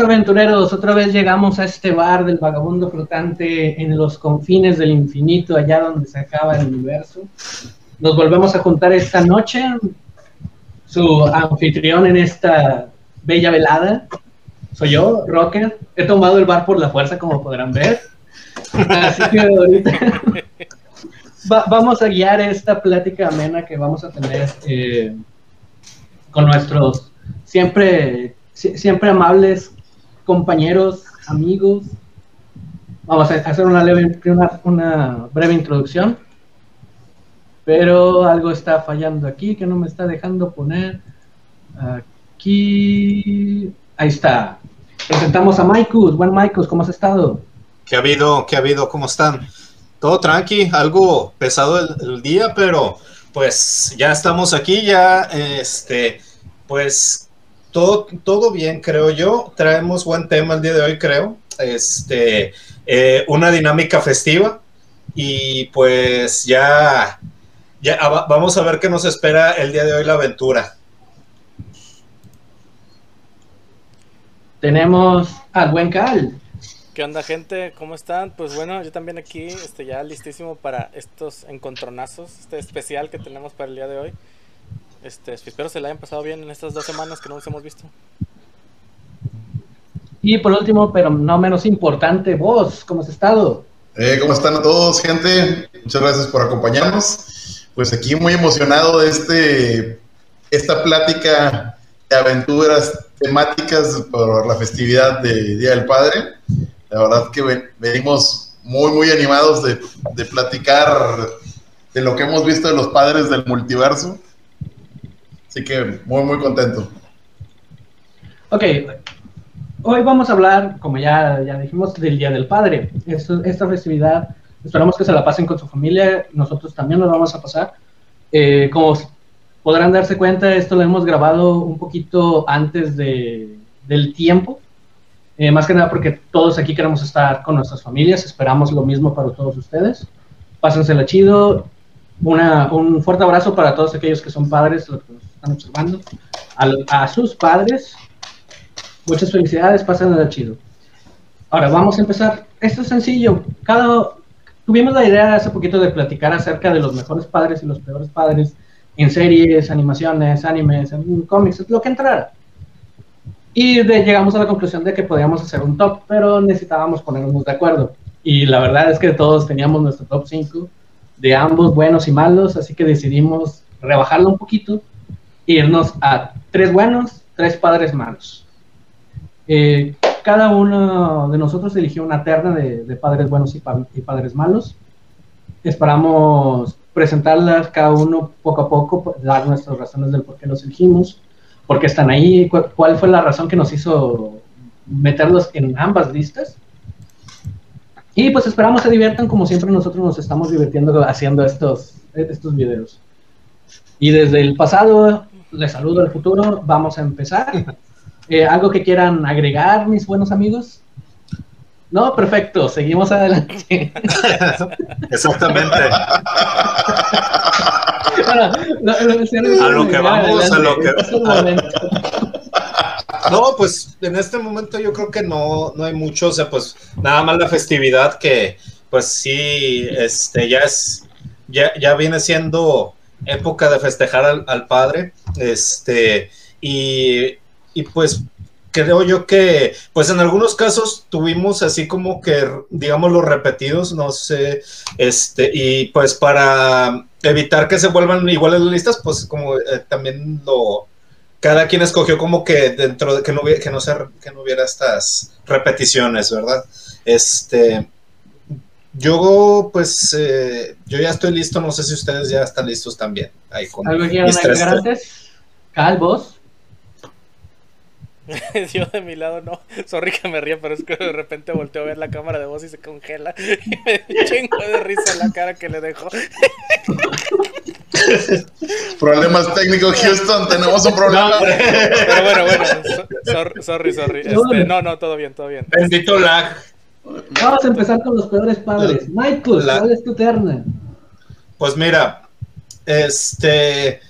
Aventureros, otra vez llegamos a este bar del vagabundo flotante en los confines del infinito, allá donde se acaba el universo. Nos volvemos a juntar esta noche, su anfitrión en esta bella velada. Soy yo, Rocker. He tomado el bar por la fuerza, como podrán ver. Así que ahorita vamos a guiar esta plática amena que vamos a tener eh, con nuestros siempre siempre amables compañeros, amigos. Vamos a hacer una, leve, una, breve introducción. Pero algo está fallando aquí que no me está dejando poner. Aquí. Ahí está. Presentamos a Maikus. Buen Maikus, ¿cómo has estado? ¿Qué ha habido? ¿Qué ha habido? ¿Cómo están? Todo tranqui, algo pesado el, el día, pero pues ya estamos aquí, ya este, pues todo, todo bien, creo yo. Traemos buen tema el día de hoy, creo. Este, eh, una dinámica festiva. Y pues ya, ya vamos a ver qué nos espera el día de hoy la aventura. Tenemos al buen Cal. ¿Qué onda, gente? ¿Cómo están? Pues bueno, yo también aquí, este, ya listísimo para estos encontronazos, este especial que tenemos para el día de hoy. Este, espero se la hayan pasado bien en estas dos semanas que no nos hemos visto. Y por último, pero no menos importante, vos, ¿cómo has estado? Eh, ¿Cómo están a todos, gente? Muchas gracias por acompañarnos. Pues aquí muy emocionado de este, esta plática de aventuras temáticas por la festividad de Día del Padre. La verdad que venimos muy, muy animados de, de platicar de lo que hemos visto de los padres del multiverso. Así que muy, muy contento. Ok, hoy vamos a hablar, como ya, ya dijimos, del Día del Padre. esta festividad, esperamos que se la pasen con su familia, nosotros también lo vamos a pasar. Eh, como podrán darse cuenta, esto lo hemos grabado un poquito antes de, del tiempo, eh, más que nada porque todos aquí queremos estar con nuestras familias, esperamos lo mismo para todos ustedes. Pásensela chido. Una, un fuerte abrazo para todos aquellos que son padres, están observando, a, sus padres. Muchas felicidades, pasen el chido. Ahora vamos a empezar. Esto es sencillo. Cada, tuvimos la idea hace poquito de platicar acerca de los mejores padres y los peores padres en series, animaciones, animes, en cómics, lo que entrara. Y llegamos a la conclusión de que podíamos hacer un top, pero necesitábamos ponernos de acuerdo. Y la verdad es que todos teníamos nuestro top 5 de ambos buenos y malos, así que decidimos rebajarlo un poquito irnos a tres buenos, tres padres malos. Eh, cada uno de nosotros eligió una terna de, padres buenos y, padres malos. Esperamos presentarlas cada uno poco a poco, dar nuestras razones del por qué los elegimos, por qué están ahí, cuál fue la razón que nos hizo meterlos en ambas listas. Y pues esperamos se diviertan como siempre nosotros nos estamos divirtiendo haciendo estos, estos videos. Y desde el pasado les saludo al futuro. Vamos a empezar. Eh, ¿Algo que quieran agregar, mis buenos amigos? No, perfecto. Seguimos adelante. Exactamente. a lo que vamos, a lo que. No, pues en este momento yo creo que no, no hay mucho, o sea, pues nada más la festividad que, pues sí, este, ya es, ya, ya viene siendo época de festejar al, padre. Este, y, pues creo yo que, pues en algunos casos tuvimos así como que, digamos, los repetidos, no sé, este, y pues para evitar que se vuelvan iguales las listas, pues como eh, también lo, cada quien escogió como que dentro de que no, que no, se, que no hubiera estas repeticiones, ¿verdad? Este, yo, pues, eh, yo ya estoy listo, no sé si ustedes ya están listos también. Ahí con ¿Algo que agregar antes? Calvos. Yo de mi lado no, sorry que me ría, pero es que de repente volteo a ver la cámara de voz y se congela y me chingo de risa la cara que le dejo. Problemas técnicos, Houston, tenemos un problema. pero bueno, bueno, sorry, sorry. Este, no, no, todo bien, todo bien. Bendito lag. Vamos a empezar con los peores padres. Michael, ¿cuál es tu terna? Pues mira, este.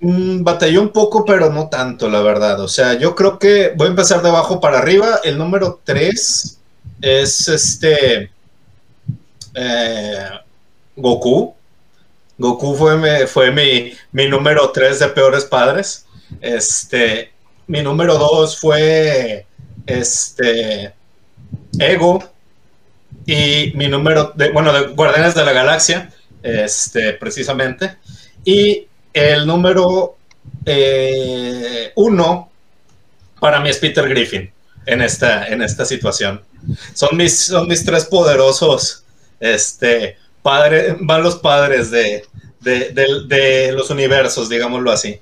Mm, batalló un poco, pero no tanto, la verdad. O sea, yo creo que voy a empezar de abajo para arriba. El número 3 es este eh, Goku. Goku fue, fue mi, mi número 3 de peores padres. Este, mi número 2 fue este Ego. Y mi número, de, bueno, de Guardianes de la Galaxia, este, precisamente. Y el número eh, uno para mí es Peter Griffin en esta, en esta situación. Son mis, son mis tres poderosos este, padre, van los padres de, de, los universos, digámoslo así.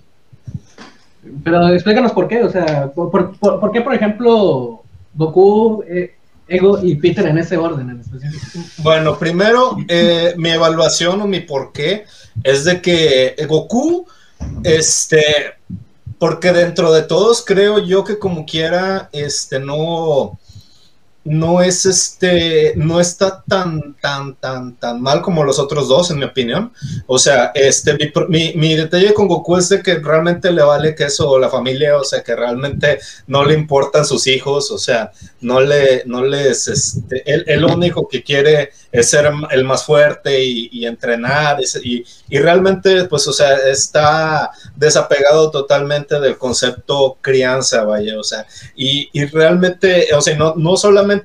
Pero explícanos por qué, o sea, por, qué, por ejemplo, Goku, eh, Ego y Peter en ese orden en específico. Bueno, primero, eh, mi evaluación o mi por qué es de que Goku, este, porque dentro de todos creo yo que como quiera, este, no, no es este, no está tan, tan, tan, tan mal como los otros dos, en mi opinión. O sea, este, mi, mi, detalle con Goku es de que realmente le vale que eso la familia, o sea, que realmente no le importan sus hijos, o sea, no le, no les, este, él, único que quiere es ser el más fuerte y, entrenar y, y, realmente, pues, o sea, está desapegado totalmente del concepto crianza, vaya, o sea, y, y realmente, o sea, no, no solamente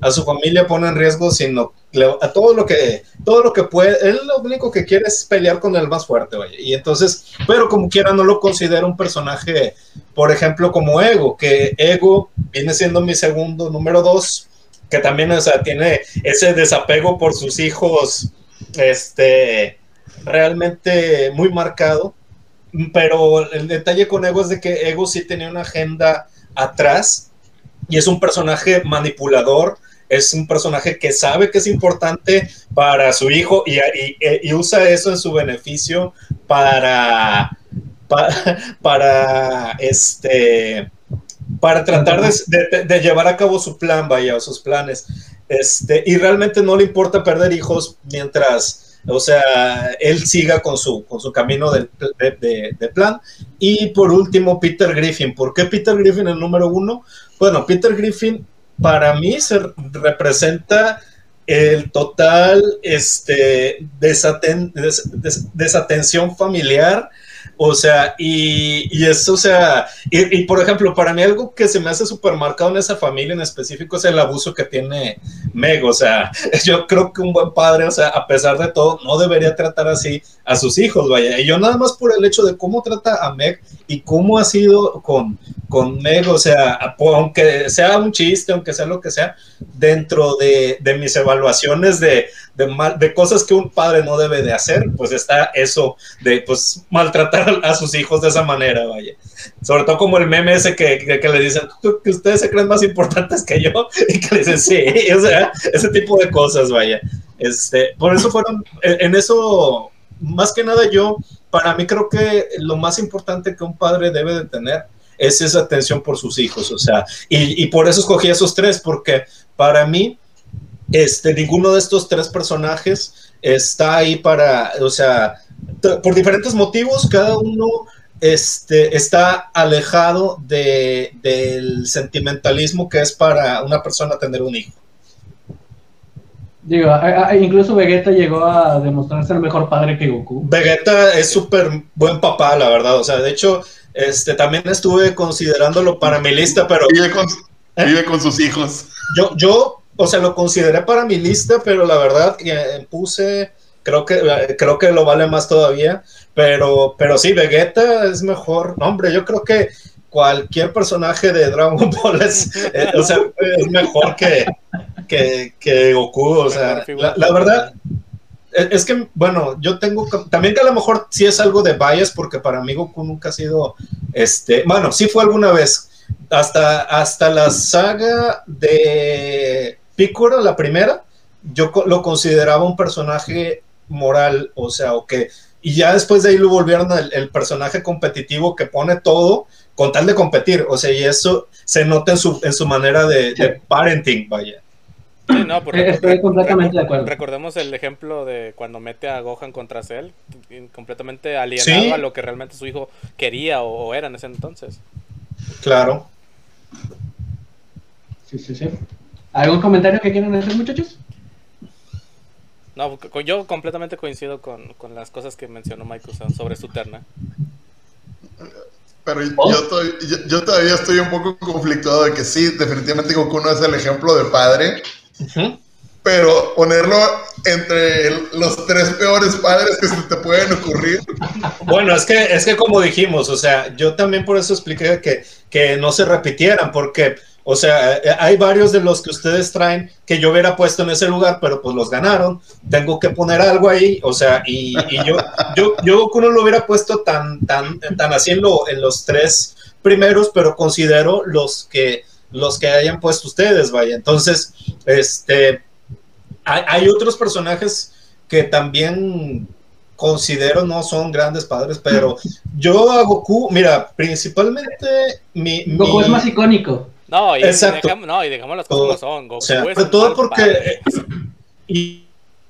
a su familia pone en riesgo, sino a todo lo que todo lo que puede, él lo único que quiere es pelear con el más fuerte, vaya. Y entonces, pero como quiera no lo considero un personaje, por ejemplo, como Ego, que Ego viene siendo mi segundo número dos, que también, o sea, tiene ese desapego por sus hijos, este, realmente muy marcado. Pero el detalle con Ego es de que Ego sí tenía una agenda atrás y es un personaje manipulador, es un personaje que sabe que es importante para su hijo y, y, usa eso en su beneficio para, para, para este, para tratar de, llevar a cabo su plan, vaya, o sus planes. Este, y realmente no le importa perder hijos mientras, o sea, él siga con su, con su camino de, de, plan. Y por último, Peter Griffin. ¿Por qué Peter Griffin el número uno? Bueno, Peter Griffin para mí se representa el total este, desatención familiar o sea, y, y eso, o sea, y, por ejemplo, para mí algo que se me hace súper marcado en esa familia en específico es el abuso que tiene Meg. O sea, yo creo que un buen padre, o sea, a pesar de todo, no debería tratar así a sus hijos, vaya. Y yo nada más por el hecho de cómo trata a Meg y cómo ha sido con, con Meg, o sea, aunque sea un chiste, aunque sea lo que sea, dentro de, de mis evaluaciones de, de, mal, de cosas que un padre no debe de hacer, pues está eso de pues maltratar a sus hijos de esa manera, vaya. Sobre todo como el meme ese que, que, le dicen que ustedes se creen más importantes que yo y que le dicen sí, o sea, ese tipo de cosas, vaya. Este, por eso fueron, en eso, más que nada yo, para mí creo que lo más importante que un padre debe de tener es esa atención por sus hijos, o sea, y, y por eso escogí esos tres, porque para mí este, ninguno de estos tres personajes está ahí para, o sea, por diferentes motivos, cada uno este, está alejado de, del sentimentalismo que es para una persona tener un hijo. Digo, incluso Vegeta llegó a demostrar ser mejor padre que Goku. Vegeta es súper buen papá, la verdad. O sea, de hecho, este, también estuve considerándolo para mi lista, pero... Vive con, vive con sus hijos. Yo, yo o sea, lo consideré para mi lista, pero la verdad eh, puse, creo que, eh, creo que lo vale más todavía, pero, pero sí, Vegeta es mejor. hombre, yo creo que cualquier personaje de Dragon Ball es, eh, mejor que, que, Goku, o sea, la, verdad... Es que, bueno, yo tengo también que a lo mejor sí es algo de bias, porque para mí Goku nunca ha sido, este, bueno, sí fue alguna vez, hasta, hasta la saga de Piccolo, la primera, yo lo consideraba un personaje moral, o sea, o que, y ya después de ahí lo volvieron el, personaje competitivo que pone todo con tal de competir, o sea, y eso se nota en su, en su manera de, parenting, vaya. Sí, no, porque Estoy completamente de acuerdo. Recordemos el ejemplo de cuando mete a Gohan contra Cell, completamente alienado Sí. a lo que realmente su hijo quería o, o era en ese entonces. Claro. Sí, sí, sí. ¿Algún comentario que quieran hacer, muchachos? No, yo completamente coincido con, con las cosas que mencionó Michael sobre su terna. Pero yo, estoy- yo, yo todavía estoy un poco conflictuado de que sí, definitivamente Goku no es el ejemplo de padre, pero ponerlo entre los tres peores padres que se te pueden ocurrir. Bueno, es que, es que como dijimos, o sea, yo también por eso expliqué que, que no se repitieran, porque, o sea, eh, hay varios de los que ustedes traen que yo hubiera puesto en ese lugar, pero pues los ganaron. Tengo que poner algo ahí, o sea, y, y yo, yo, yo Goku no lo hubiera puesto tan, tan, tan así en, lo- en los tres primeros, pero considero los que, los que hayan puesto ustedes, vaya. Entonces, este, hay, hay otros personajes que también considero no son grandes padres, pero yo a Goku, mira, principalmente mi... mi- Goku es más icónico. No, y, Exacto. dejam- no, y dejamos las cosas como son. Goku o sea, es pero un todo porque... Y,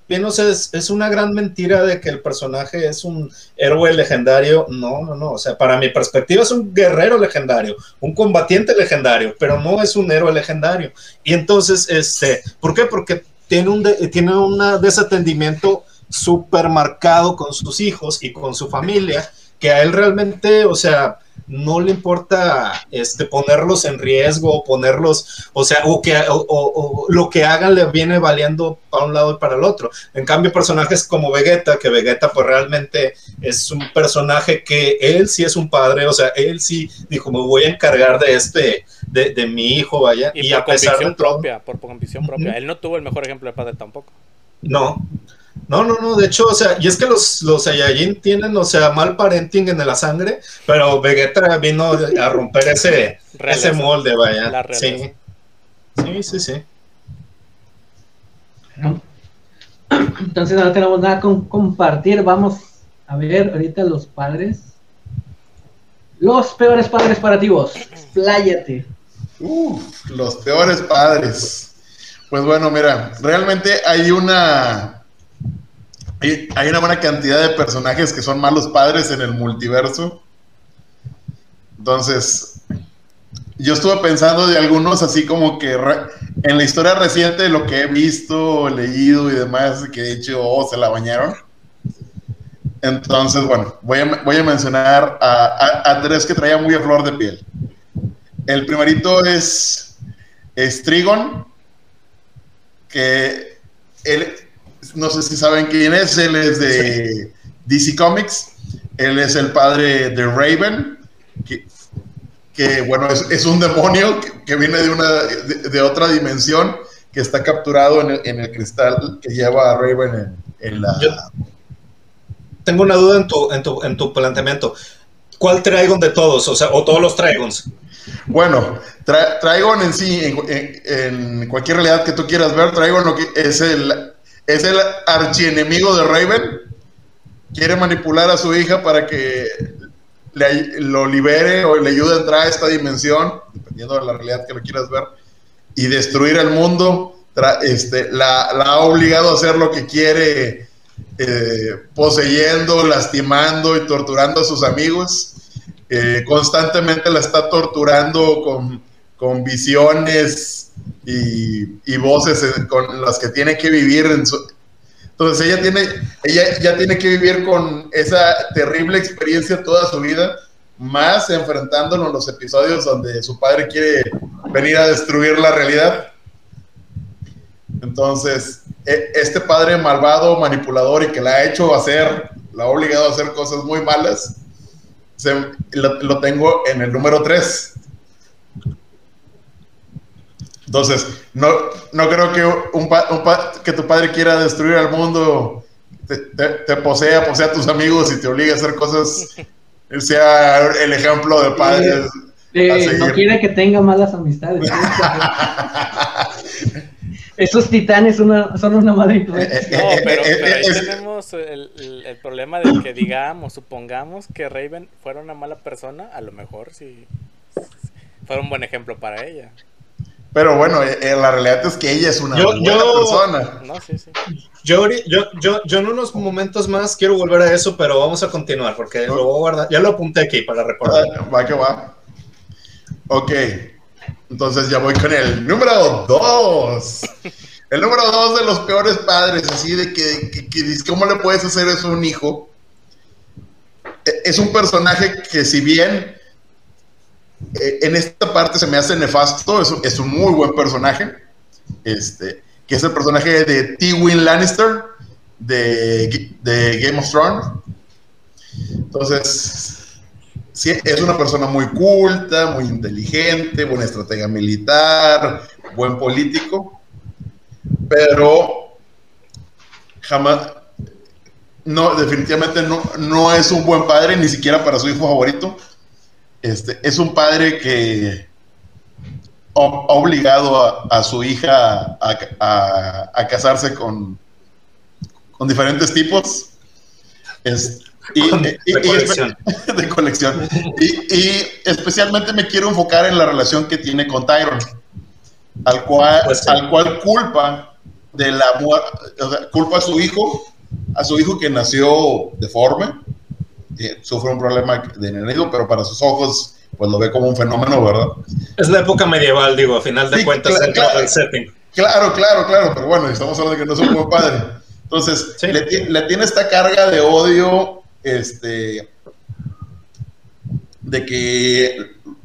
es, es una gran mentira de que el personaje es un héroe legendario. No, no, no. O sea, para mi perspectiva es un guerrero legendario, un combatiente legendario, pero no es un héroe legendario. Y entonces, este, ¿por qué? Porque tiene un, de- tiene un desatendimiento súper marcado con sus hijos y con su familia, que a él realmente, o sea, no le importa este, ponerlos en riesgo, ponerlos, o sea, o que o, o- o lo que hagan le viene valiendo para un lado y para el otro. En cambio, personajes como Vegeta, que Vegeta pues realmente es un personaje que él sí es un padre, o sea, él sí dijo, me voy a encargar de este, de, de mi hijo, vaya, Y, y, por a pesar de propia, por convicción propia. Él no tuvo el mejor ejemplo de padre tampoco. no. No, no, no, de hecho, o sea, y es que los, los Saiyajin tienen, o sea, mal parenting en la sangre, pero Vegeta vino a romper ese, ese molde, vaya. Sí, sí, sí, sí. Entonces no tenemos nada con compartir. Vamos a ver ahorita los padres. Los peores padres para ti vos. Expláyate. Uf, los peores padres. Pues bueno, mira, realmente hay una. Hay, una buena cantidad de personajes que son malos padres en el multiverso. Entonces, yo estuve pensando de algunos así como que en la historia reciente, lo que he visto, leído y demás, que de hecho oh, se la bañaron. Entonces, bueno, voy a, mencionar a, a- tres que traía muy a flor de piel. El primerito es, es Trigon, que él, no sé si saben quién es, él es de DC Comics, él es el padre de Raven, que, que, bueno, es, es un demonio que, que viene de, una, de, de otra dimensión, que está capturado en el, en el cristal que lleva a Raven en, en la... Yo- Tengo una duda en tu, en tu, en tu planteamiento. ¿Cuál Trigon de todos? O sea, o todos los Trigons. Bueno, tra Trigon en sí, en, en- cualquier realidad que tú quieras ver, Trigon lo que- es el, es el archienemigo de Raven. Quiere manipular a su hija para que le- lo libere o le ayude a entrar a esta dimensión, dependiendo de la realidad que lo quieras ver, y destruir el mundo. Este, la, la ha obligado a hacer lo que quiere, eh, poseyendo, lastimando y torturando a sus amigos. Eh, constantemente la está torturando con, con visiones y, voces eh, con las que tiene que vivir. En su... Entonces ella tiene, ella ya tiene que vivir con esa terrible experiencia toda su vida, más enfrentándolo en los episodios donde su padre quiere venir a destruir la realidad. Entonces, e- este padre malvado, manipulador y que la ha hecho hacer, la ha obligado a hacer cosas muy malas, lo, lo tengo en el número 3. Entonces, no, no creo que, un pa- un pa- que tu padre quiera destruir al mundo, te, te- te posea, posea a tus amigos y te obliga a hacer cosas, sea el ejemplo de padres. Eh, a no quiere que tenga malas amistades. Esos titanes son una, son una mala influencia. No, pero, pero ahí Eh, Es- tenemos el, el- el problema de que digamos, supongamos que Raven fuera una mala persona, a lo mejor sí fuera un buen ejemplo para ella. Pero bueno, eh, eh, la realidad es que ella es una Yo- buena yo- persona. No, sí, sí. Yo, yo, yo, yo en unos momentos más quiero volver a eso, pero vamos a continuar porque lo voy a guardar. Ya lo apunté aquí para recordar. Ah, Va que va. Ok. Entonces ya voy con el número dos. El número dos de los peores padres, así de que, que, que dices, ¿cómo le puedes hacer eso a un hijo? E- Es un personaje que si bien eh, en esta parte se me hace nefasto, es, un- muy buen personaje, este, que es el personaje de Tywin Lannister de, de Game of Thrones. Entonces, sí, es una persona muy culta, muy inteligente, buena estratega militar, buen político, pero jamás, no, definitivamente no, no es un buen padre, ni siquiera para su hijo favorito. Este, es un padre que ha obligado a, a su hija a, a- a casarse con, con diferentes tipos. Es- y- Con- de y- colección. de colección. Y, especialmente me quiero enfocar en la relación que tiene con Tyron, al cual, Pues sí. al cual culpa de la muerte, o sea, culpa a su hijo, a su hijo que nació deforme, eh, sufre un problema de nenesco, pero para sus ojos, pues lo ve como un fenómeno, ¿verdad? Es la época medieval, digo, a final de Sí, cuentas, claro, del setting. Claro, claro, claro, pero bueno, estamos hablando de que no es un buen padre. Entonces, Sí. le, ti- le tiene esta carga de odio, este, de que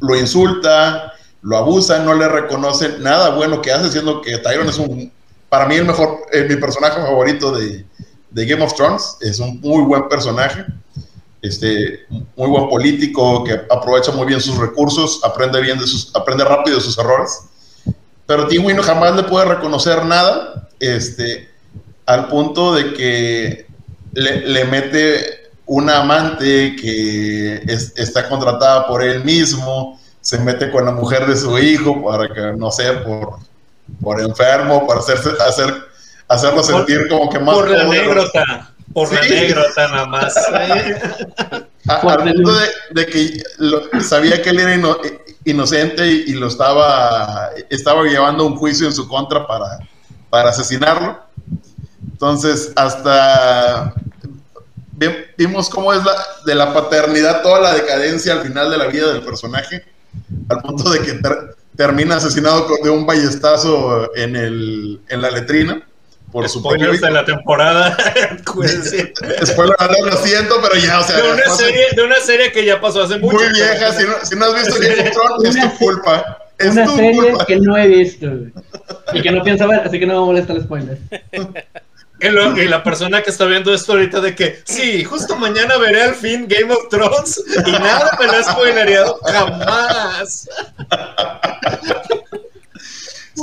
lo insulta, lo abusa, no le reconoce nada bueno que hace, siendo que Tyron es un, para mí el mejor, eh, mi personaje favorito de, de Game of Thrones, es un muy buen personaje, este, muy buen político que aprovecha muy bien sus recursos, aprende bien de sus, aprende rápido de sus errores pero Tywin jamás le puede reconocer nada, este, al punto de que le, le mete una amante que es- está contratada por él mismo, se mete con la mujer de su hijo para que, no sé, por, por enfermo, para hacerse, hacer, hacerlo sentir como que más... Por la anécdota. Por la Sí. anécdota nada más. A- al el- punto de, de que lo- sabía que él era ino- inocente y, y lo estaba, estaba llevando un juicio en su contra para, para asesinarlo. Entonces, hasta vi- vimos cómo es la, de la paternidad toda la decadencia al final de la vida del personaje, al punto de que ter- termina asesinado de un ballestazo en, el, en la letrina por Spoilers de la temporada. Alert, lo siento, pero ya, o sea, de, una serie, de una serie que ya pasó hace mucho. muy vieja. Si no, si no has visto Game of Thrones, es Una tu culpa. Es Una tu serie culpa. que no he visto y que no pienso ver, así que no me molesta el spoiler. Y, lo- y la persona que está viendo esto ahorita de que, sí, justo mañana veré al fin Game of Thrones y nada me lo ha spoilereado jamás.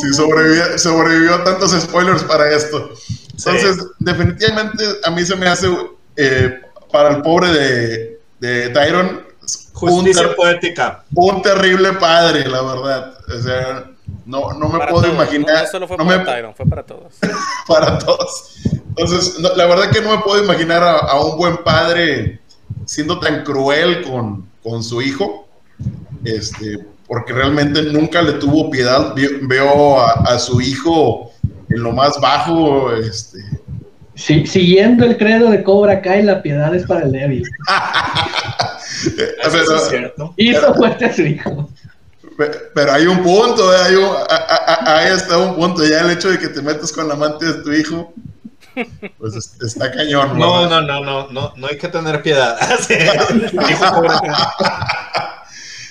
Sí, sobrevivió, sobrevivió a tantos spoilers para esto. Entonces, definitivamente a mí se me hace, eh, para el pobre de, de Tyron, un, Justicia ter- poética. un terrible padre, la verdad. O sea, no, no me Para puedo todos, imaginar. No solo fue no para me- Tyron, fue para todos. para todos. Entonces, no, la verdad que no me puedo imaginar a, a un buen padre siendo tan cruel con, con su hijo, este, porque realmente nunca le tuvo piedad. Veo a, a su hijo en lo más bajo, este, Sí, siguiendo el credo de Cobra Kai, la piedad es para el débil. Eso pero, es cierto. Hizo fuerte a su hijo. pe- pero hay un punto, eh, hay un- a- a- a- ahí está un punto, ya el hecho de que te metas con la amante de tu hijo, pues es- está cañón. No, no, no, no, no, no hay que tener piedad.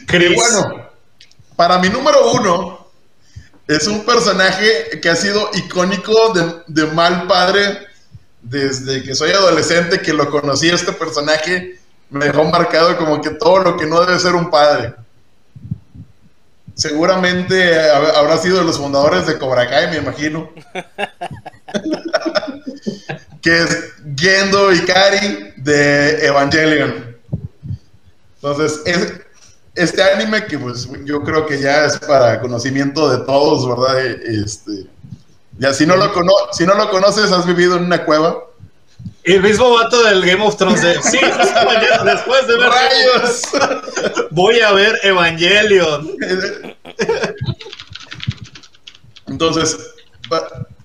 Y Chris. bueno, para mi número uno, es un personaje que ha sido icónico de, de mal padre desde que soy adolescente, que lo conocí. Este personaje me dejó marcado como que todo lo que no debe ser un padre. Seguramente hab- habrá sido de los fundadores de Cobra Kai, me imagino. que es Gendo Ikari de Evangelion. Entonces, es, este anime que pues yo creo que ya es para conocimiento de todos, ¿verdad? Este, ya si no lo cono si no lo conoces, has vivido en una cueva. El mismo vato del Game of Thrones de, sí, mañana, después de ver ¡Rayos! voy a ver Evangelion. Entonces,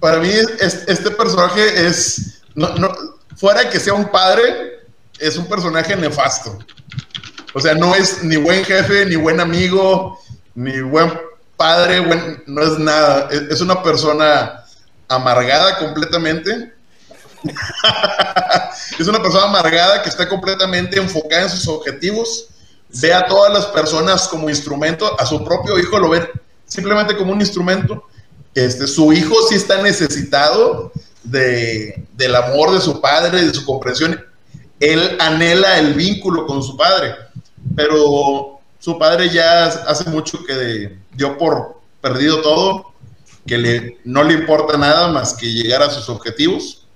para mí este personaje es, no, no, fuera de que sea un padre, es un personaje nefasto. O sea, no es ni buen jefe, ni buen amigo, ni buen padre, no es nada. Es, una persona amargada completamente. es una persona amargada que está completamente enfocada en sus objetivos. Ve a todas las personas como instrumento, a su propio hijo lo ve simplemente como un instrumento. Este, su hijo sí está necesitado de, del amor de su padre, de su comprensión. Él anhela el vínculo con su padre pero su padre ya hace mucho que dio por perdido todo, que le, no le importa nada más que llegar a sus objetivos.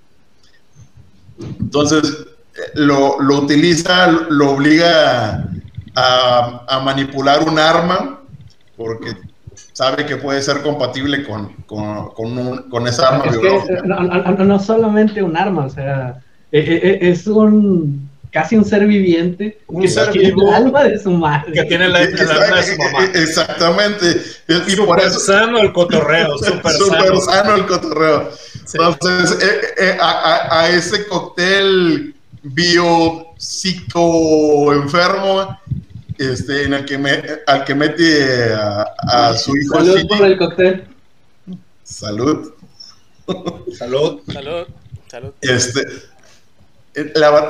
Entonces, lo, utiliza, lo obliga a, manipular un arma, porque sabe que puede ser compatible con, con, esa arma biológica. no, solamente un arma, o sea, es un casi un ser viviente un ser vivo el alma de su madre. Que tiene la, alma de su mamá. Exactamente. Y super sano el cotorreo. Super, sano. el cotorreo. Entonces, eh, eh, a, ese cóctel bio psico enfermo este, en el que me, al que mete a, su hijo. Salud por el cóctel. Salud. Salud. Salud. Salud. Este,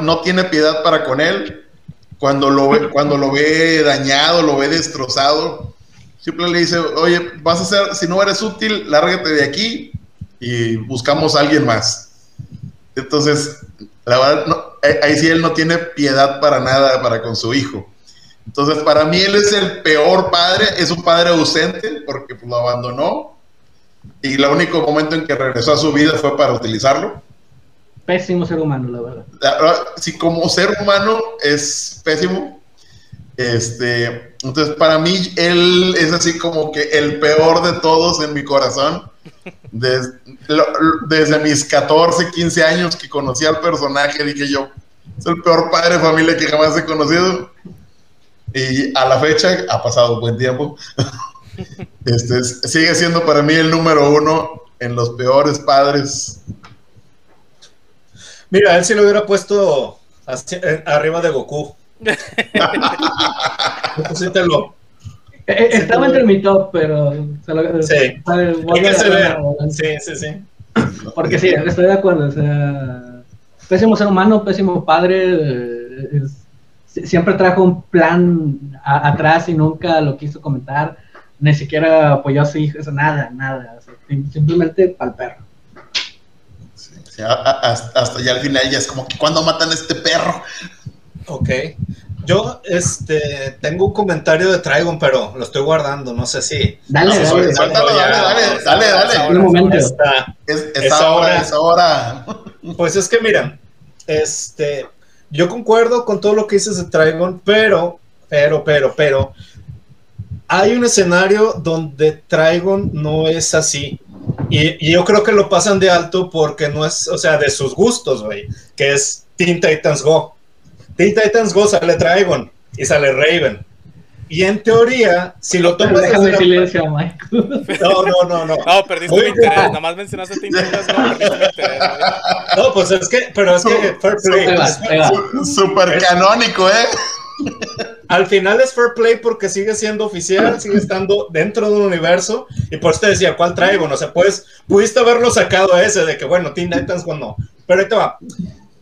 no tiene piedad para con él. Cuando lo, ve, cuando lo ve dañado, lo ve destrozado, siempre le dice, oye, vas a ser, si no eres útil, lárgate de aquí y buscamos a alguien más. Entonces, la verdad, ahí sí él no tiene piedad para nada para con su hijo. Entonces, para mí él es el peor padre, es un padre ausente porque pues, lo abandonó y el único momento en que regresó a su vida fue para utilizarlo pésimo ser humano, la verdad. Si como ser humano es pésimo, este, entonces para mí él es así como que el peor de todos en mi corazón. Desde, desde mis 14, 15 años que conocí al personaje, dije yo, es el peor padre de familia que jamás he conocido. Y a la fecha ha pasado buen tiempo. Este, sigue siendo para mí el número uno en los peores padres Mira, él sí lo hubiera puesto eh, arriba de Goku. Eh, eh, estaba entre mi top, pero sí. Sí, sí, sí. Porque sí, estoy de acuerdo. O sea, pésimo ser humano, pésimo padre. siempre trajo un plan atrás y nunca lo quiso comentar. Ni siquiera apoyó a su hijo, nada, nada. simplemente para perro hasta, ya al final ya es como que cuando matan a este perro. Ok. Yo este, tengo un comentario de Trigon, pero lo estoy guardando, no sé si. Dale, dale, dale, dale, dale, Es, ahora, es ahora. Pues es que mira, este, yo concuerdo con todo lo que dices de Trigon, pero, pero, pero, pero, hay un escenario donde Trigon no es así. Y, yo creo que lo pasan de alto porque no es, o sea, de sus gustos, güey, que es Teen Titans Go. Teen Titans Go sale Dragon y sale Raven. Y en teoría, si lo tomas. Déjame silencio, Mike. No, no, no, no. No, perdiste mi interés. Nada más mencionaste Teen Titans Go, perdiste mi interés. No, pues es que, pero es que Fair Play. Súper canónico, ¿eh? Al final es fair play porque sigue siendo oficial, sigue estando dentro de un universo. Y por eso te decía, ¿cuál traigo? No sé, pues, pudiste haberlo sacado ese de que, bueno, Teen Titans, cuando no. Pero ahí te va.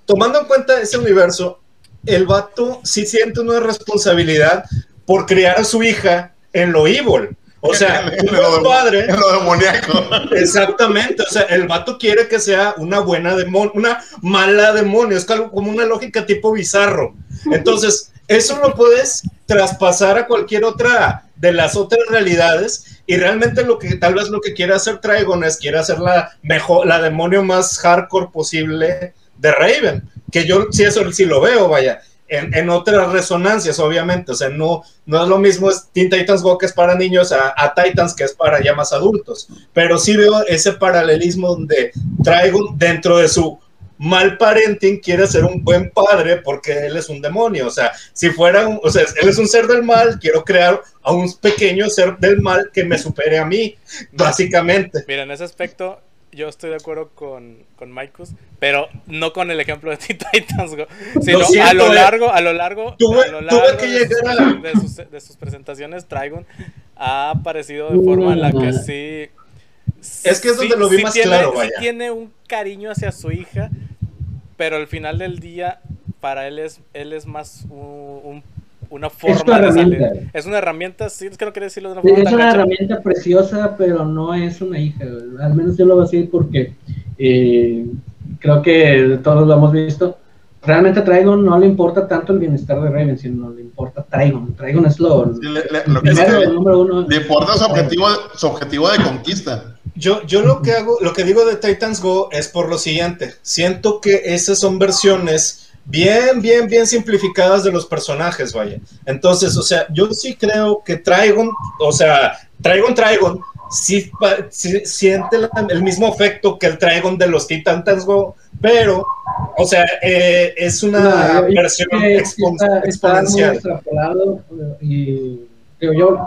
Tomando en cuenta ese universo, el vato sí siente una responsabilidad por criar a su hija en lo evil. O sea, un padre. En lo demoníaco. Exactamente. O sea, el vato quiere que sea una buena demonio, una mala demonio. Es como una lógica tipo bizarro. Entonces, eso lo puedes traspasar a cualquier otra de las otras realidades y realmente lo que tal vez lo que quiere hacer Trigon es quiere hacer la mejor la demonio más hardcore posible de Raven, que yo sí eso sí lo veo, vaya. En, otras resonancias, obviamente, o sea, no, no es lo mismo Teen Titans Go que es para niños a, a, Titans que es para ya más adultos, pero sí veo ese paralelismo donde Trigon dentro de su mal parenting quiere ser un buen padre porque él es un demonio. O sea, si fuera, un, o sea, él es un ser del mal, quiero crear a un pequeño ser del mal que me supere a mí, básicamente. Mira, en ese aspecto, yo estoy de acuerdo con, con Maikus, pero no con el ejemplo de Teen Titans Go, sino siento, a lo eh. largo, a lo largo, Tuve- a lo tuve largo que de, sus, llegar a- de sus- de sus presentaciones, Trigon ha aparecido de forma en la que sí. Es que es donde lo vi más tiene, claro, sí tiene un cariño hacia su hija, pero al final del día, para él es, él es más un- un- una forma una de herramienta. salir. Es una herramienta, sí, es que no quería decirlo de una forma es una gacha. herramienta preciosa, pero no es una hija. Al menos yo lo veo así porque eh, creo que todos lo hemos visto. Realmente a Trigon no le importa tanto el bienestar de Raven, sino le importa Trigon. Trigon es lo, Sí, le- le- lo que primero, es que número uno. le importa su objetivo, su objetivo de conquista. Yo, yo lo que hago, lo que digo de Titans Go es por lo siguiente. Siento que esas son versiones bien, bien, bien simplificadas de los personajes, vaya. Entonces, o sea, yo sí creo que Trigon, o sea, Trigon Trigon, sí, sí siente la- el mismo efecto que el Trigon de los Titans Go, pero, o sea, eh, es una No, versión que expon- está, exponencial. eh, y digo yo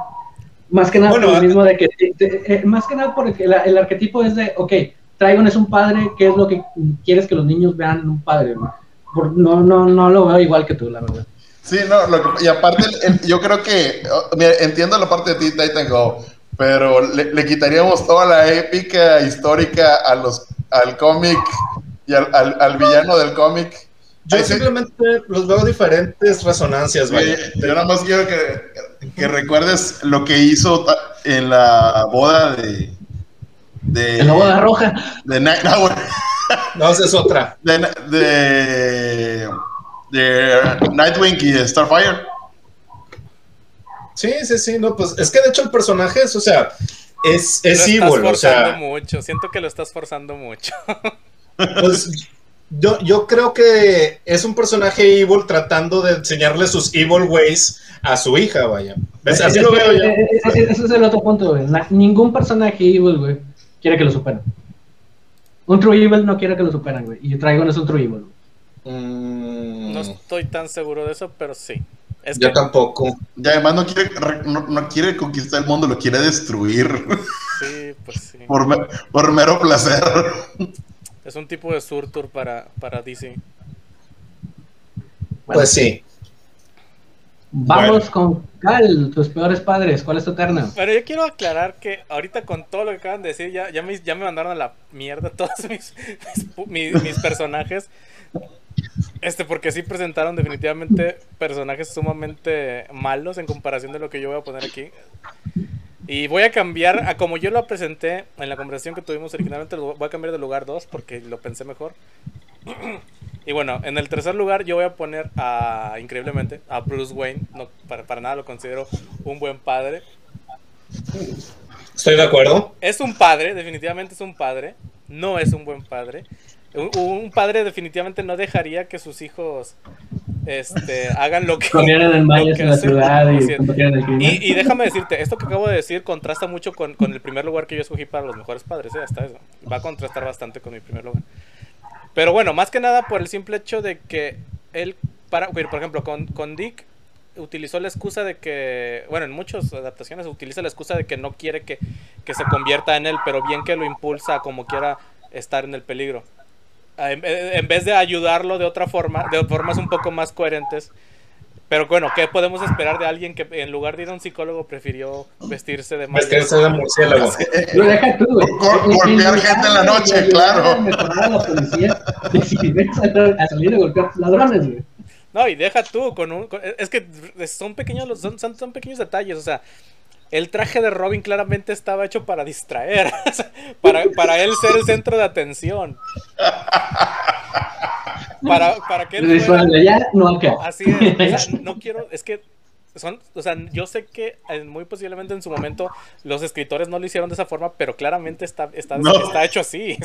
más que nada Bueno, por ah- lo mismo de que de- eh, más que nada porque el, el arquetipo es de ok Trigon es un padre ¿qué es lo que quieres que los niños vean en un padre? Por- no no no lo veo igual que tú la verdad Sí, no, lo que- y aparte, el- el- yo creo que, oh, mira, entiendo la parte de Teen Titan Go, pero le, le quitaríamos toda la épica histórica a los, al cómic y al, al- al villano del cómic. Yo Ahí sí- simplemente los veo diferentes resonancias. Oye, yo nada más quiero que, que recuerdes lo que hizo en la boda de. de el lobo de roja de, Night- no, güey, No, esa es otra. de, de, de Nightwing y Starfire. Sí, sí, sí, no, pues es que de hecho el personaje es, o sea, es, Lo es estás evil, o forzando sea, mucho. Siento que lo estás forzando mucho. pues yo, yo creo que es un personaje evil tratando de enseñarle sus evil ways a su hija, vaya. ¿Ves? Así Es lo veo yo. Ese, es el otro punto güey. Ningún personaje evil güey quiere que lo superen un true evil no quiere que lo superen güey y Trigon es un true evil. Mm, No estoy tan seguro de eso, pero sí. Es yo que tampoco. Y además no quiere, re- no, no quiere conquistar el mundo, lo quiere destruir sí, pues sí. por, me- por mero placer. Es un tipo de surtur para, para DC. Bueno. Pues sí. Vamos con Cal, tus peores padres. ¿Cuál es tu terna? Pero yo quiero aclarar que ahorita con todo lo que acaban de decir, ya, ya, me, ya me mandaron a la mierda todos mis, mis, mis personajes. Este, porque sí presentaron definitivamente personajes sumamente malos en comparación de lo que yo voy a poner aquí. Y voy a cambiar, a como yo lo presenté en la conversación que tuvimos originalmente, lo voy a cambiar de lugar 2 porque lo pensé mejor. Y bueno, en el tercer lugar yo voy a poner a, increíblemente, a Bruce Wayne. No, para, para nada lo considero un buen padre. Estoy de acuerdo. Es un padre, definitivamente es un padre. No es un buen padre. Un, un padre definitivamente no dejaría que sus hijos este, hagan lo que... Lo mayas que hacen. el. Y, y déjame decirte, esto que acabo de decir contrasta mucho con, con el primer lugar que yo escogí para los mejores padres, ¿eh? hasta eso. Va a contrastar bastante con mi primer lugar. Pero bueno, más que nada por el simple hecho de que él, para, por ejemplo, con, con Dick utilizó la excusa de que, bueno, en muchas adaptaciones utiliza la excusa de que no quiere que, que se convierta en él, pero bien que lo impulsa como quiera estar en el peligro. Ah, En, en vez de ayudarlo de otra forma, de formas un poco más coherentes. Pero bueno, ¿qué podemos esperar de alguien que en lugar de ir a un psicólogo prefirió vestirse de? Vestirse de murciélago. Lo deja tú, güey. En golpear gente en la noche, claro. a la policía, salir- a salir a golpear ladrones, güey. No, y deja tú con un con- es que son pequeños los son, son, son pequeños detalles, o sea, el traje de Robin claramente estaba hecho para distraer, para, para él ser el centro de atención. Para, para que él fuera- Visual de allá, no acá. Así es, o sea, no quiero, es que son, o sea, yo sé que muy posiblemente en su momento los escritores no lo hicieron de esa forma, pero claramente está, está, No. está hecho así.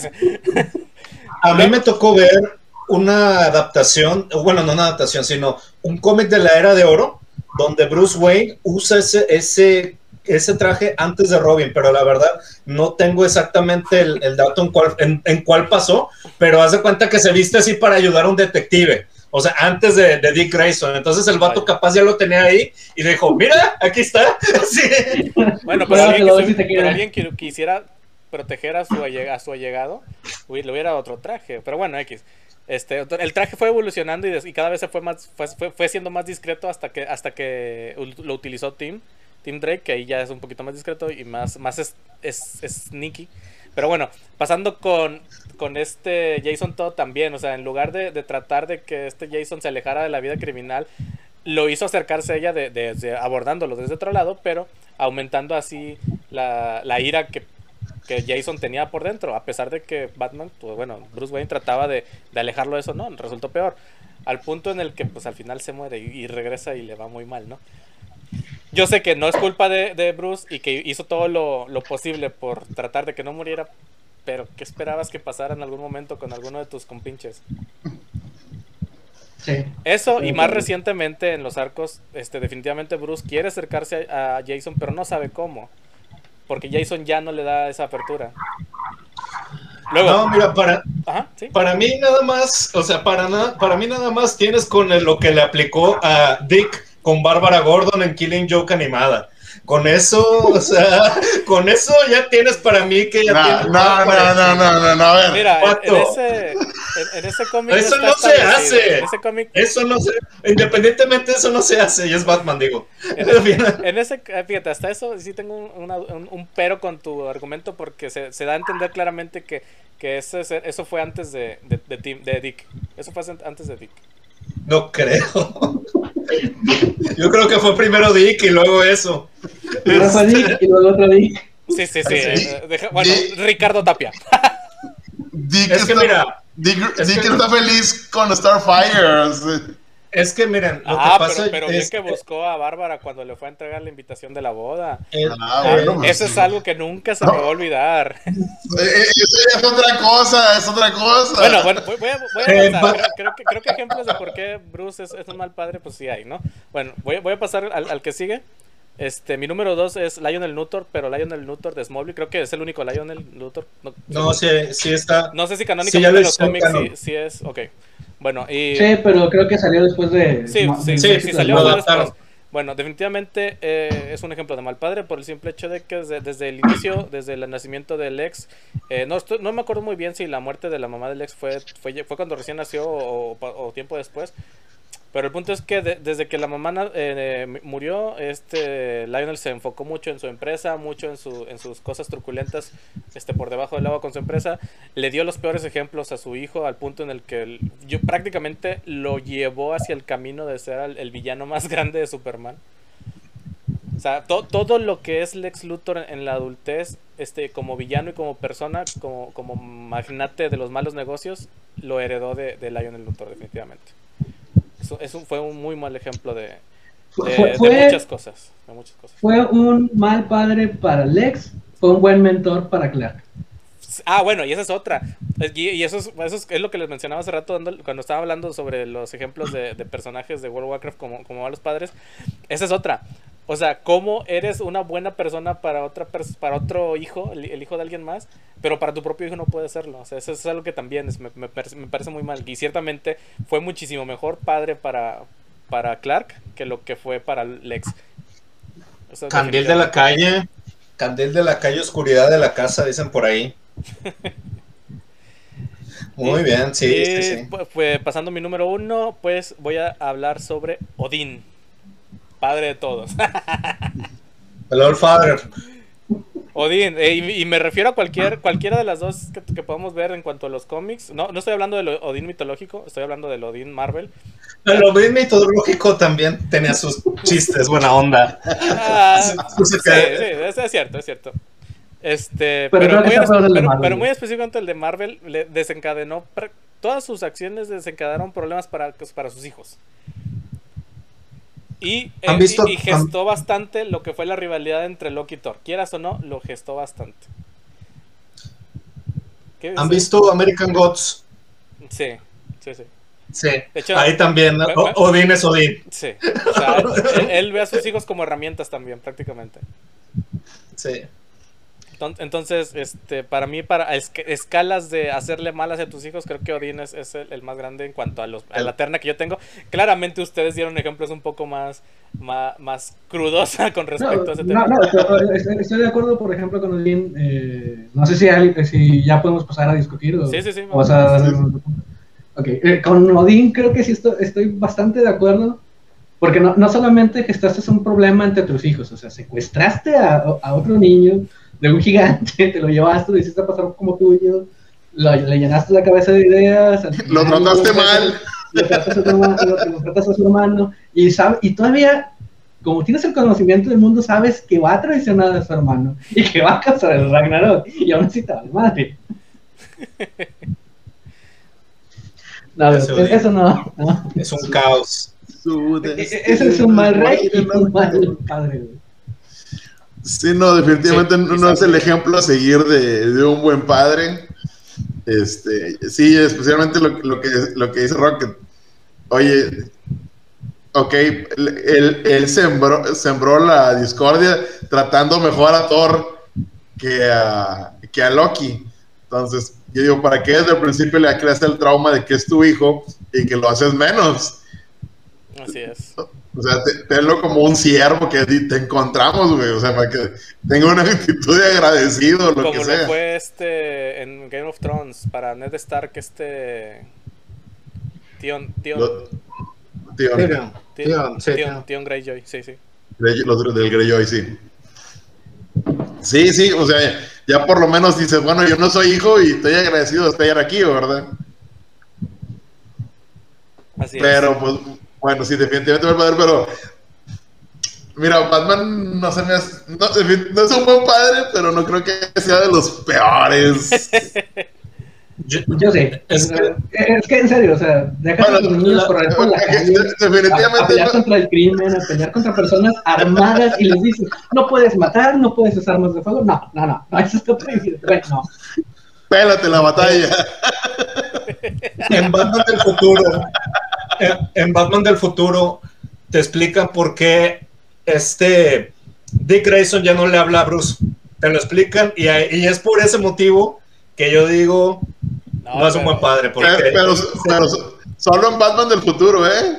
A mí me tocó ver una adaptación, bueno, no una adaptación, sino un cómic de la Era de Oro, donde Bruce Wayne usa ese, ese ese traje antes de Robin, pero la verdad no tengo exactamente el, el dato en cuál, en, en cuál pasó, pero haz de cuenta que se viste así para ayudar a un detective. O sea, antes de, de Dick Grayson. Entonces el vato capaz ya lo tenía ahí y le dijo, mira, aquí está. Sí. Bueno, pero Bueno, alguien, que pero alguien que quisiera proteger a su, a su allegado, le hubiera otro traje. Pero bueno, X. Este, el traje fue evolucionando y, cada vez se fue más fue, fue, fue siendo más discreto hasta que hasta que lo utilizó Tim Tim Drake que ahí ya es un poquito más discreto y más más es, es, es sneaky pero bueno pasando con con este Jason Todd también o sea en lugar de, de tratar de que este Jason se alejara de la vida criminal lo hizo acercarse a ella de, abordándolo desde otro lado pero aumentando así la, la ira que que Jason tenía por dentro, a pesar de que Batman, pues bueno, Bruce Wayne trataba de, alejarlo de eso, no, resultó peor. Al punto en el que pues al final se muere y regresa y le va muy mal, ¿no? Yo sé que no es culpa de, de Bruce y que hizo todo lo, lo posible por tratar de que no muriera, pero ¿qué esperabas que pasara en algún momento con alguno de tus compinches? Sí. Eso y más recientemente en los arcos, este, definitivamente Bruce quiere acercarse a, a Jason, pero no sabe cómo. Porque Jason ya no le da esa apertura. Luego, No, mira, para, ajá, sí. para mí nada más, o sea, para, na- para mí nada más tienes con el- lo que le aplicó a Dick con Bárbara Gordon en Killing Joke animada. Con eso, o sea, con eso ya tienes para mí que ya No, tienes no, no, no, no, no, no, a ver. Mira, en, ese, en, en ese cómic Eso no se hace. En ese cómic, Eso no se, independientemente eso no se hace, y es Batman, digo. en, en ese, eh, fíjate, hasta eso sí tengo un, una- un- un pero con tu argumento porque se, se da a entender claramente que, que ese, ese- eso fue antes de, de, de Tim- de Dick. Eso fue antes de Dick. No creo. Yo creo que fue primero Dick y luego eso. Primero fue Dick y luego otro Dick. Sí, sí, sí. Sí. deja- bueno, Dick- Ricardo Tapia. Dick Es que está, mira, Dick, es Dick que- está feliz con Starfire. Es que miren, lo Ah, que pasa pero, pero bien es que buscó a Bárbara cuando le fue a entregar la invitación de la boda. Ah, eh, bueno, Eso es sí. algo que nunca se me va a olvidar. Eh, eh, es otra cosa, es otra cosa. Bueno, bueno, voy, voy a, voy a Eh, va- Creo, creo que, creo que ejemplos de por qué Bruce es, es un mal padre, pues sí hay, ¿no? Bueno, voy, voy a pasar al, al que sigue. Este, mi número dos es Lionel Luthor, pero Lionel Luthor de Smallville, creo que es el único Lionel Luthor. No, no, sí, sí está. no sé si Sí, canónicamente en los cómics sí, sí es. Ok. Bueno, y. Sí, pero creo que salió después de. Sí, sí, sí, salió después. Bueno, definitivamente eh, es un ejemplo de mal padre por el simple hecho de que desde, desde el inicio, desde el nacimiento del ex, eh, no, estoy- no me acuerdo muy bien si la muerte de la mamá del ex fue, fue, fue cuando recién nació o, o- o tiempo después. Pero el punto es que de- desde que la mamá eh, m- murió, este Lionel se enfocó mucho en su empresa, mucho en, su, en sus cosas truculentas este, por debajo del agua con su empresa. Le dio los peores ejemplos a su hijo al punto en el que prácticamente lo llevó hacia el camino de ser el, villano más grande de Superman. O sea, to- todo lo que es Lex Luthor en, la adultez, este, como villano y como persona, como, magnate de los malos negocios, lo heredó de Lionel Luthor, definitivamente. Eso, eso fue un muy mal ejemplo de, Fue, de- fue- de fue- muchas cosas. De muchas cosas. fue un mal padre para Lex, fue un buen mentor para Clark. Ah, bueno, y esa es otra. Y, eso, es, eso es, lo que les mencionaba hace rato dando- cuando estaba hablando sobre los ejemplos de, de personajes de World of Warcraft como, como malos padres. Esa es otra. O sea, cómo eres una buena persona para otra pers- para otro hijo, el, el hijo de alguien más, pero para tu propio hijo no puedes serlo. O sea, eso es algo que también es- me, me parece, me parece muy mal. Y ciertamente fue muchísimo mejor padre para, para Clark que lo que fue para Lex. Eso Candil de la calle. Candil de la calle, oscuridad de la casa, dicen por ahí. Muy bien, sí, y, sí, sí. pu- Pues pasando mi número uno, pues voy a hablar sobre Odín, padre de todos. El Old Father. Odín, eh, y, y me refiero a cualquier, cualquiera de las dos que, que podamos ver en cuanto a los cómics. No, no estoy hablando del Odín mitológico, estoy hablando del Odín Marvel. El Odín mitológico también tenía sus chistes, buena onda. Ah, sí, es, es cierto, es cierto. Este, Pero muy, pero- Marvel. pero muy específicamente el de Marvel le desencadenó todas sus acciones desencadenaron problemas para, para sus hijos. Y, ¿Han eh, visto- y- y gestó bastante lo que fue la rivalidad entre Loki y Thor. Quieras o no, lo gestó bastante. ¿Qué ¿Han visto American Gods? Sí, sí, sí. Sí. hecho- Ahí también. ¿no? O- Odín es Odín. Sí. O sea, él, él ve a sus hijos como herramientas también, prácticamente. Sí. Enton- Entonces, este, para mí, para es- escalas de hacerle mal hacia tus hijos, creo que Odín es, es el, el más grande en cuanto a, los, a la terna que yo tengo. Claramente ustedes dieron ejemplos un poco más, más, más crudos con respecto a ese tema. No, no, pero, eh, estoy, de acuerdo, por ejemplo, con Odín. Eh, no sé si, hay- si ya podemos pasar a discutir o, Sí, sí, sí, o a dar sí. algún otro punto. Ok, eh, con Odín creo que sí estoy, estoy bastante de acuerdo, porque no, no solamente gestaste un problema entre tus hijos, o sea, secuestraste a, a otro niño de un gigante, te lo llevaste, lo hiciste pasar como tuyo, lo- le llenaste la cabeza de ideas. Lo trataste mal. lo tratas a tu hermano, lo- lo tratas a su hermano, y, sabe, y todavía, como tienes el conocimiento del mundo, sabes que va a traicionar a su hermano y que va a causar el Ragnarok, y aún así te vale madre. No, Eso no, no. Es un caos. E- e- Ese es un mal rey y un mal padre. Sí, no, definitivamente Sí, no, no es el ejemplo a seguir de, de un buen padre. Este, sí, especialmente lo, lo que, lo que dice Rocket. Oye, ok, él sembró, sembró la discordia tratando mejor a Thor que a, que a Loki. Entonces, yo digo, ¿para qué desde el principio le creaste el trauma de que es tu hijo y que lo haces menos? Así es. O sea, te- tenlo como un siervo que te encontramos, güey. O sea, para que tenga una actitud de agradecido, lo Como que lo sea. fue este en Game of Thrones para Ned Stark, este. Tion, Tion, Lo- Tion, sí, Tion-. Tion Greyjoy, sí, sí. Grey- los del Greyjoy, sí. Sí, sí, o sea, ya por lo menos dices, bueno, yo no soy hijo y estoy agradecido de estar aquí, ¿verdad? Así Pero, es. pues, bueno, sí, definitivamente va a poder, pero. Mira, Batman no se me hace- no, no es un buen padre, pero no creo que sea de los peores. Yo- Yo sé. Es que- es que en serio, o sea, deja Bueno, a los niños correr por la calle. A, a definitivamente pelear no- contra el crimen, a pelear contra personas armadas y les dices, no puedes matar, no puedes usar armas de fuego. No, no, no, no, eso está prohibido. No. pélate la batalla. en Batman del futuro, en, en Batman del futuro, te explican por qué este Dick Grayson ya no le habla a Bruce. Te lo explican y, y es por ese motivo que yo digo no, es un buen padre. Porque Pero, pero solo en Batman del futuro, ¿eh?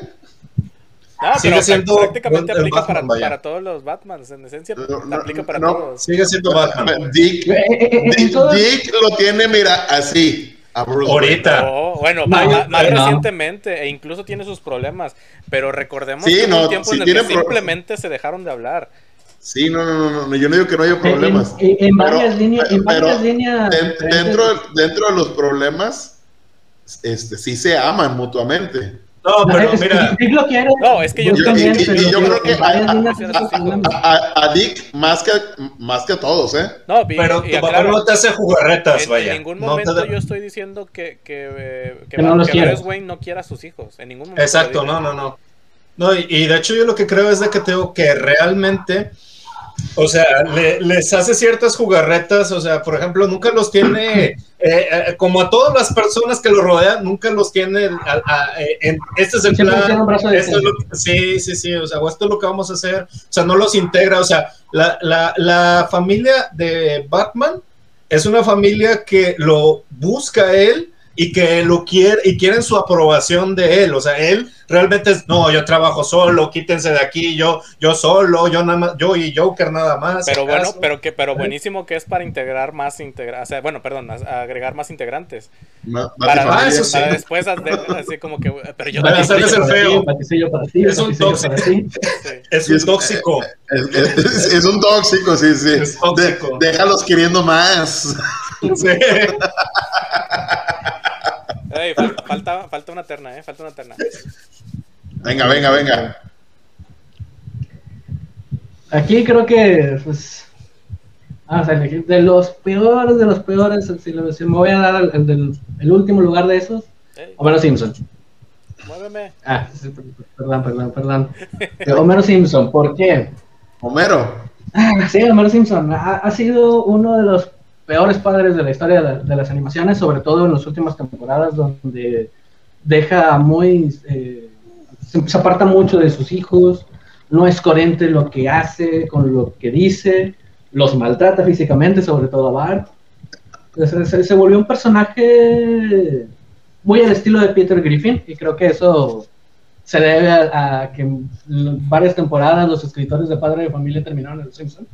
No, Sigue pero siendo prácticamente aplica Batman, para, todos los Batmans. En esencia, No, no, aplica para no. todos. sigue siendo Batman. Dick, Eh, eh, eh, Dick lo tiene, mira, así. A Bruce Wayne. Ahorita. No, bueno, No, más, más no. recientemente, e incluso tiene sus problemas. Pero recordemos Sí, que hubo no, un tiempo sí en el tiene que simplemente se dejaron de hablar. Sí, no, no, no, no, yo no digo que no haya problemas. En, en Pero- varias líneas, en pero varias líneas. Dentro, dentro de los problemas, este, sí se aman mutuamente. No, pero es mira, Dick lo quiere. No, es que yo- también, y- yo creo que a- a- Dick más que, más que a todos, ¿eh? No, pero tu papá no te hace jugarretas, en, vaya. en ningún No te momento yo estoy diciendo que, que, eh, que, Que no los que quiere. Bruce Wayne no quiera a sus hijos. En ningún momento. Exacto, no, no, no. No, y, y de hecho yo lo que creo es de que tengo que realmente, o sea, le- les hace ciertas jugarretas, o sea, por ejemplo, nunca los tiene, eh, eh, como a todas las personas que lo rodean, nunca los tiene, a- a- eh, en, este es el plan, un brazo de esto es lo que- sí, sí, sí, o sea, o esto es lo que vamos a hacer, o sea, no los integra, o sea, la, la, la familia de Batman es una familia que lo busca él y que lo quiere y quieren su aprobación de él, o sea, él realmente es, no, yo trabajo solo, quítense de aquí, yo, yo solo, yo nada más, yo y Joker nada más. Pero bueno, pero que, pero buenísimo que es para integrar más integra, o sea, bueno, perdón, a- agregar más integrantes. Ma- Para, Ah, eso sí. para después hacer- así como que, pero yo Para hacerles el feo. Es un tóxico. ti. sí. es un tóxico. Es, es- es un tóxico, sí, sí. Es tóxico. De- déjalos queriendo más. Sí. Ey, falta, falta una terna, eh, falta una terna. Venga, venga, venga. Aquí creo que, pues, vamos a elegir de los peores, de los peores, si, lo- si me voy a dar el, el del el último lugar de esos, Ey, Homero Simpson. muéveme. Ah, sí, perdón, perdón, perdón. Eh, Homero Simpson, ¿por qué? Homero. Ah, sí, Homero Simpson ha, ha sido uno de los peores padres de la historia de, de las animaciones, sobre todo en las últimas temporadas, donde deja muy. eh, se, se aparta mucho de sus hijos, no es coherente lo que hace con lo que dice, los maltrata físicamente, sobre todo a Bart. Se, se- se volvió un personaje muy al estilo de Peter Griffin y creo que eso se debe a, a que varias temporadas los escritores de Padre de Familia terminaron en Los Simpson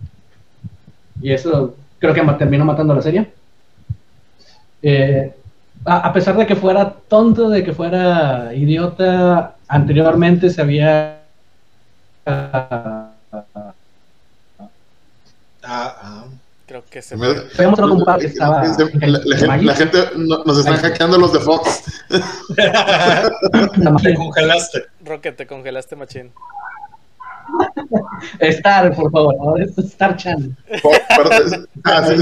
y eso creo que terminó matando la serie. Eh, a, a pesar de que fuera tonto, de que fuera idiota, anteriormente se había ah, Ah, ah. Creo que se Me- que estaba La, la- la gente, la gente no- nos están hackeando los de Fox. Te congelaste. Roque, te congelaste, machín. Star, por favor, ahora es Star Channel. Oh, ah, sí,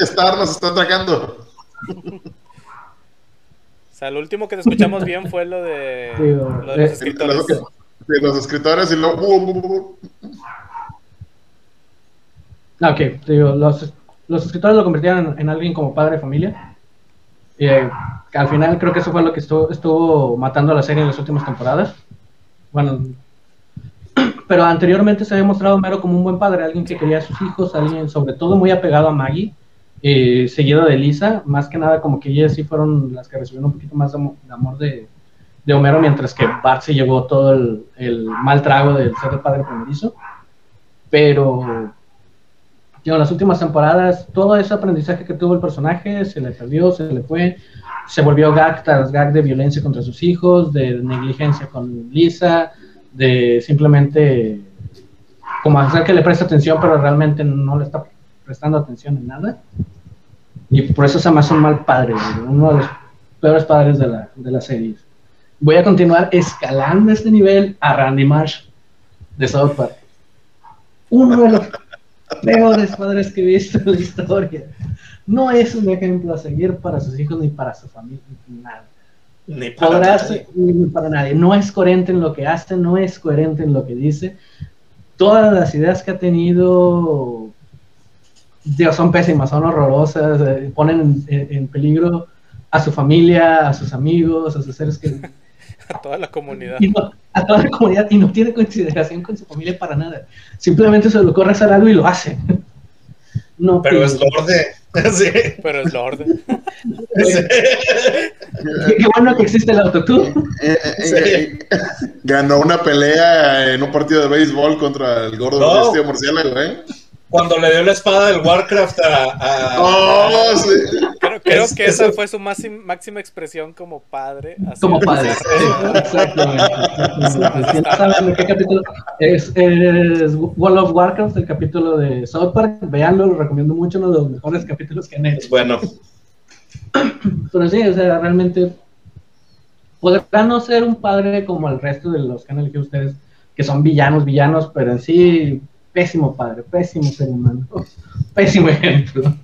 Star, nos está atacando. O sea, lo último que te escuchamos bien fue lo de, Digo, lo de los eh, escritores. Los, de los escritores y luego. Ah, Ok, te digo, los, los escritores lo convirtieron en, en alguien como padre de familia. Eh, que al final creo que eso fue lo que estuvo, estuvo matando a la serie en las últimas temporadas. Bueno, pero anteriormente se había mostrado Homero como un buen padre, alguien que quería a sus hijos, alguien sobre todo muy apegado a Maggie, eh, seguido de Lisa, más que nada como que ellas sí fueron las que recibieron un poquito más de, amo- de amor de, Homero, mientras que Bart se llevó todo el, mal trago del ser el padre primerizo. Pero en las últimas temporadas, todo ese aprendizaje que tuvo el personaje se le perdió, se le fue, se volvió gag tras gag de violencia contra sus hijos, de negligencia con Lisa, de simplemente como hacer que le preste atención, pero realmente no le está prestando atención en nada. Y por eso se me hace un mal padre, uno de los peores padres de la, de la serie. Voy a continuar escalando este nivel a Randy Marsh de South Park. Uno de los peores padres que he visto en la historia. No es un ejemplo a seguir para sus hijos ni para su familia, nada. Ni para Podrá nadie. ser- ni para nadie. No es coherente en lo que hace, no es coherente en lo que dice. Todas las ideas que ha tenido Dios, son pésimas, son horrorosas, eh, ponen en, en peligro a su familia, a sus amigos, a sus seres que A toda la comunidad. y no- a toda la comunidad y no tiene consideración con su familia para nada. Simplemente se le ocurre hacer algo y lo hace. No Pero tiene- es Lorde. Sí. Pero es lo orden. Sí. Qué, qué bueno que existe el autotune. Eh, eh, eh, Ganó una pelea en un partido de béisbol contra el gordo No. vestido murciélago, ¿eh? Cuando le dio la espada del Warcraft a. a- Oh, sí. Creo, creo Es- que esa fue su máxima, máxima expresión como padre. Como padre. Exactamente. Si no saben de qué capítulo es, es World of Warcraft, el capítulo de South Park. Veanlo, lo recomiendo mucho, uno de los mejores capítulos que han hecho. Bueno, Pero sí, o sea, realmente podrá no ser un padre como el resto de los que han elegido ustedes, que son villanos, villanos, pero en sí, pésimo padre, pésimo ser humano, pésimo ejemplo.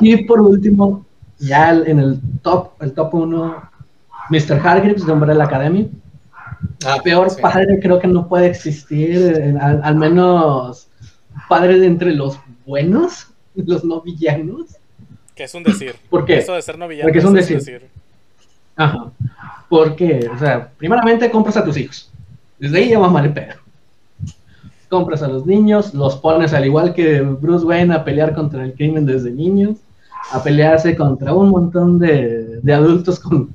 Y por último, ya en el top, el top 1, Mr. Hargreaves de Umbrella Academy. ah, Peor sí. padre creo que no puede existir, al, al menos padre de entre los buenos, los no villanos. Que es un decir. ¿Por qué? Eso de ser Porque es un decir. Ajá. Porque, o sea, primeramente compras a tus hijos. Desde ahí ya va mal el pedo. Compras a los niños, los pones al igual que Bruce Wayne a pelear contra el crimen desde niños, a pelearse contra un montón de, de adultos con.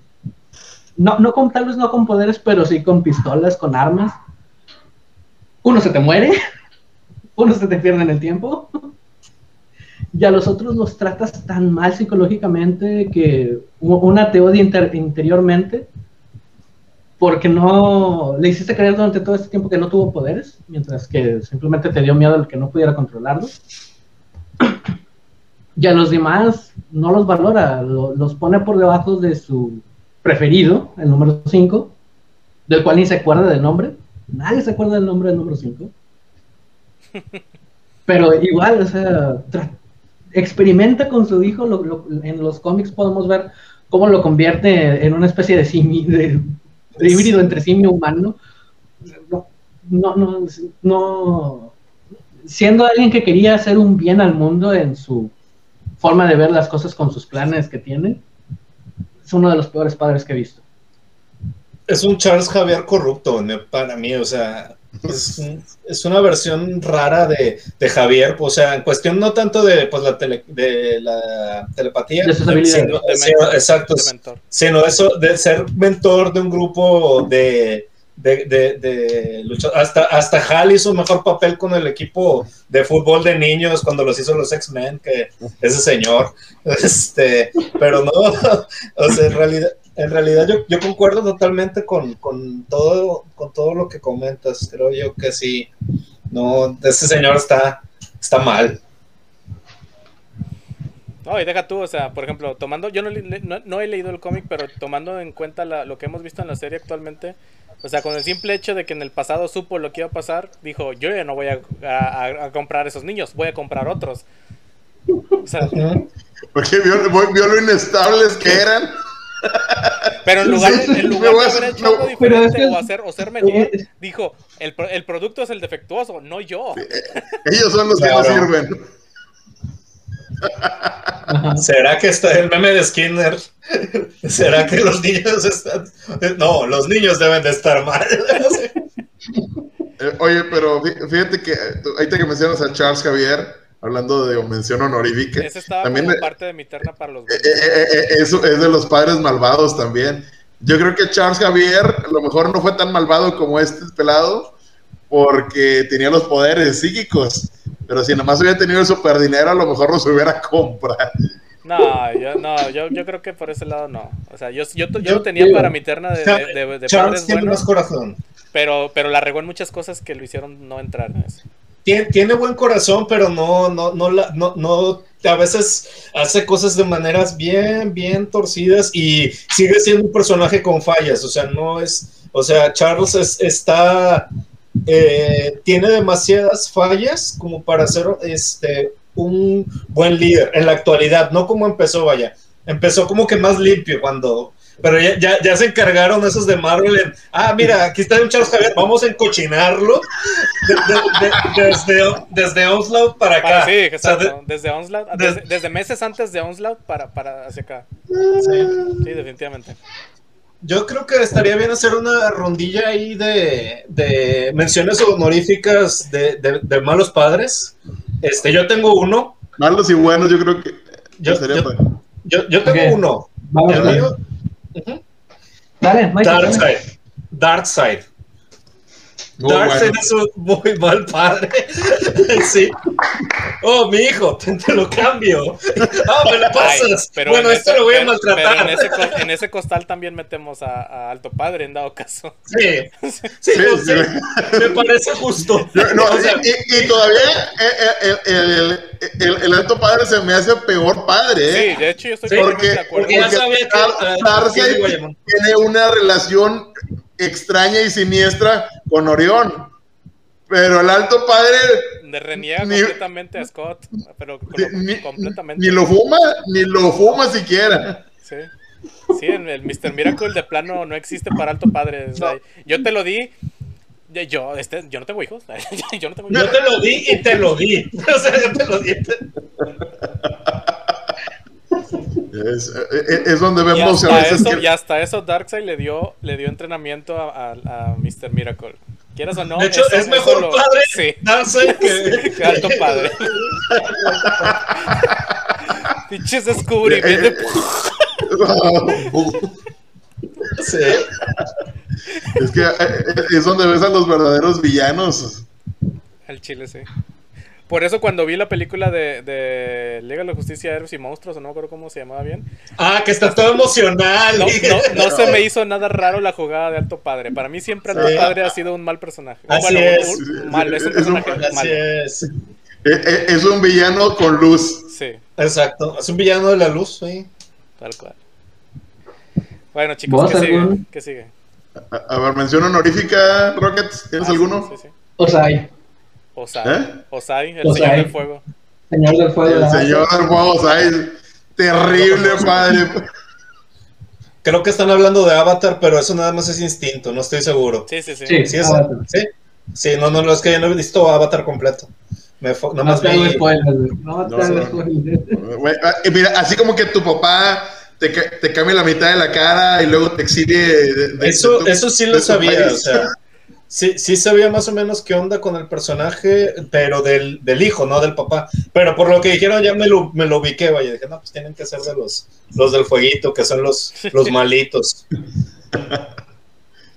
No, no con, tal vez no con poderes, pero sí con pistolas, con armas. Uno se te muere, uno se te pierde en el tiempo, y a los otros los tratas tan mal psicológicamente que una te odia inter- interiormente porque no le hiciste creer durante todo este tiempo que no tuvo poderes, mientras que simplemente te dio miedo el que no pudiera controlarlo. Y a los demás no los valora, lo- los pone por debajo de su preferido, el número 5, del cual ni se acuerda del nombre. Nadie se acuerda del nombre del número 5. Pero igual, o sea, tra- experimenta con su hijo. en los cómics podemos ver cómo lo convierte en una especie de simio, de, híbrido entre simio humano. No, no, no, no. Siendo alguien que quería hacer un bien al mundo en su forma de ver las cosas con sus planes que tiene, es uno de los peores padres que he visto. Es un Charles Javier corrupto, para mí, o sea, Es, un- es una versión rara de, de Javier, o sea, en cuestión no tanto de, pues, la, tele- de la telepatía, De sino- De sino- mentor, exacto, de mentor. sino eso de ser mentor de un grupo de, de, de, de lucha- Hasta, hasta Hal hizo mejor papel con el equipo de fútbol de niños cuando los hizo los X-Men que ese señor. Este, pero no, o sea, en realidad, en realidad yo, yo concuerdo totalmente con, con, todo, con todo lo que comentas. Creo yo que sí, no, ese señor está, está mal. No, y deja tú, o sea, por ejemplo, tomando, yo no, no, no he leído el cómic, pero tomando en cuenta la- lo que hemos visto en la serie actualmente, o sea, con el simple hecho de que en el pasado supo lo que iba a pasar, dijo, yo ya no voy a, a- a comprar esos niños, voy a comprar otros. O sea. Porque vio, vio lo inestables que eran. Pero en lugar, de- en lugar de hacer- hecho algo diferente que- o hacer, o ser mejor, Eh, dijo, el, el producto es el defectuoso, no yo. Ellos son los que no sirven. ¿Será que está el meme de Skinner? ¿Será que los niños están.? No, los niños deben de estar mal. Eh, oye, pero fí- fíjate que eh, ahorita que mencionas a Charles Javier, hablando de mención honorífica, Ese estaba también como parte de mi terna para los eh, eh, eh, eh, eso es de los padres malvados también. Yo creo que Charles Javier a lo mejor no fue tan malvado como este pelado porque tenía los poderes psíquicos. Pero si nomás hubiera tenido el super dinero, a lo mejor los hubiera comprado. No, yo, no yo, yo creo que por ese lado no. O sea, yo, yo, yo Yo lo tenía digo, para mi terna de, de, de- de Charles padres tiene buenos, más corazón. pero, pero la regó en muchas cosas que lo hicieron no entrar en eso. Tiene, tiene buen corazón, pero no, no, no, no, no, a veces hace cosas de maneras bien, bien torcidas y sigue siendo un personaje con fallas. O sea, no es, o sea, Charles es- está, eh, tiene demasiadas fallas como para ser este, un buen líder en la actualidad, no como empezó, vaya. Empezó como que más limpio cuando, pero ya, ya, ya se encargaron esos de Marvel en, ah, mira, aquí está un Charles Javier, vamos a encochinarlo de- de- de- desde, desde Onslaught para acá. Para, sí, O sea, exacto. de- desde Onslaught, de- desde, desde meses antes de Onslaught para, para hacia acá. sí. Sí, definitivamente. Yo creo que estaría bien hacer una rondilla ahí de, de menciones honoríficas de, de- de malos padres. Este, yo tengo uno. Malos y buenos, yo creo que. Yo, yo, padre. yo- yo tengo uno. Vamos El Dale, Michael. dale. Darkseid. Darkseid. Darkseid bueno. es un muy mal padre. sí. Oh, mi hijo, te, te lo cambio. Ah, me lo Ay, pasas. pero bueno, en esto ese- lo voy a maltratar. Pero en ese, co- en ese costal también metemos a, a Alto Padre, en dado caso. Sí, sí, Sí, sí. sí, me parece justo. Yo- no, O sea, y, todavía el, el- el- el alto padre se me hace peor padre, Sí, ¿eh? de hecho yo estoy Sí, porque- de acuerdo. porque ya Porque sabía que Dar- ah, tiene una relación extraña y siniestra con Orión. Pero el alto padre De reniega Ni- completamente a Scott, pero ni, completamente. ni lo fuma, ni lo fuma siquiera. Sí. Sí, en el Mr. Miracle de plano no existe para Alto Padre. o sea, Yo te lo di. Yo, este, yo no tengo hijos. yo no tengo hijos. Yo te lo di y te lo di. O sea, yo te lo di. Es, es- es donde Y vemos a hasta, veces eso, que- y hasta eso Darkseid le dio, le dio entrenamiento a, a, a Mr. Miracle. Quieras o no. De hecho, eso- es mejor lo- padre Sí, Darkseid que, que Alto Padre. Pinches descubrimientos. Sí. es que eh, es donde ves a los verdaderos villanos. Al chile, sí. Por eso cuando vi la película de, de Liga de la Justicia, Héroes y Monstruos, o no me acuerdo cómo se llamaba bien, Ah, que está todo emocional. no, no, no se me hizo nada raro la jugada de Alto Padre. Para mí siempre Alto Sí. Padre ha sido un mal personaje. Así bueno, es. un- un mal, es un Es un- personaje Así malo. es. Eh, eh, Es un villano con luz. Sí, Exacto. Es un villano de la luz, sí. tal cual. Bueno, chicos, ¿Vos ¿qué sigue? ¿Qué sigue? A, a ver, mención honorífica, Rocket. ¿Tienes Ah, sí, alguno? Sí, sí. Osai, Osai. ¿Eh? Osai, el Osai. señor del fuego. señor del fuego. El la- señor del fuego, ¿sabes? Terrible, padre. Creo que están hablando de Avatar, pero eso nada más es instinto, no estoy seguro. Sí, sí, sí. Sí. Sí, es, Avatar. sí. Sí, no, no, no, es que yo no he visto Avatar completo. Me fo- No te hago vi- spoilers. No No, no. ah, Mira, así como que tu papá te, ca- te cambia la mitad de la cara y luego te exilie. de- de- Eso, de tu- eso sí lo sabía, país. o sea. sí, sí sabía más o menos qué onda con el personaje, pero del, del hijo, no del papá. Pero por lo que dijeron ya me lo, me lo ubiqué, vaya. Dije, no, pues tienen que ser de los, los del fueguito, que son los, los malitos.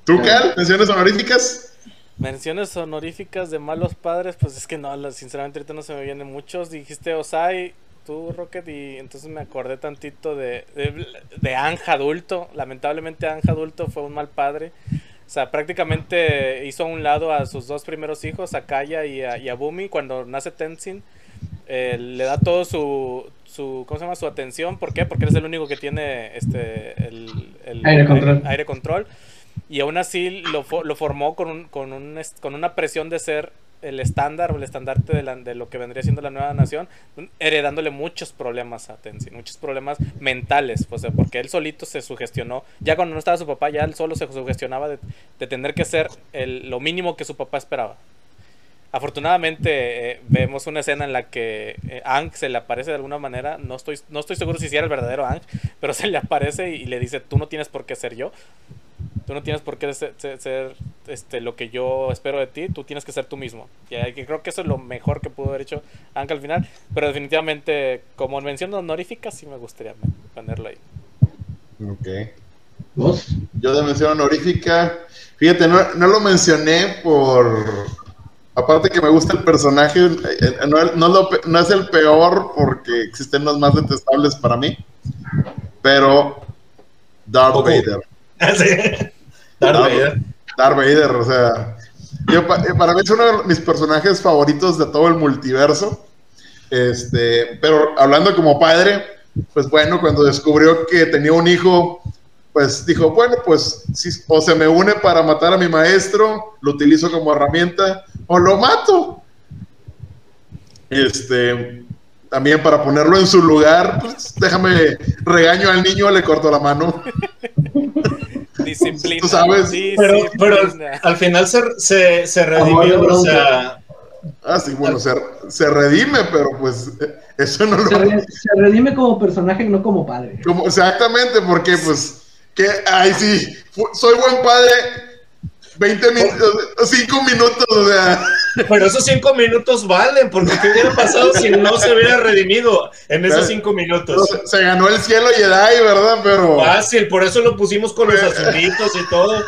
¿Tú, Cal? ¿Menciones honoríficas? Menciones honoríficas de malos padres, pues es que no, sinceramente ahorita no se me vienen muchos. Dijiste Osai, tú Rocket, y entonces me acordé tantito de, de, de Ang adulto. Lamentablemente Ang adulto fue un mal padre. O sea, prácticamente hizo a un lado a sus dos primeros hijos, a Kaya y a, y a Bumi, cuando nace Tenzin. eh, le da todo su, su, ¿cómo se llama? Su atención. ¿Por qué? Porque él es el único que tiene este, el, el Aire control. aire control. Y aún así lo, lo formó con, un, con, un, con una presión de ser el estándar o el estandarte de, la- de lo que vendría siendo la nueva nación, heredándole muchos problemas a Tenzin, muchos problemas mentales, pues, porque él solito se sugestionó, ya cuando no estaba su papá, ya él solo se sugestionaba de, de tener que ser el- lo mínimo que su papá esperaba. Afortunadamente eh, vemos una escena en la que eh, Ang se le aparece de alguna manera, no estoy, no estoy seguro si era el verdadero Ang, pero se le aparece y le dice, tú no tienes por qué ser yo, tú no tienes por qué ser, ser- ser, este, lo que yo espero de ti, tú tienes que ser tú mismo. Y eh, creo que eso es lo mejor que pudo haber hecho Ang al final, pero definitivamente como mención honorífica sí me gustaría ponerlo ahí. Ok. ¿Vos? Yo de mención honorífica, fíjate, no, no lo mencioné por... Aparte que me gusta el personaje, eh, eh, no, no lo pe- no es el peor porque existen los más detestables para mí, pero Darth. Vader. Sí. Darth Vader. Darth Vader, o sea, yo, eh, para mí es uno de mis personajes favoritos de todo el multiverso. Este, pero hablando como padre, pues bueno, cuando descubrió que tenía un hijo, pues dijo, bueno, pues si, o se me une para matar a mi maestro, lo utilizo como herramienta, o lo mato. Este, también para ponerlo en su lugar, pues déjame regaño al niño, le corto la mano. Disciplina. Tú sabes. Pero, pero al, final se, se, se de redimió, o sea, Ah, sí, bueno, se, se redime, pero pues eso no lo... Se, re- se redime como personaje, no como padre. Como, exactamente, porque pues, que, ay, sí, soy buen padre, 20 minutos, 5 minutos, o sea, pero esos cinco minutos valen, porque ¿qué hubiera pasado si no se hubiera redimido en esos cinco minutos? se, se ganó el cielo Jedi, ¿verdad? Pero, Fácil, por eso lo pusimos con los azulitos y todo.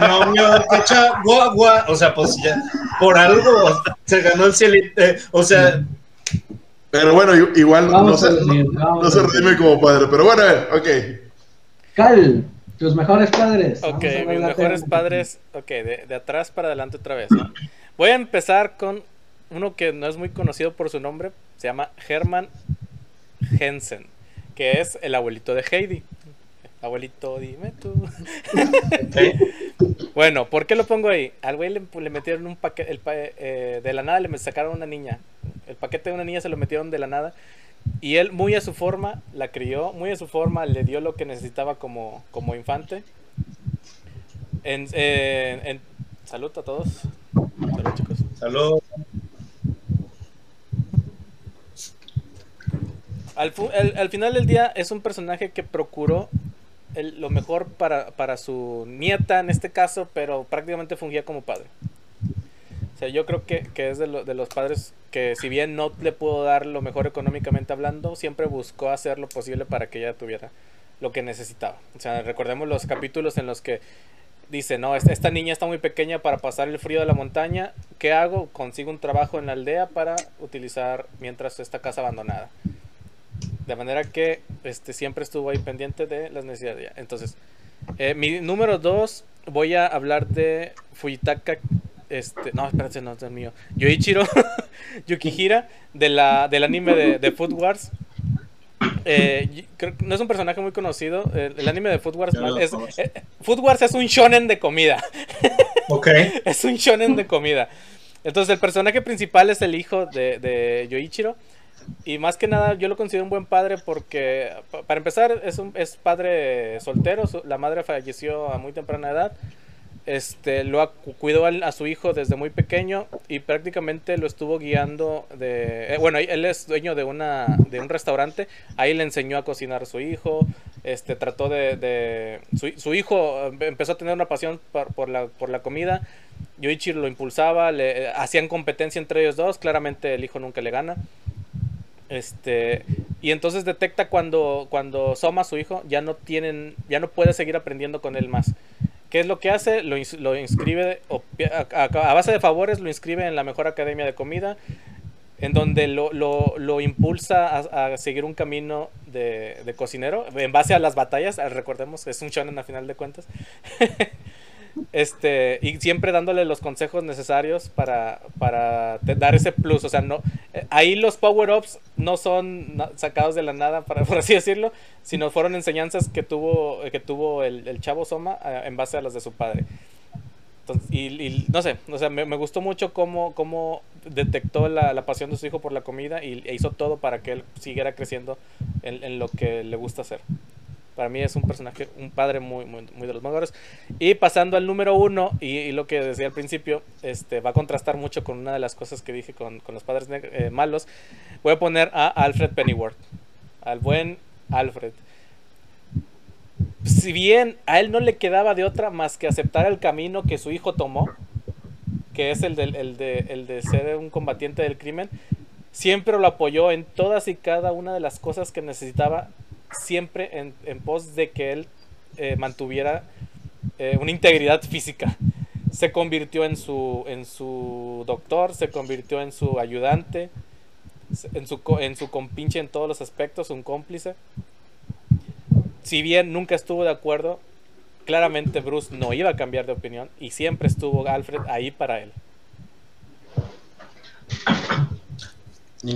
No, mío, cacha, gua, gua. O sea, pues ya, por algo se ganó el cielito. eh, o sea, pero bueno, igual no se, a redimir, no, se redime como padre, pero bueno, a ver, ok. Cal, tus mejores padres. Ok, mis mejores padres, ok, de, de atrás para adelante otra vez. ¿no? Voy a empezar con uno que no es muy conocido por su nombre, se llama Hermann Jensen, que es el abuelito de Heidi. Abuelito, dime tú. Bueno, ¿por qué lo pongo ahí? Al güey le, le metieron un paquete, pa- eh, de la nada le sacaron una niña. El paquete de una niña se lo metieron de la nada. Y él, muy a su forma, la crió, muy a su forma, le dio lo que necesitaba como, como infante. En, eh, en- salud a todos. Salud, chicos. Salud. Al, fu- al- al final del día es un personaje que procuró el- lo mejor para, para su nieta en este caso, pero prácticamente fungía como padre. O sea, yo creo que, que es de, lo- de los padres que si bien no le pudo dar lo mejor económicamente hablando, siempre buscó hacer lo posible para que ella tuviera lo que necesitaba. O sea, recordemos los capítulos en los que dice, no, esta, esta niña está muy pequeña para pasar el frío de la montaña, ¿qué hago? Consigo un trabajo en la aldea para utilizar mientras esta casa abandonada. De manera que este, siempre estuvo ahí pendiente de las necesidades de ella. Entonces, eh, mi número dos, voy a hablar de Fuyitaka. Este, no, espérate, no, es mío. Yoichiro Yukihira, de la, del anime de, de Food Wars. Eh, creo no es un personaje muy conocido. el anime de Food Wars, es, eh, Food Wars es un shonen de comida. Ok. es un shonen de comida. Entonces el personaje principal es el hijo de, de Yoichiro. Y más que nada yo lo considero un buen padre porque, pa- para empezar, es, un, es padre soltero. su- La madre falleció a muy temprana edad. Este, lo cuidó a, su hijo desde muy pequeño y prácticamente lo estuvo guiando de... eh, bueno, él es dueño de, una, de un restaurante. Ahí le enseñó a cocinar a su hijo. este, trató de... su, hijo empezó a tener una pasión por, la, por la comida, Yoichi lo impulsaba, le hacían competencia entre ellos dos, claramente el hijo nunca le gana. Este, y entonces detecta cuando, cuando Soma, su hijo, ya no tienen, ya no puede seguir aprendiendo con él más. ¿Qué es lo que hace? Lo, inscribe a, base de favores, lo inscribe en la mejor academia de comida, en donde lo, lo, impulsa a, seguir un camino de, de, cocinero, en base a las batallas, recordemos, es un shonen a final de cuentas. Este, y siempre dándole los consejos necesarios para, para dar ese plus. O sea, no, eh, ahí los power-ups no son sacados de la nada, para, por así decirlo, sino fueron enseñanzas que tuvo, que tuvo el, chavo Soma eh, en base a las de su padre. y, no sé, o sea, me, gustó mucho cómo, cómo detectó la, pasión de su hijo por la comida y e hizo todo para que él siguiera creciendo en lo que le gusta hacer. Para mí es un personaje, un padre muy, muy, de los mejores. Y pasando al número uno, y, lo que decía al principio, este, va a contrastar mucho con una de las cosas que dije con, con los padres eh, malos. Voy a poner a Alfred Pennyworth, al buen Alfred. Si bien a él no le quedaba de otra más que aceptar el camino que su hijo tomó, que es el de, el de, el de ser un combatiente del crimen, siempre lo apoyó en todas y cada una de las cosas que necesitaba siempre en, pos de que él eh, mantuviera eh, una integridad física. Se convirtió en su, en su doctor, se convirtió en su ayudante, en su, en su compinche en todos los aspectos, un cómplice. Si bien nunca estuvo de acuerdo, claramente Bruce no iba a cambiar de opinión y siempre estuvo Alfred ahí para él.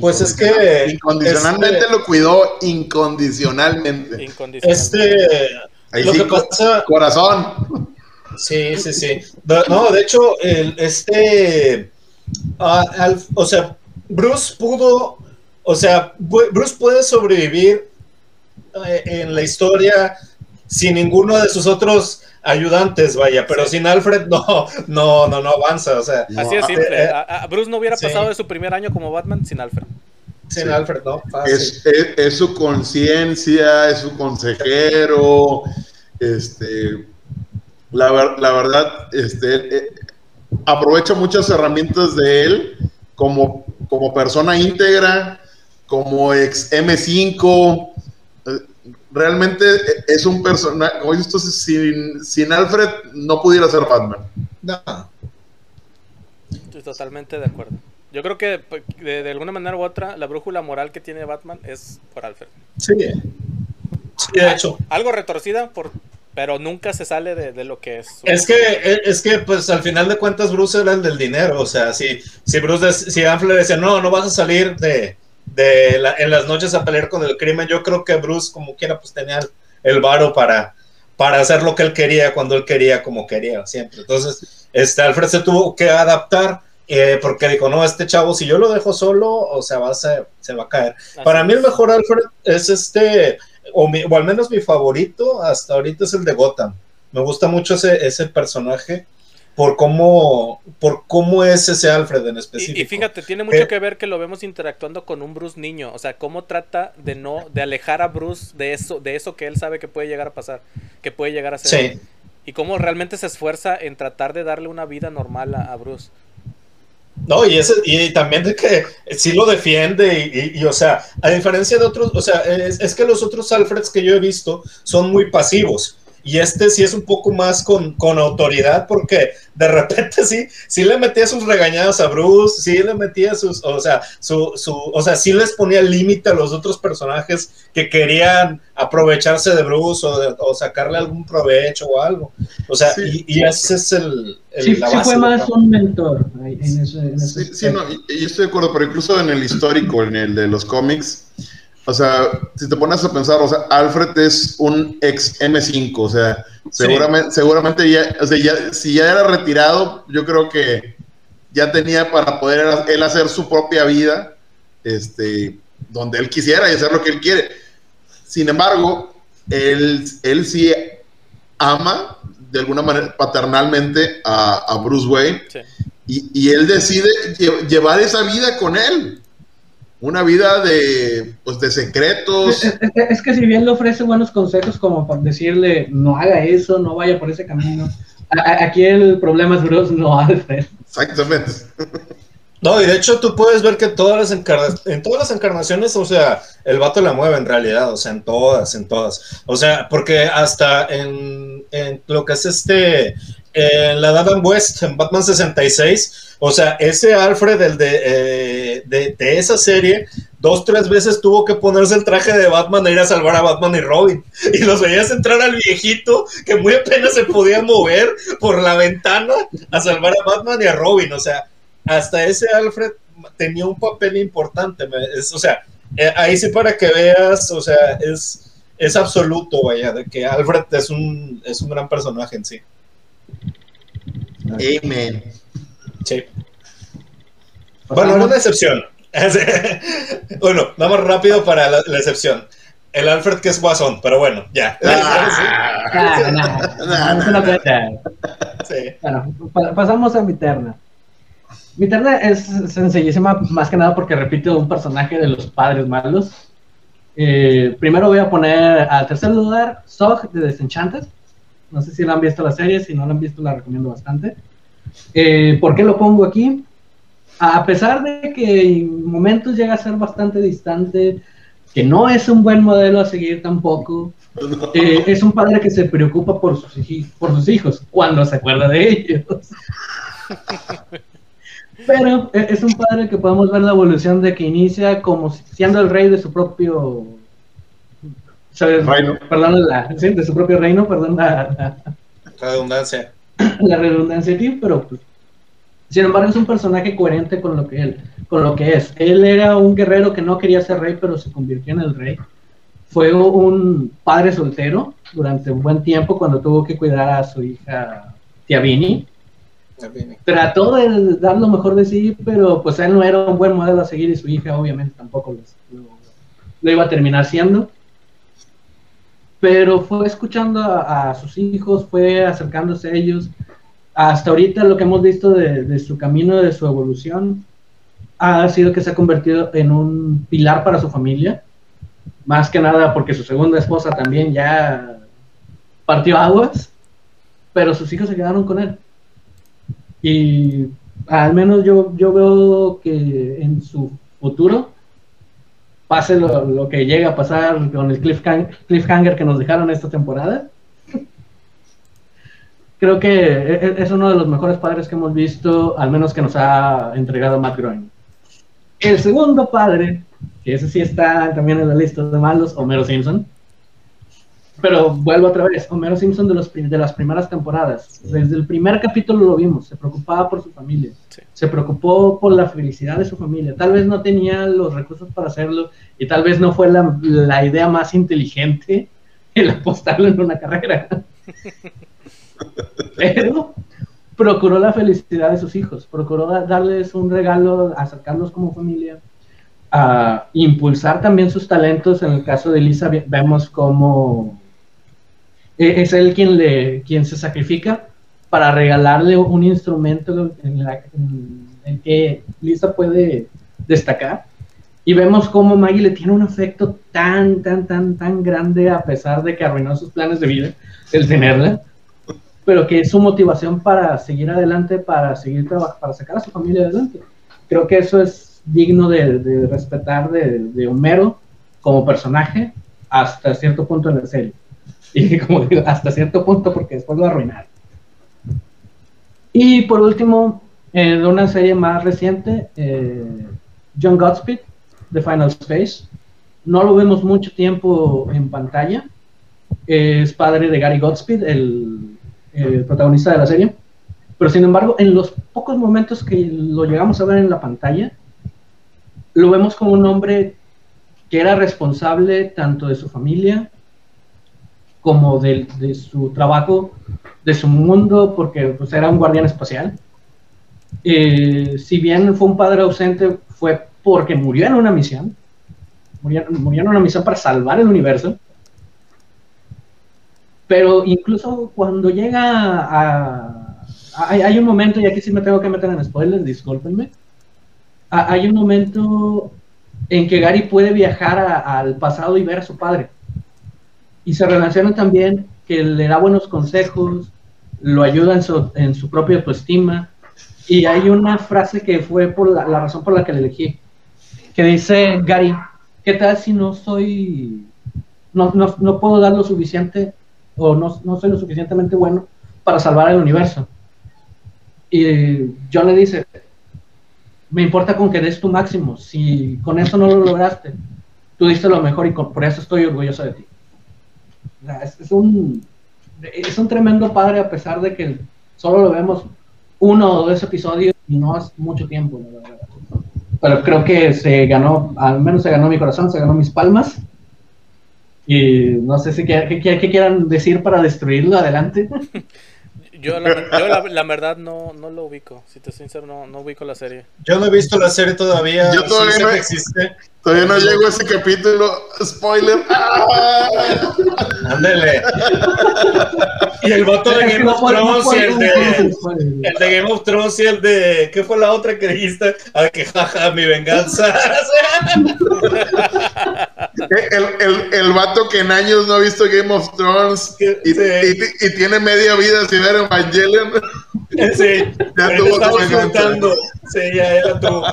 Pues es que. Incondicionalmente este lo cuidó incondicionalmente. Este. lo que pasa. Corazón. Sí, sí, sí. No, de hecho, el, este. Ah, o sea, Bruce pudo. O sea, Bruce puede sobrevivir eh, en la historia sin ninguno de sus otros ayudantes, vaya, pero sin Alfred no, no, no, no avanza, o sea. Así es simple. Eh, Bruce no hubiera pasado de su primer año como Batman sin Alfred. Sin Alfred, no. Es, es, su conciencia, es su consejero, este, la, la verdad, este, eh, aprovecha muchas herramientas de él como, como persona íntegra, como ex M5, realmente es un personaje, oye, esto sin, sin Alfred no pudiera ser Batman. No. Estoy totalmente de acuerdo. Yo creo que pues, de, alguna manera u otra, la brújula moral que tiene Batman es por Alfred. Sí. Sí, de hecho. Algo retorcida, por, pero nunca se sale de, lo que es. Es que, es que, pues al final de cuentas, Bruce era el del dinero. O sea, si, si Bruce, si Alfred decía, no, no vas a salir de, de en las noches a pelear con el crimen. Yo creo que Bruce, como quiera, pues tenía el, varo para, para hacer lo que él quería, cuando él quería, como quería, siempre. Entonces, este, Alfred se tuvo que adaptar. Eh, porque dijo, no, este chavo, si yo lo dejo solo, o sea, va a se va a caer. Para mí el mejor Alfred es este, o, o, al menos mi favorito hasta ahorita es el de Gotham. Me gusta mucho ese, ese personaje por cómo, por cómo es ese Alfred en específico. Y, fíjate, tiene mucho que ver que lo vemos interactuando con un Bruce niño, o sea, cómo trata de no, de alejar a Bruce de eso, de eso que él sabe que puede llegar a pasar, que puede llegar a ser. Sí. Y cómo realmente se esfuerza en tratar de darle una vida normal a, Bruce. No, y, ese, y también de que sí lo defiende y, o sea, a diferencia de otros, o sea, es, es, que los otros Alfreds que yo he visto son muy pasivos y este sí es un poco más con, con, autoridad porque de repente sí, sí le metía sus regañadas a Bruce, sí le metía sus, o sea, su, su, o sea, sí les ponía límite a los otros personajes que querían aprovecharse de Bruce o, o sacarle algún provecho o algo. O sea, y, y, ese es el... el sí, sí fue más un mentor en ese, en ese sí, no, y, estoy de acuerdo, pero incluso en el histórico, en el de los cómics, o sea, si te pones a pensar, o sea, Alfred es un ex M5, o sea, seguramente, seguramente ya, o sea, ya, si ya era retirado, yo creo que ya tenía para poder él hacer su propia vida, este, donde él quisiera y hacer lo que él quiere. Sin embargo, él, él sí ama de alguna manera paternalmente a, Bruce Wayne y, y, él decide llevar esa vida con él. Una vida de, pues, de secretos. Es, es- es que si bien le ofrece buenos consejos como para decirle, no haga eso, no vaya por ese camino. a- aquí el problema es Bruce, no Alfred. Exactamente. No, y de hecho tú puedes ver que todas las en todas las encarnaciones, o sea, el vato la mueve en realidad, o sea, en todas, en todas. O sea, porque hasta en, en lo que es este, en la de Adam West, en Batman 66, o sea, ese Alfred, el de, eh, de, de esa serie, dos, tres veces tuvo que ponerse el traje de Batman e ir a salvar a Batman y Robin. Y los veías entrar al viejito que muy apenas se podía mover por la ventana a salvar a Batman y a Robin, o sea hasta ese Alfred tenía un papel importante. o sea, eh, ahí sí para que veas, o sea, es, es absoluto, vaya, de que Alfred es un, es un gran personaje en sí. Amen. Sí. Bueno, una excepción. bueno, vamos rápido para la, la excepción. El Alfred que es guasón, pero bueno, ya. Bueno, pasamos a mi terna. Mi terna es sencillísima, más que nada porque repite un personaje de los padres malos. Eh, primero voy a poner al tercer lugar Zog de Desenchanted. No sé si lo han visto la serie, si no lo han visto la recomiendo bastante. Eh, ¿Por qué lo pongo aquí? A pesar de que en momentos llega a ser bastante distante, que no es un buen modelo a seguir tampoco, eh, es un padre que se preocupa por sus, por sus hijos cuando se acuerda de ellos. Pero eh, es un padre que podemos ver la evolución de que inicia como si- siendo el rey de su propio Reino. Perdón, la- sí, de su propio reino, perdón la, Redundancia. la- redundancia aquí, pero pues, sin embargo es un personaje coherente con lo que él, con lo que es. Él era un guerrero que no quería ser rey, pero se convirtió en el rey. Fue un padre soltero durante un buen tiempo cuando tuvo que cuidar a su hija Tiavini. Trató de dar lo mejor de sí, pero pues él no era un buen modelo a seguir y su hija obviamente tampoco lo, lo- lo iba a terminar siendo. Pero fue escuchando a, a sus hijos, fue acercándose a ellos. Hasta ahorita lo que hemos visto de, de su camino, de su evolución, ha sido que se ha convertido en un pilar para su familia. Más que nada porque su segunda esposa también ya partió aguas, pero sus hijos se quedaron con él. Y al menos yo, yo veo que en su futuro pase lo, que llega a pasar con el cliffhang- cliffhanger que nos dejaron esta temporada. Creo que e- e- es uno de los mejores padres que hemos visto, al menos que nos ha entregado Matt Groening. El segundo padre, que ese sí está también en la lista de malos, Homero Simpson. Pero vuelvo otra vez, Homero Simpson de, los, de las primeras temporadas. Desde el primer capítulo lo vimos, se preocupaba por su familia, Sí. se preocupó por la felicidad de su familia. Tal vez no tenía los recursos para hacerlo y tal vez no fue la, la idea más inteligente el apostarlo en una carrera. Pero procuró la felicidad de sus hijos, procuró da- darles un regalo, acercarlos como familia, a impulsar también sus talentos. En el caso de Lisa ve- vemos como e- es él quien le quien se sacrifica para regalarle un instrumento en, el que Lisa puede destacar. Y vemos cómo Maggie le tiene un afecto tan, tan, tan, tan grande a pesar de que arruinó sus planes de vida el tenerla pero que es su motivación para seguir adelante, para seguir trabajando, para sacar a su familia adelante. Creo que eso es digno de, de respetar de, de Homero como personaje hasta cierto punto en la serie. Y como digo, hasta cierto punto porque después lo arruinaron. Y por último, de una serie más reciente, eh, John Godspeed, The Final Space. No lo vemos mucho tiempo en pantalla. Es padre de Gary Godspeed, el protagonista de la serie. Pero sin embargo, en los pocos momentos que lo llegamos a ver en la pantalla, lo vemos como un hombre que era responsable tanto de su familia como de, de su trabajo, de su mundo, porque pues, era un guardián espacial. Eh, si bien fue un padre ausente, fue porque murió en una misión. Murió, murió en una misión para salvar el universo. Pero incluso cuando llega a... Hay, hay un momento, y aquí sí me tengo que meter en spoilers, discúlpenme. Ha- Hay un momento en que Gary puede viajar a- al pasado y ver a su padre. Y se relaciona también que le da buenos consejos, lo ayuda en su, en su propia autoestima. Y hay una frase que fue por la, razón por la que le elegí, que dice, Gary, ¿qué tal si no soy, no, no, no puedo dar lo suficiente o no, no soy lo suficientemente bueno para salvar el universo? Y John le dice, me importa con que des tu máximo, si con eso no lo lograste, tú diste lo mejor y por eso estoy orgulloso de ti. O sea, es, es un, es un tremendo padre a pesar de que solo lo vemos uno o dos episodios y no es mucho tiempo, la verdad. Pero creo que se ganó, al menos se ganó mi corazón, se ganó mis palmas. Y no sé si qué, qué- qué quieran decir para destruirlo adelante. Yo, la, yo la, la verdad no, no lo ubico. Si te soy sincero, no, no ubico la serie. Yo no he visto la serie todavía. Yo todavía sí no- existe. Todavía no llego a ese capítulo. Spoiler. Ándele. Y el voto de Game of Thrones y el de. El de Game of Thrones y el de. ¿Qué fue la otra que dijiste? Ah, que jaja, mi venganza. El, el, el vato que en años no ha visto Game of Thrones y, Sí. y- y tiene media vida sin ver Evangelion. Sí, Ya tuvo. Sí, ya, ya tuvo.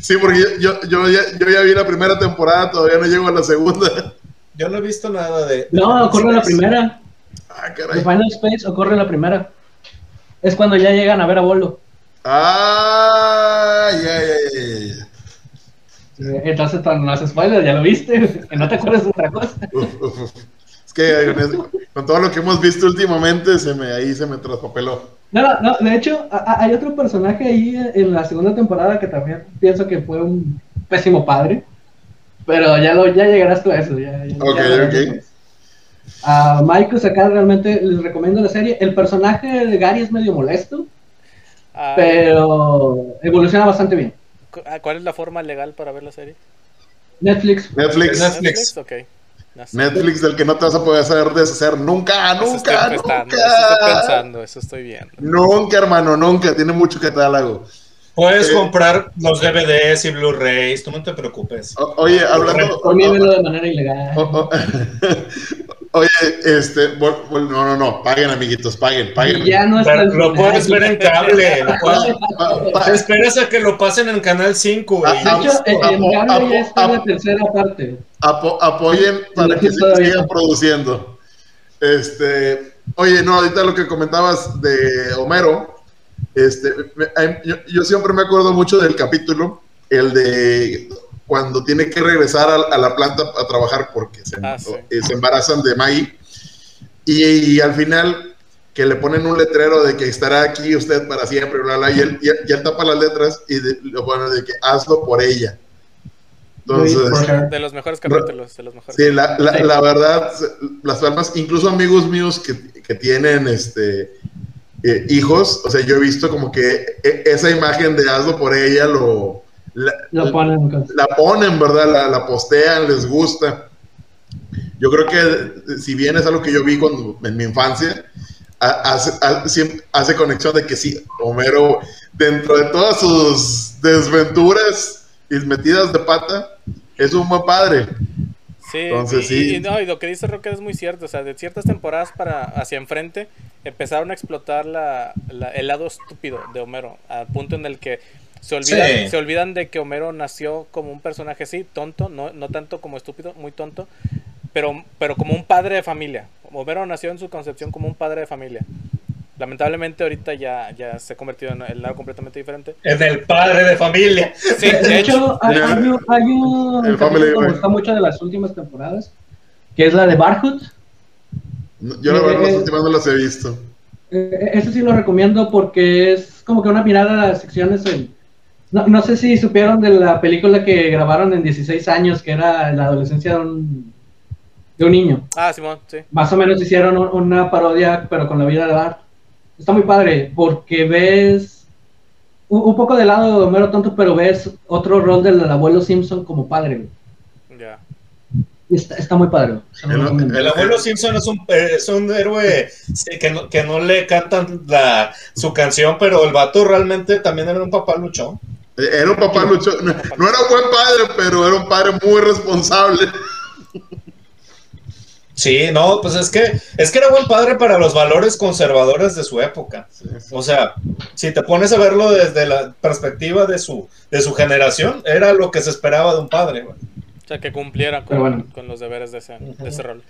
Sí, porque yo, yo, ya, yo ya vi la primera temporada, todavía no llego a la segunda. Yo no he visto nada de. No, ocurre la primera. Ah, The caray. Final Space ocurre la primera. Es cuando ya llegan a ver a Bolo. Ah, ya, ya, ya, ya. Entonces no haces spoiler, ya lo viste. Que no te acuerdas de otra cosa. Uf, uf, uf. Es que con todo lo que hemos visto últimamente, se me, ahí se me traspapeló. No, no, no, de hecho, a- a- hay otro personaje ahí en la segunda temporada que también pienso que fue un pésimo padre. Pero ya lo ya llegarás tú a eso. Ya, ya- Ok, ya ok. A Michael acá realmente les recomiendo la serie. El personaje de Gary es medio molesto, Ah, pero evoluciona bastante bien. ah, ¿Cuál es la forma legal para ver la serie? Netflix. Netflix, Netflix. Ok. No sé. Netflix del que no te vas a poder hacer deshacer nunca, Eso estoy nunca, pensando, eso estoy nunca. pensando, eso estoy viendo. Nunca, hermano, nunca. Tiene mucho catálogo. Puedes Eh. comprar los DVDs y Blu-rays, tú no te preocupes. O- oye, hablando. De manera ilegal. oye, este. vol- no, no, no. Paguen, amiguitos, paguen, paguen. Y ya no es Pero lo puedes ver en cable. Lo puedes- Pa- pa- Te esperas a que lo pasen en Canal 5, güey. Ah, De hecho, en cambio ya está la tercera parte. apo- apoyen para que se sigan produciendo. Este, oye, no, ahorita lo que comentabas de Homero, este, me- ay, yo, yo siempre me acuerdo mucho del capítulo, el de cuando tiene que regresar a, a la planta a trabajar porque se, Ah, sí. eh, se embarazan de Maggie y, y al final que le ponen un letrero de que estará aquí usted para siempre, bla, bla, y él, y y él tapa las letras y de- lo pone de que hazlo por ella. Entonces, Do it for her. De los mejores capítulos, de los mejores. Sí, la, la, Sí. la verdad, las palmas, incluso amigos míos que, que tienen este eh, hijos, o sea, yo he visto como que e- esa imagen de hazlo por ella lo la, ponen con- la ponen, ¿verdad? La, la postean, les gusta. Yo creo que si bien es algo que yo vi cuando, en mi infancia, ha- hace, conexión de que sí, Homero, dentro de todas sus desventuras y metidas de pata, es un buen padre. Sí, Entonces, y, sí. y no, y lo que dice Rocker es muy cierto. O sea, de ciertas temporadas para hacia enfrente empezaron a explotar la, la- el lado estúpido de Homero, al punto en el que se olvidan, Sí. se olvidan de que Homero nació como un personaje así, tonto, no, no tanto como estúpido, muy tonto, pero, pero como un padre de familia. Homero nació en su concepción como un padre de familia. Lamentablemente ahorita ya, ya se ha convertido en el lado completamente diferente. En el padre de familia. Sí, De hecho, hay, hay un, hay un El capítulo Family que me gusta mucho de las últimas temporadas, que es la de Barhood. Yo la verdad las Eh, últimas no las he visto. Eh, Eso sí lo recomiendo porque es como que una mirada a las secciones. en- No, no sé si supieron de la película que grabaron en 16 años, que era la adolescencia de un, de un niño. Ah, Simón, sí. Más o menos hicieron un- una parodia, pero con la vida de Bart. Está muy padre porque ves un, un poco del lado de Homero tonto, pero ves otro rol del abuelo Simpson como padre. Ya. Está, está muy padre. El- abuelo Simpson es un, es un héroe sí, que, no, que no le cantan la, su canción, pero el vato realmente también era un papá luchón. Era un papá luchón. No, no era un buen padre, pero era un padre muy responsable. Sí, no, pues es que es que era buen padre para los valores conservadores de su época. O sea, si te pones a verlo desde la perspectiva de su de su generación, era lo que se esperaba de un padre. O sea, que cumpliera con, bueno. con los deberes de ese, de ese rol.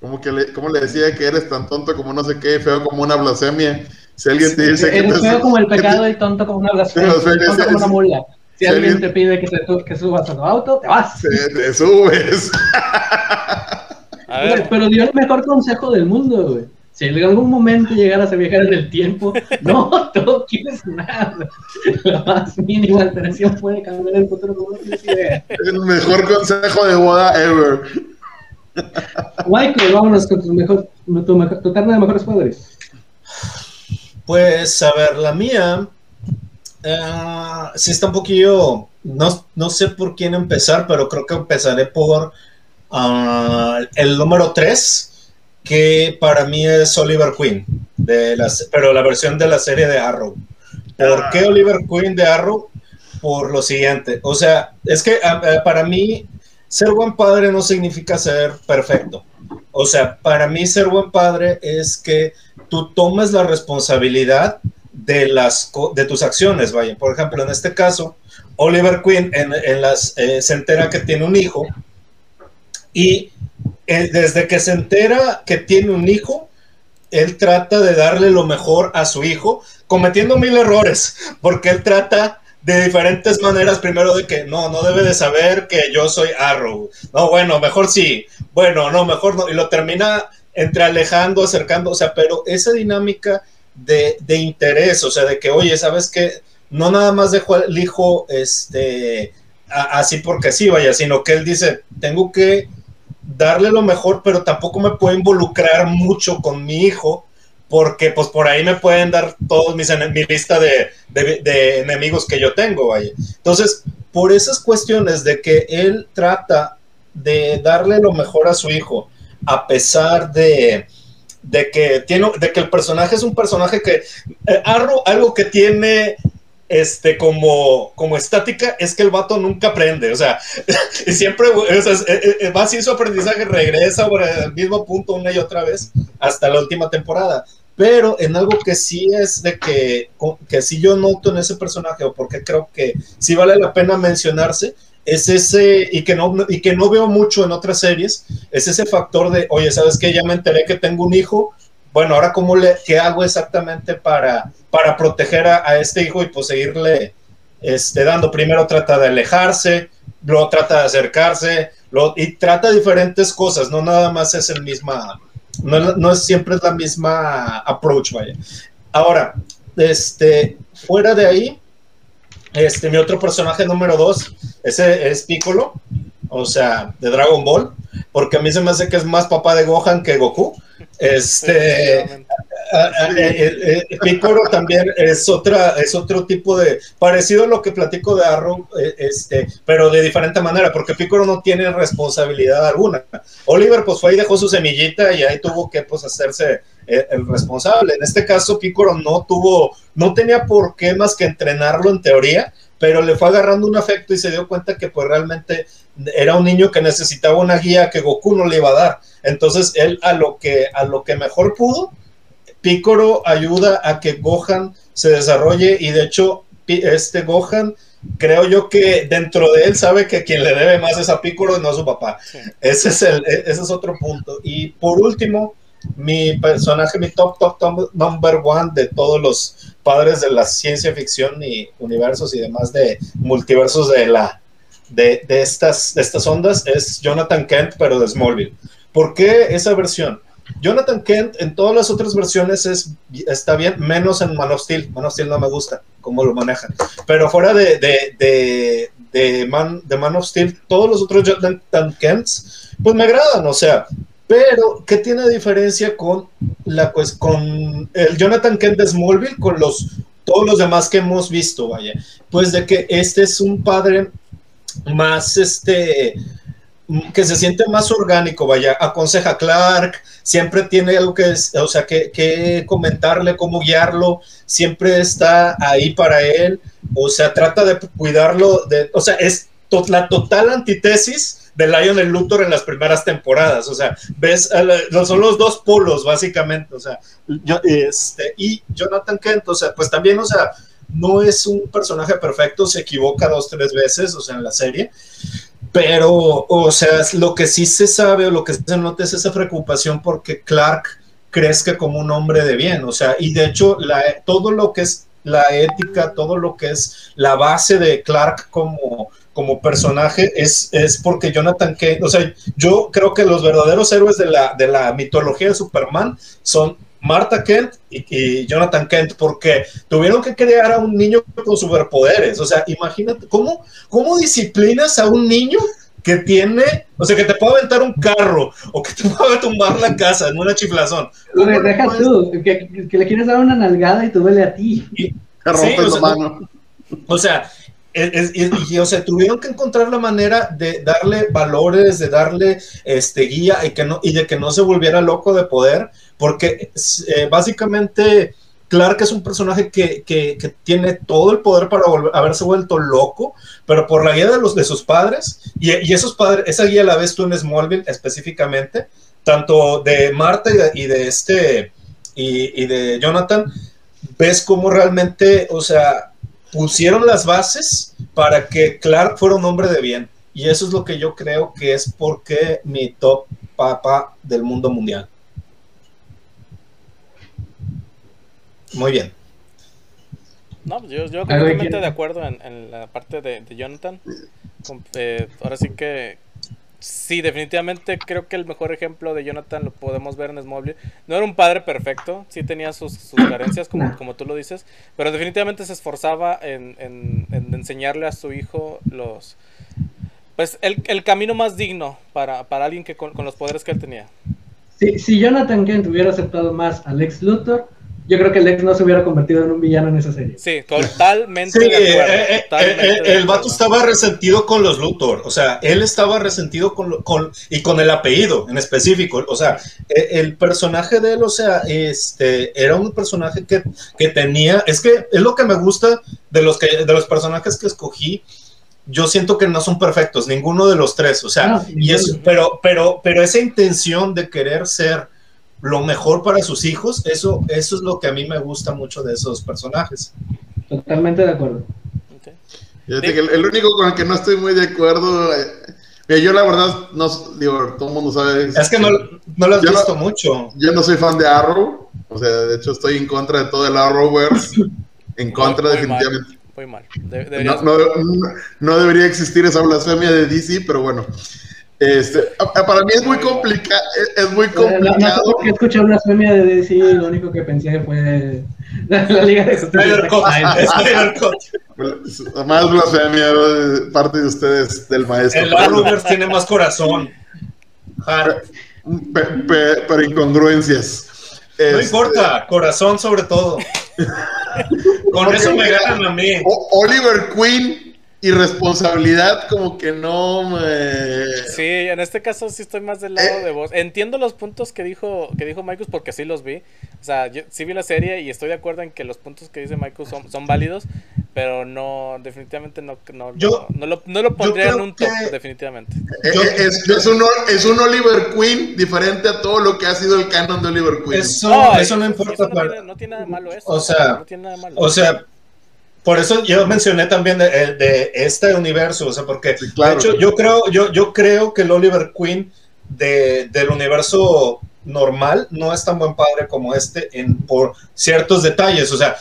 Como que le, como le decía que eres tan tonto como no sé qué, feo como una blasfemia. Si alguien te dice que te- feo como el pecado y tonto como una blasfemia. Sí, tonto como una mula. Si Sí, alguien te pide que, te tu- que subas a tu auto, te vas. te, te subes. A ver, Pero dio el mejor consejo del mundo, güey. Si en algún momento llegaras a viajar en el tiempo, no toques nada. La más mínima alteración puede cambiar el futuro como no tienes idea. El mejor consejo de boda ever. Michael, vámonos con tu, mejor, tu, mejor, tu terna de mejores padres. Pues a ver, la mía eh, sí está un poquillo, no, no sé por quién empezar, pero creo que empezaré por ah, el número 3, que para mí es Oliver Queen, de las, pero la versión de la serie de Arrow. ¿Por qué Oliver Queen de Arrow? Por lo siguiente, o sea, es que ah, ah, para mí ser buen padre no significa ser perfecto. O sea, para mí ser buen padre es que tú tomes la responsabilidad de, las, de tus acciones, vaya. Por ejemplo, en este caso, Oliver Queen eh, se entera que tiene un hijo y eh, desde que se entera que tiene un hijo, él trata de darle lo mejor a su hijo, cometiendo mil errores, porque él trata de diferentes maneras, primero de que no, no debe de saber que yo soy Arrow. No, bueno, mejor sí. Bueno, no, mejor no. Y lo termina entre alejando, acercando, o sea, pero esa dinámica de, de interés, o sea, de que, oye, ¿sabes qué? No nada más dejo al hijo este, así porque sí, vaya, sino que él dice, tengo que darle lo mejor, pero tampoco me puedo involucrar mucho con mi hijo, porque pues por ahí me pueden dar todos mis ene- mi lista de, de- enemigos que yo tengo. Entonces, por esas cuestiones de que él trata de darle lo mejor a su hijo, a pesar de, de que tiene, de que el personaje es un personaje que eh, algo que tiene este como, como estática es que el vato nunca aprende, o sea, y siempre o sea, es- eh, eh, va así su aprendizaje, regresa por el mismo punto una y otra vez hasta la última temporada. Pero en algo que sí es de que, que sí yo noto en ese personaje, o porque creo que sí vale la pena mencionarse, es ese, y que no, y que no veo mucho en otras series, es ese factor de, oye, ¿sabes qué? Ya me enteré que tengo un hijo, bueno, ahora cómo le, qué hago exactamente para, para proteger a, este hijo y pues seguirle este, dando. Primero trata de alejarse, luego trata de acercarse, luego- y trata diferentes cosas, no nada más es el misma, no, no siempre es la misma approach, vaya. Ahora, este, fuera de ahí, este, mi otro personaje número dos, ese es Piccolo, o sea, de Dragon Ball, porque a mí se me hace que es más papá de Gohan que Goku. Este, eh, eh, eh, Piccolo también es otra, es otro tipo de, parecido a lo que platico de Arrow, eh, este, pero de diferente manera, porque Piccolo no tiene responsabilidad alguna. Oliver pues fue y dejó su semillita y ahí tuvo que pues hacerse eh, el responsable. En este caso Piccolo no tuvo, no tenía por qué más que entrenarlo en teoría, pero le fue agarrando un afecto y se dio cuenta que pues realmente era un niño que necesitaba una guía que Goku no le iba a dar. Entonces él a lo que, a lo que mejor pudo, Picoro ayuda a que Gohan se desarrolle y de hecho este Gohan creo yo que dentro de él sabe que quien le debe más es a Piccolo y no a su papá. Sí. Ese es el e- ese es otro punto. Y por último, mi personaje, mi top top, top number one de todos los padres de la ciencia ficción y universos y demás de multiversos de la de, de estas de estas ondas es Jonathan Kent, pero de Smallville. ¿Por qué esa versión? Jonathan Kent en todas las otras versiones es, está bien, menos en Man of Steel. Man of Steel no me gusta cómo lo manejan. Pero fuera de, de, de, de Man, de Man of Steel, todos los otros Jonathan Kents, pues me agradan, o sea. Pero, ¿qué tiene diferencia con, la, pues, con el Jonathan Kent de Smallville con los, todos los demás que hemos visto? Vaya, pues de que este es un padre más, este, que se siente más orgánico, vaya, aconseja a Clark, siempre tiene algo que, o sea, que, que, comentarle, cómo guiarlo, siempre está ahí para él, o sea, trata de cuidarlo, de, o sea, es la total antítesis de Lionel Luthor en las primeras temporadas, o sea, ves, son los dos polos, básicamente, o sea, yo, este, y Jonathan Kent, o sea, pues también, o sea, no es un personaje perfecto, se equivoca dos, tres veces, o sea, en la serie, pero, o sea, lo que sí se sabe o lo que se nota es esa preocupación porque Clark crezca como un hombre de bien, o sea, y de hecho todo lo que es la ética, todo lo que es la base de Clark como, como personaje es, es porque Jonathan Kent, o sea, yo creo que los verdaderos héroes de la, de la mitología de Superman son Marta Kent y, Jonathan Kent, porque tuvieron que crear a un niño con superpoderes. O sea, imagínate, ¿cómo, cómo disciplinas a un niño que tiene, o sea, que te puede aventar un carro o que te puede tumbar la casa en una chiflazón? deja tú, que, le quieres dar una nalgada y te duele a ti. Y, rompes la mano. O sea, y, o sea, tuvieron que encontrar la manera de darle valores, de darle este guía y que no y de que no se volviera loco de poder, porque eh, básicamente Clark es un personaje que, que, tiene todo el poder para haberse vuelto loco, pero por la guía de los de sus padres y, y, esos padres, esa guía la ves tú en Smallville específicamente, tanto de Marta y de, este y, y de Jonathan, ves cómo realmente, o sea, pusieron las bases para que Clark fuera un hombre de bien. Y eso es lo que yo creo que es porque mi top papa del mundo mundial. Muy bien. No, yo, yo completamente de acuerdo en, la parte de, Jonathan. Eh, ahora sí que Sí, definitivamente creo que el mejor ejemplo de Jonathan lo podemos ver en Smallville. No era un padre perfecto, sí tenía sus, carencias, como, como tú lo dices, pero definitivamente se esforzaba en, enseñarle a su hijo los pues el, camino más digno para, alguien que con, los poderes que él tenía. Si, si Jonathan Kent hubiera aceptado más a Lex Luthor, yo creo que Lex no se hubiera convertido en un villano en esa serie. Sí, totalmente. Sí, de acuerdo, eh, eh, eh, el vato estaba resentido con los Luthor, o sea, él estaba resentido con, con y con el apellido en específico, o sea, el personaje de él, o sea, este, era un personaje que, que tenía, es que es lo que me gusta de los, que, de los personajes que escogí, yo siento que no son perfectos, ninguno de los tres, o sea, y eso, pero, pero, pero esa intención de querer ser lo mejor para sus hijos, eso, eso es lo que a mí me gusta mucho de esos personajes. Totalmente de acuerdo. el, único con el que no estoy muy de acuerdo, eh, yo la verdad, no, digo, todo el mundo sabe. Es que no, no lo has visto mucho. Yo no soy fan de Arrow, o sea, de hecho estoy en contra de todo el Arrowverse, en contra definitivamente. muy mal. no, debería existir esa blasfemia de DC, pero bueno. Este, para mí es muy complicado. Es muy complicado. No, no escuché una semia de DC lo único que pensé fue la, Liga de Justicia. Más blasfemia de parte de ustedes del maestro. El Arrowverse tiene más corazón. Pero incongruencias. No este, importa, corazón sobre todo. Con eso me ganan a mí. Oliver Queen y responsabilidad como que no me... Sí, en este caso sí estoy más del lado eh. de vos. Entiendo los puntos que dijo que dijo Michael porque sí los vi. O sea, yo sí vi la serie y estoy de acuerdo en que los puntos que dice Michael son, son válidos, pero no, definitivamente no, no, no, lo, no lo pondría en un top, definitivamente. Eh, eh, es, es, un, es un Oliver Queen diferente a todo lo que ha sido el canon de Oliver Queen. Eso no, eso no importa. no, tiene, nada de malo eso. O sea, no tiene nada de malo. O sea por eso yo mencioné también de, eh, este universo, o sea, porque de hecho yo creo, yo, yo creo que el Oliver Queen del universo normal no es tan buen padre como este en, por ciertos detalles, o sea,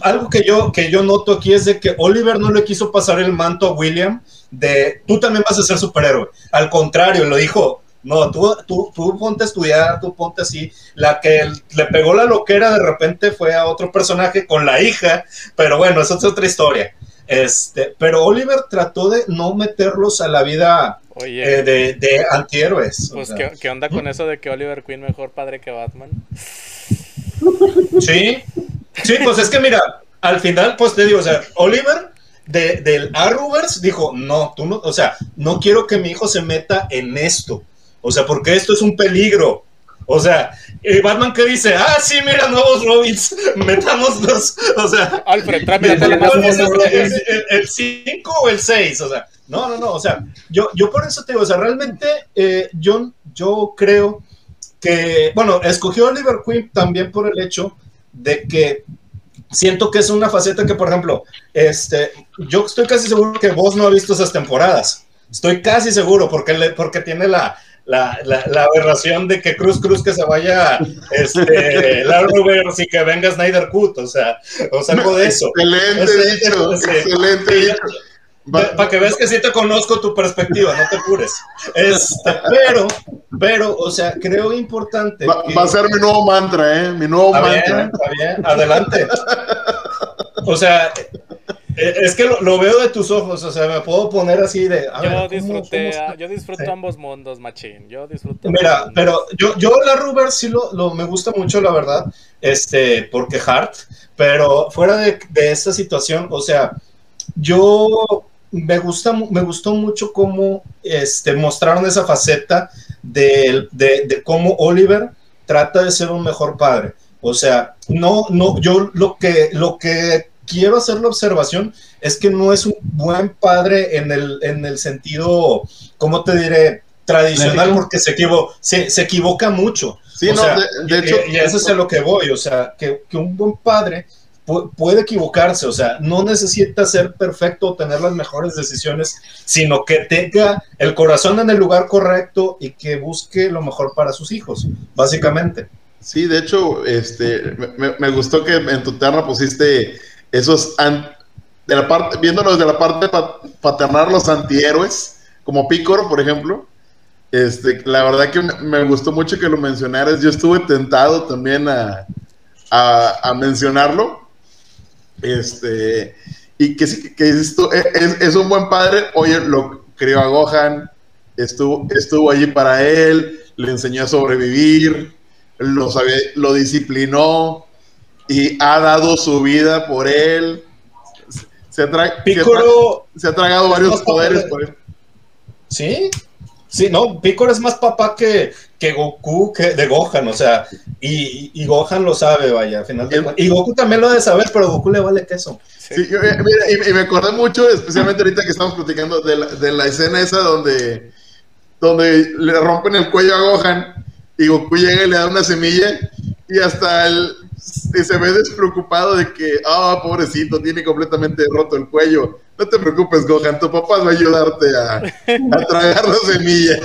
algo que yo, que yo noto aquí es de que Oliver no le quiso pasar el manto a William de tú también vas a ser superhéroe, al contrario, lo dijo, no, tú, tú, tú ponte a estudiar, tú ponte así. La que le pegó la loquera de repente fue a otro personaje con la hija, pero bueno, eso es otra historia. Este, pero Oliver trató de no meterlos a la vida eh, de, de, antihéroes. Pues, ¿qué, onda con eso de que Oliver Queen mejor padre que Batman? Sí, sí, pues es que mira, al final, pues te digo, o sea, Oliver de, del Arrowverse dijo, no, tú no, o sea, no quiero que mi hijo se meta en esto. O sea, porque esto es un peligro. O sea, y Batman que dice, ah, sí, mira, nuevos Robins, metámoslos. O sea, Alfred, tráeme el 5 o el 6, o sea, no, no, no, o sea, yo, yo por eso te digo, o sea, realmente eh, yo, yo creo que, bueno, escogió a Oliver Queen también por el hecho de que siento que es una faceta que, por ejemplo, este, yo estoy casi seguro que vos no has visto esas temporadas. Estoy casi seguro porque, le, porque tiene la, la, la, aberración de que Cruz Cruz que se vaya este, Rovers y que venga Snyder Cut, o sea, o sea, algo de eso. Excelente dicho, excelente Para que veas que sí te conozco tu perspectiva, no te apures. Este, pero, pero, o sea, creo importante. Va, a ser mi nuevo mantra, ¿eh? Mi nuevo mantra. está bien, adelante. O sea, es que lo, veo de tus ojos, o sea, me puedo poner así de. yo, disfruté, yo disfruto ambos mundos, machín. Yo disfruto. Mira, pero yo, yo la Ruber sí lo, me gusta mucho, la verdad, este, porque Hart, pero fuera de, de esta situación, o sea, yo me gusta, me gustó mucho cómo este, mostraron esa faceta de, de, de cómo Oliver trata de ser un mejor padre. O sea, no, no, yo lo que, lo que quiero hacer la observación es que no es un buen padre en el, en el sentido, ¿cómo te diré? Tradicional, porque se, se, se equivoca mucho. Sí, no, de, hecho. Y, eso es a lo que voy, o sea, que, que un buen padre puede equivocarse, o sea, no necesita ser perfecto o tener las mejores decisiones, sino que tenga el corazón en el lugar correcto y que busque lo mejor para sus hijos, básicamente. Sí, de hecho, este, me, me gustó que en tu terra pusiste esos, de la parte, viéndolo desde la parte paternal, los antihéroes, como Pícoro, por ejemplo, este, la verdad que me gustó mucho que lo mencionaras. Yo estuve tentado también a, mencionarlo. Este, y que, que, que es, es, un buen padre. Oye, lo crió a Gohan, estuvo, estuvo allí para él, le enseñó a sobrevivir, lo disciplinó, y ha dado su vida por él. Se ha, se ha, tragado varios poderes por él. Sí, sí, no, Piccolo es más papá que, que Goku, que de Gohan, o sea, y, y Gohan lo sabe, vaya, al final de Y Goku también lo debe saber, pero Goku le vale queso. Sí, eh, mira, y, me acordé mucho, especialmente ahorita que estamos platicando de la, de la escena esa donde, donde le rompen el cuello a Gohan y Goku llega y le da una semilla y hasta el, se ve despreocupado de que, ah, pobrecito, tiene completamente roto el cuello. No te preocupes, Gohan, tu papá va a ayudarte a, tragar la semilla.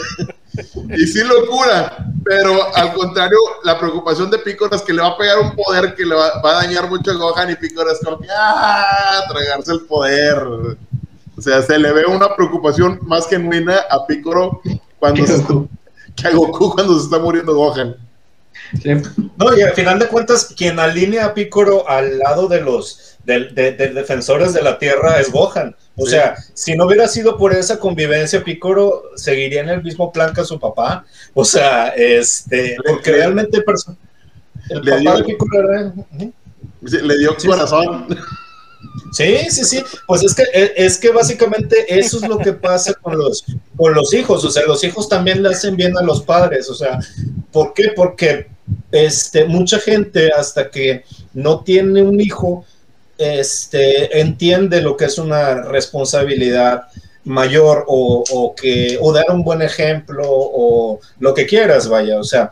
Y sí lo cura, pero al contrario, la preocupación de Piccolo es que le va a pegar un poder que le va, a dañar mucho a Gohan y Piccolo es como que, ah, tragarse el poder. O sea, se le ve una preocupación más genuina a Piccolo cuando se, que a Goku cuando se está muriendo Gohan. No, y al final de cuentas, quien alinea a Picoro al lado de los de, defensores de la Tierra es Gohan. O sea, si no hubiera sido por esa convivencia, Picoro seguiría en el mismo plan que su papá. O sea, este, porque realmente el le papá dio, de Picoro era... Le dio corazón. Sí, sí, sí. Pues es que, es que básicamente eso es lo que pasa con los, con los hijos. O sea, los hijos también le hacen bien a los padres. O sea, ¿por qué? Porque este, mucha gente hasta que no tiene un hijo, este, entiende lo que es una responsabilidad mayor o, que, o dar un buen ejemplo o lo que quieras, vaya. O sea,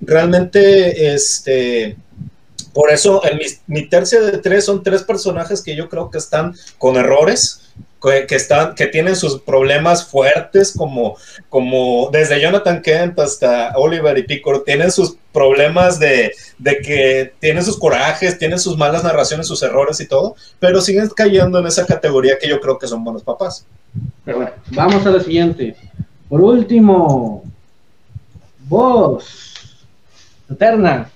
realmente, este, por eso en mi, mi tercia de tres son tres personajes que yo creo que están con errores que, están, que tienen sus problemas fuertes, como, como desde Jonathan Kent hasta Oliver y Piccolo, tienen sus problemas de, de que tienen sus corajes, tienen sus malas narraciones, sus errores y todo, pero siguen cayendo en esa categoría que yo creo que son buenos papás. Pero bueno, vamos a la siguiente. Por último, vos, Eterna.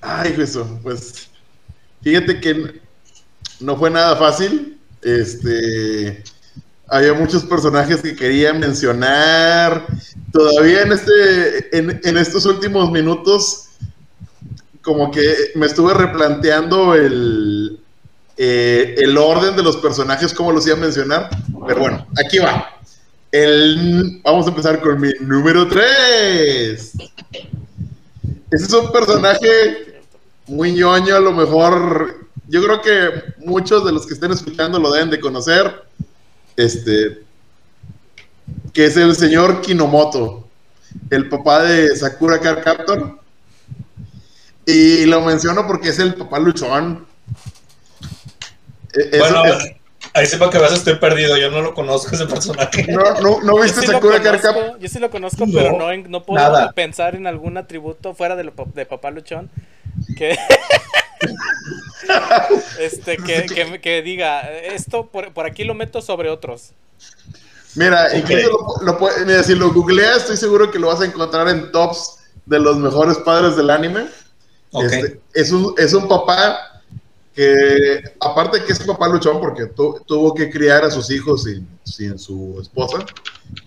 Ay, eso, pues fíjate que no fue nada fácil este, había muchos personajes que quería mencionar. Todavía en, este, en, estos últimos minutos, como que me estuve replanteando el, eh, el orden de los personajes, como los iba a mencionar. Pero bueno, aquí va. El, vamos a empezar con mi número 3. Este es un personaje muy ñoño, a lo mejor. Yo creo que muchos de los que estén escuchando lo deben de conocer. Este. Que es el señor Kinomoto, el papá de Sakura Card Captor. Y lo menciono porque es el papá luchón. E, es, bueno, es, ahí sepa que vas estoy perdido, yo no lo conozco ese personaje. No, no, no viste sí Sakura conozco, Captor. Yo sí lo conozco, No, pero no, no puedo nada. pensar en algún atributo fuera de, lo, de Papá Luchón que, este, que, que, que diga, esto por, por aquí lo meto sobre otros. Mira, Ok. incluso lo, lo mira, si lo googleas, estoy seguro que lo vas a encontrar en tops de los mejores padres del anime. Ok. Este, es, un, es un papá que, aparte que es un papá luchón, porque tu- tuvo que criar a sus hijos sin, sin su esposa,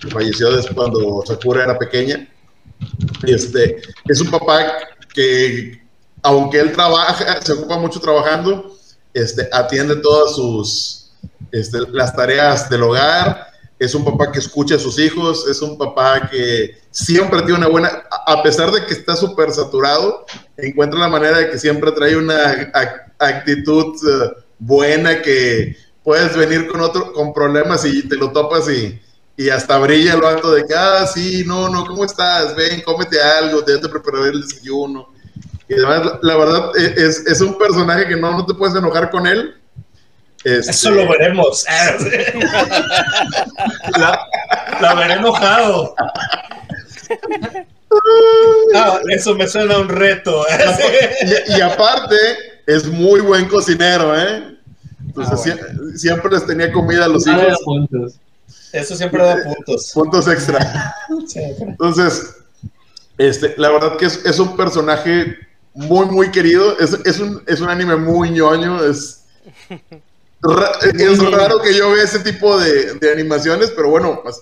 que falleció después cuando Sakura era pequeña. Este, es un papá que, aunque él trabaja, se ocupa mucho trabajando, este, atiende todas sus, este, las tareas del hogar, es un papá que escucha a sus hijos, es un papá que siempre tiene una buena, a pesar de que está súper saturado, encuentra la manera de que siempre trae una ac- actitud eh, buena que puedes venir con otro, con problemas y te lo topas y, y hasta brilla el alto de que, ah, sí, no, no, ¿cómo estás? Ven, cómete algo, te, prepararé el desayuno. Y además, la, verdad, e- es, es un personaje que no, no te puedes enojar con él. Este, Eso lo veremos. la, la veré enojado. Ah, eso me suena a un reto. y, y aparte, es muy buen cocinero, ¿eh? Entonces, Ah, sie- siempre les tenía comida a los Ah, hijos, puntos. Eso siempre da puntos. puntos extra. Entonces, este, la verdad que es, es un personaje muy, muy querido. Es, es, un, es un anime muy ñoño. Es, ra- es raro que yo vea ese tipo de, de animaciones, pero bueno, pues,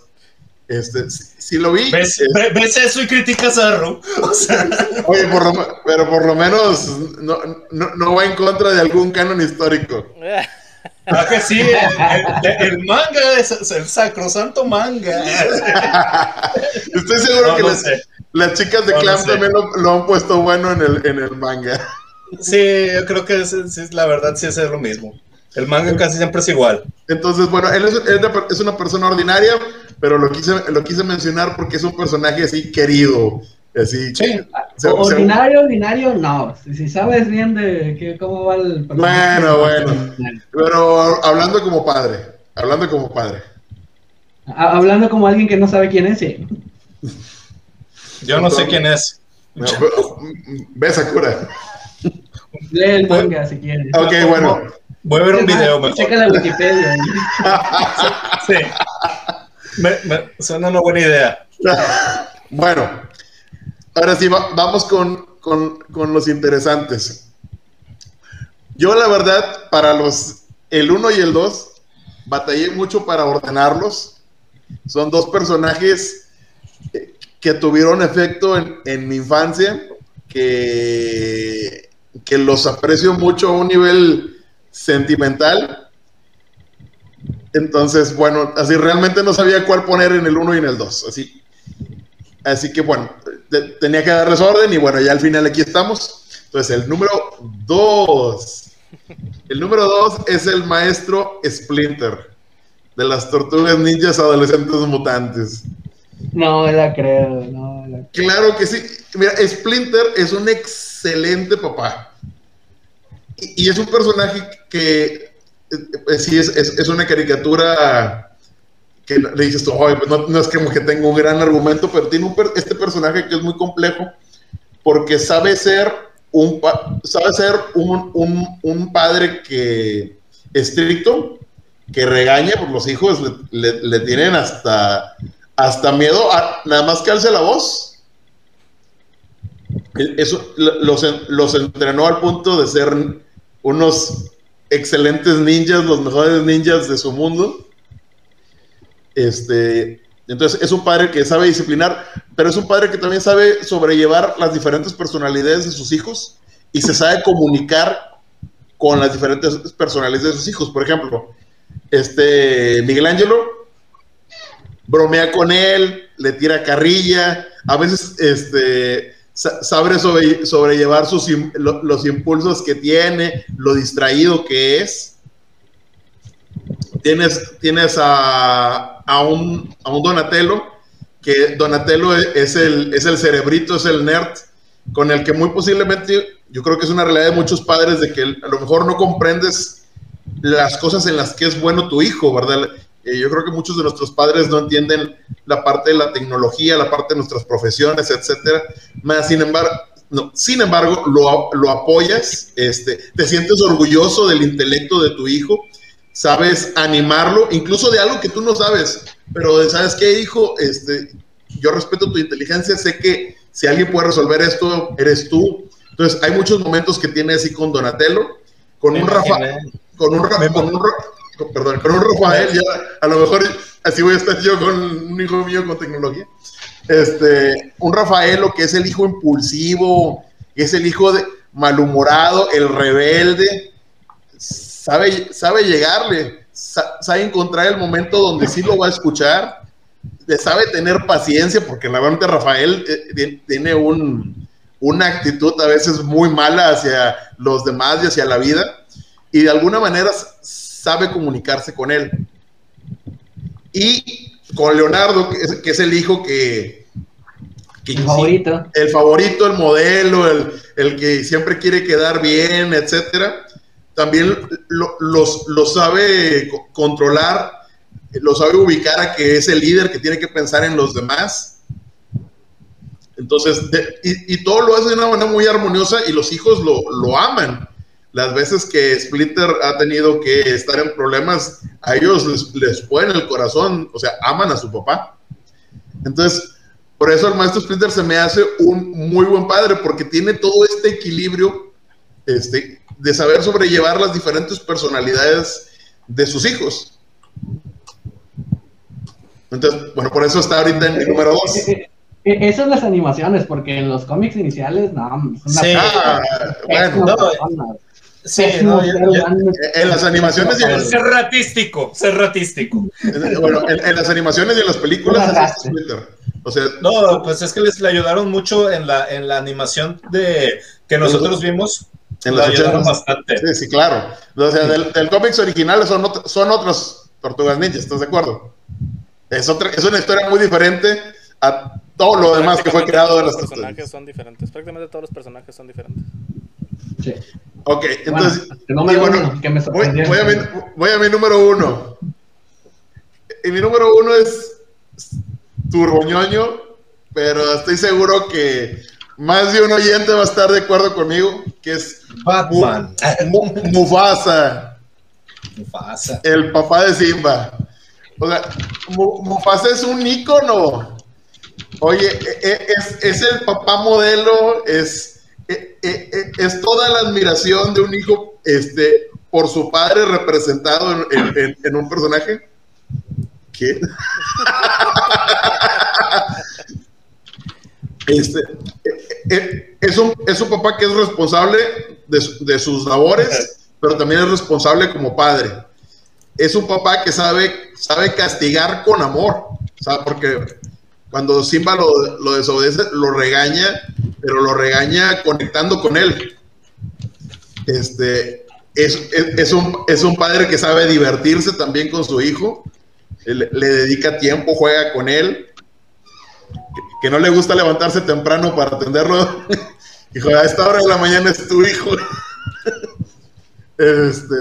este, sí, sí lo vi. ¿Ves, Es- ve- ves eso y criticas a Ru? O sea, oye, por lo me- pero por lo menos no, no, no va en contra de algún canon histórico. ¿a que sí? El, el- el manga es, el sacrosanto manga. Estoy seguro No, que sé. Las chicas de No, no Clamp sé. también lo, lo han puesto bueno en el, en el manga. Sí, yo creo que es, es- la verdad sí es lo mismo. El manga casi siempre es igual. Entonces, bueno, él es, es una per- es una persona ordinaria, pero lo quise, lo quise mencionar porque es un personaje así querido. Así, Sí. se- se- ordinario, ordinario, no. Si, si sabes bien de que, cómo va el personaje, Bueno, bueno. pero hablando como padre, hablando como padre. Ha- Hablando como alguien que no sabe quién es, sí. Yo no sé quién es. No, Ve Sakura. Lee el manga si quieres. Ok, bueno. Voy a ver un video mejor. Checa la Wikipedia. Sí. Me, me- suena una buena idea. Bueno, ahora sí, va- vamos con, con- con los interesantes. Yo, la verdad, para los el 1 y el 2, batallé mucho para ordenarlos. Son dos personajes eh, que tuvieron efecto en, mi infancia, que, los aprecio mucho a un nivel sentimental. Entonces, bueno, así realmente no sabía cuál poner en el 1 y en el 2. Así, así que bueno, te- tenía que darles orden y bueno, ya al final aquí estamos. Entonces, el número 2. El número 2 es el maestro Splinter de las tortugas ninjas adolescentes mutantes. No la creo, no la Claro que sí. Mira, Splinter es un excelente papá. Y, es un personaje que eh, eh, sí es, es- una caricatura que le dices tú, "Ay, pues no, no es como que tenga un gran argumento, pero tiene un este personaje que es muy complejo porque sabe ser un, sabe ser un, un- un padre que estricto, que regaña, por los hijos le- le tienen hasta, hasta miedo, a- nada más que alce la voz. Eso lo- los, los entrenó al punto de ser unos excelentes ninjas, los mejores ninjas de su mundo. Este, entonces es un padre que sabe disciplinar, pero es un padre que también sabe sobrellevar las diferentes personalidades de sus hijos y se sabe comunicar con las diferentes personalidades de sus hijos. Por ejemplo, este Miguel Ángelo bromea con él, le tira carrilla, a veces este, sabe sobrellevar sus, los impulsos que tiene, lo distraído que es. Tienes, tienes a, a, un, a un Donatello, que Donatello es el, es el cerebrito, es el nerd, con el que muy posiblemente yo creo que es una realidad de muchos padres de que a lo mejor no comprendes las cosas en las que es bueno tu hijo, ¿verdad? Eh, yo creo que muchos de nuestros padres no entienden la parte de la tecnología, la parte de nuestras profesiones, etcétera. Más sin embargo, no, sin embargo, lo, lo, apoyas, este, te sientes orgulloso del intelecto de tu hijo, sabes animarlo, incluso de algo que tú no sabes, pero sabes qué, hijo, este, yo respeto tu inteligencia, sé que si alguien puede resolver esto, eres tú. Entonces, hay muchos momentos que tiene así con Donatello, con un Rafa, con un, con un, perdón, con un Rafael, ya a lo mejor así voy a estar yo con un hijo mío con tecnología. Este, un Rafaelo que es el hijo impulsivo, es el hijo de malhumorado, el rebelde, sabe, sabe llegarle, sabe encontrar el momento donde sí lo va a escuchar, sabe tener paciencia, porque la verdad Rafael eh, tiene un, una actitud a veces muy mala hacia los demás y hacia la vida, y de alguna manera sabe comunicarse con él. Y con Leonardo, que es, el hijo que... el favorito. El favorito, el modelo, el, que siempre quiere quedar bien, etcétera. También lo, lo sabe controlar, lo sabe ubicar a que es el líder que tiene que pensar en los demás. Entonces, y, y, todo lo hace de una manera muy armoniosa y los hijos lo, lo aman las veces que Splitter ha tenido que estar en problemas, a ellos les, les ponen el corazón, o sea, aman a su papá. Entonces, por eso el maestro Splitter se me hace un muy buen padre, porque tiene todo este equilibrio este, de saber sobrellevar las diferentes personalidades de sus hijos. Entonces, bueno, por eso está ahorita en mi número dos. Eh, eh, esas son las animaciones, porque en los cómics iniciales, no, son una sí, ah, bueno, no, Sí, en las animaciones y en Ser ratístico, ser ratístico. Bueno, en, las animaciones y en las películas. o sea, no, pues es que les le ayudaron mucho en la, en la animación de que nosotros vimos. En la ayudaron bastante. Sí, sí, claro. O sea, del, del cómics original son, son otras tortugas ninjas, ¿estás de acuerdo? Es, otra, es una historia muy diferente a todo lo demás que fue creado de las Los personajes son diferentes. Prácticamente todos los personajes son diferentes. Sí. Ok, entonces. voy, a mi, número uno. Y mi número uno es Turboñoño, pero estoy seguro que más de un oyente va a estar de acuerdo conmigo, que es Batman. Mufasa. Mufasa. El papá de Simba. O sea, Mufasa es un ícono. Oye, e, e, es, es el papá modelo, es eh, eh, eh, es toda la admiración de un hijo este, por su padre representado en, un personaje. ¿Qué? este, es, un, es un papá que es responsable de, sus labores, pero también es responsable como padre. Es un papá que sabe, sabe castigar con amor. Porque cuando Simba lo, lo desobedece, lo regaña pero lo regaña conectando con él. Este, es, un, padre que sabe divertirse también con su hijo, le, dedica tiempo, juega con él, que, no le gusta levantarse temprano para atenderlo. Hijo, a esta hora de la mañana es tu hijo. este,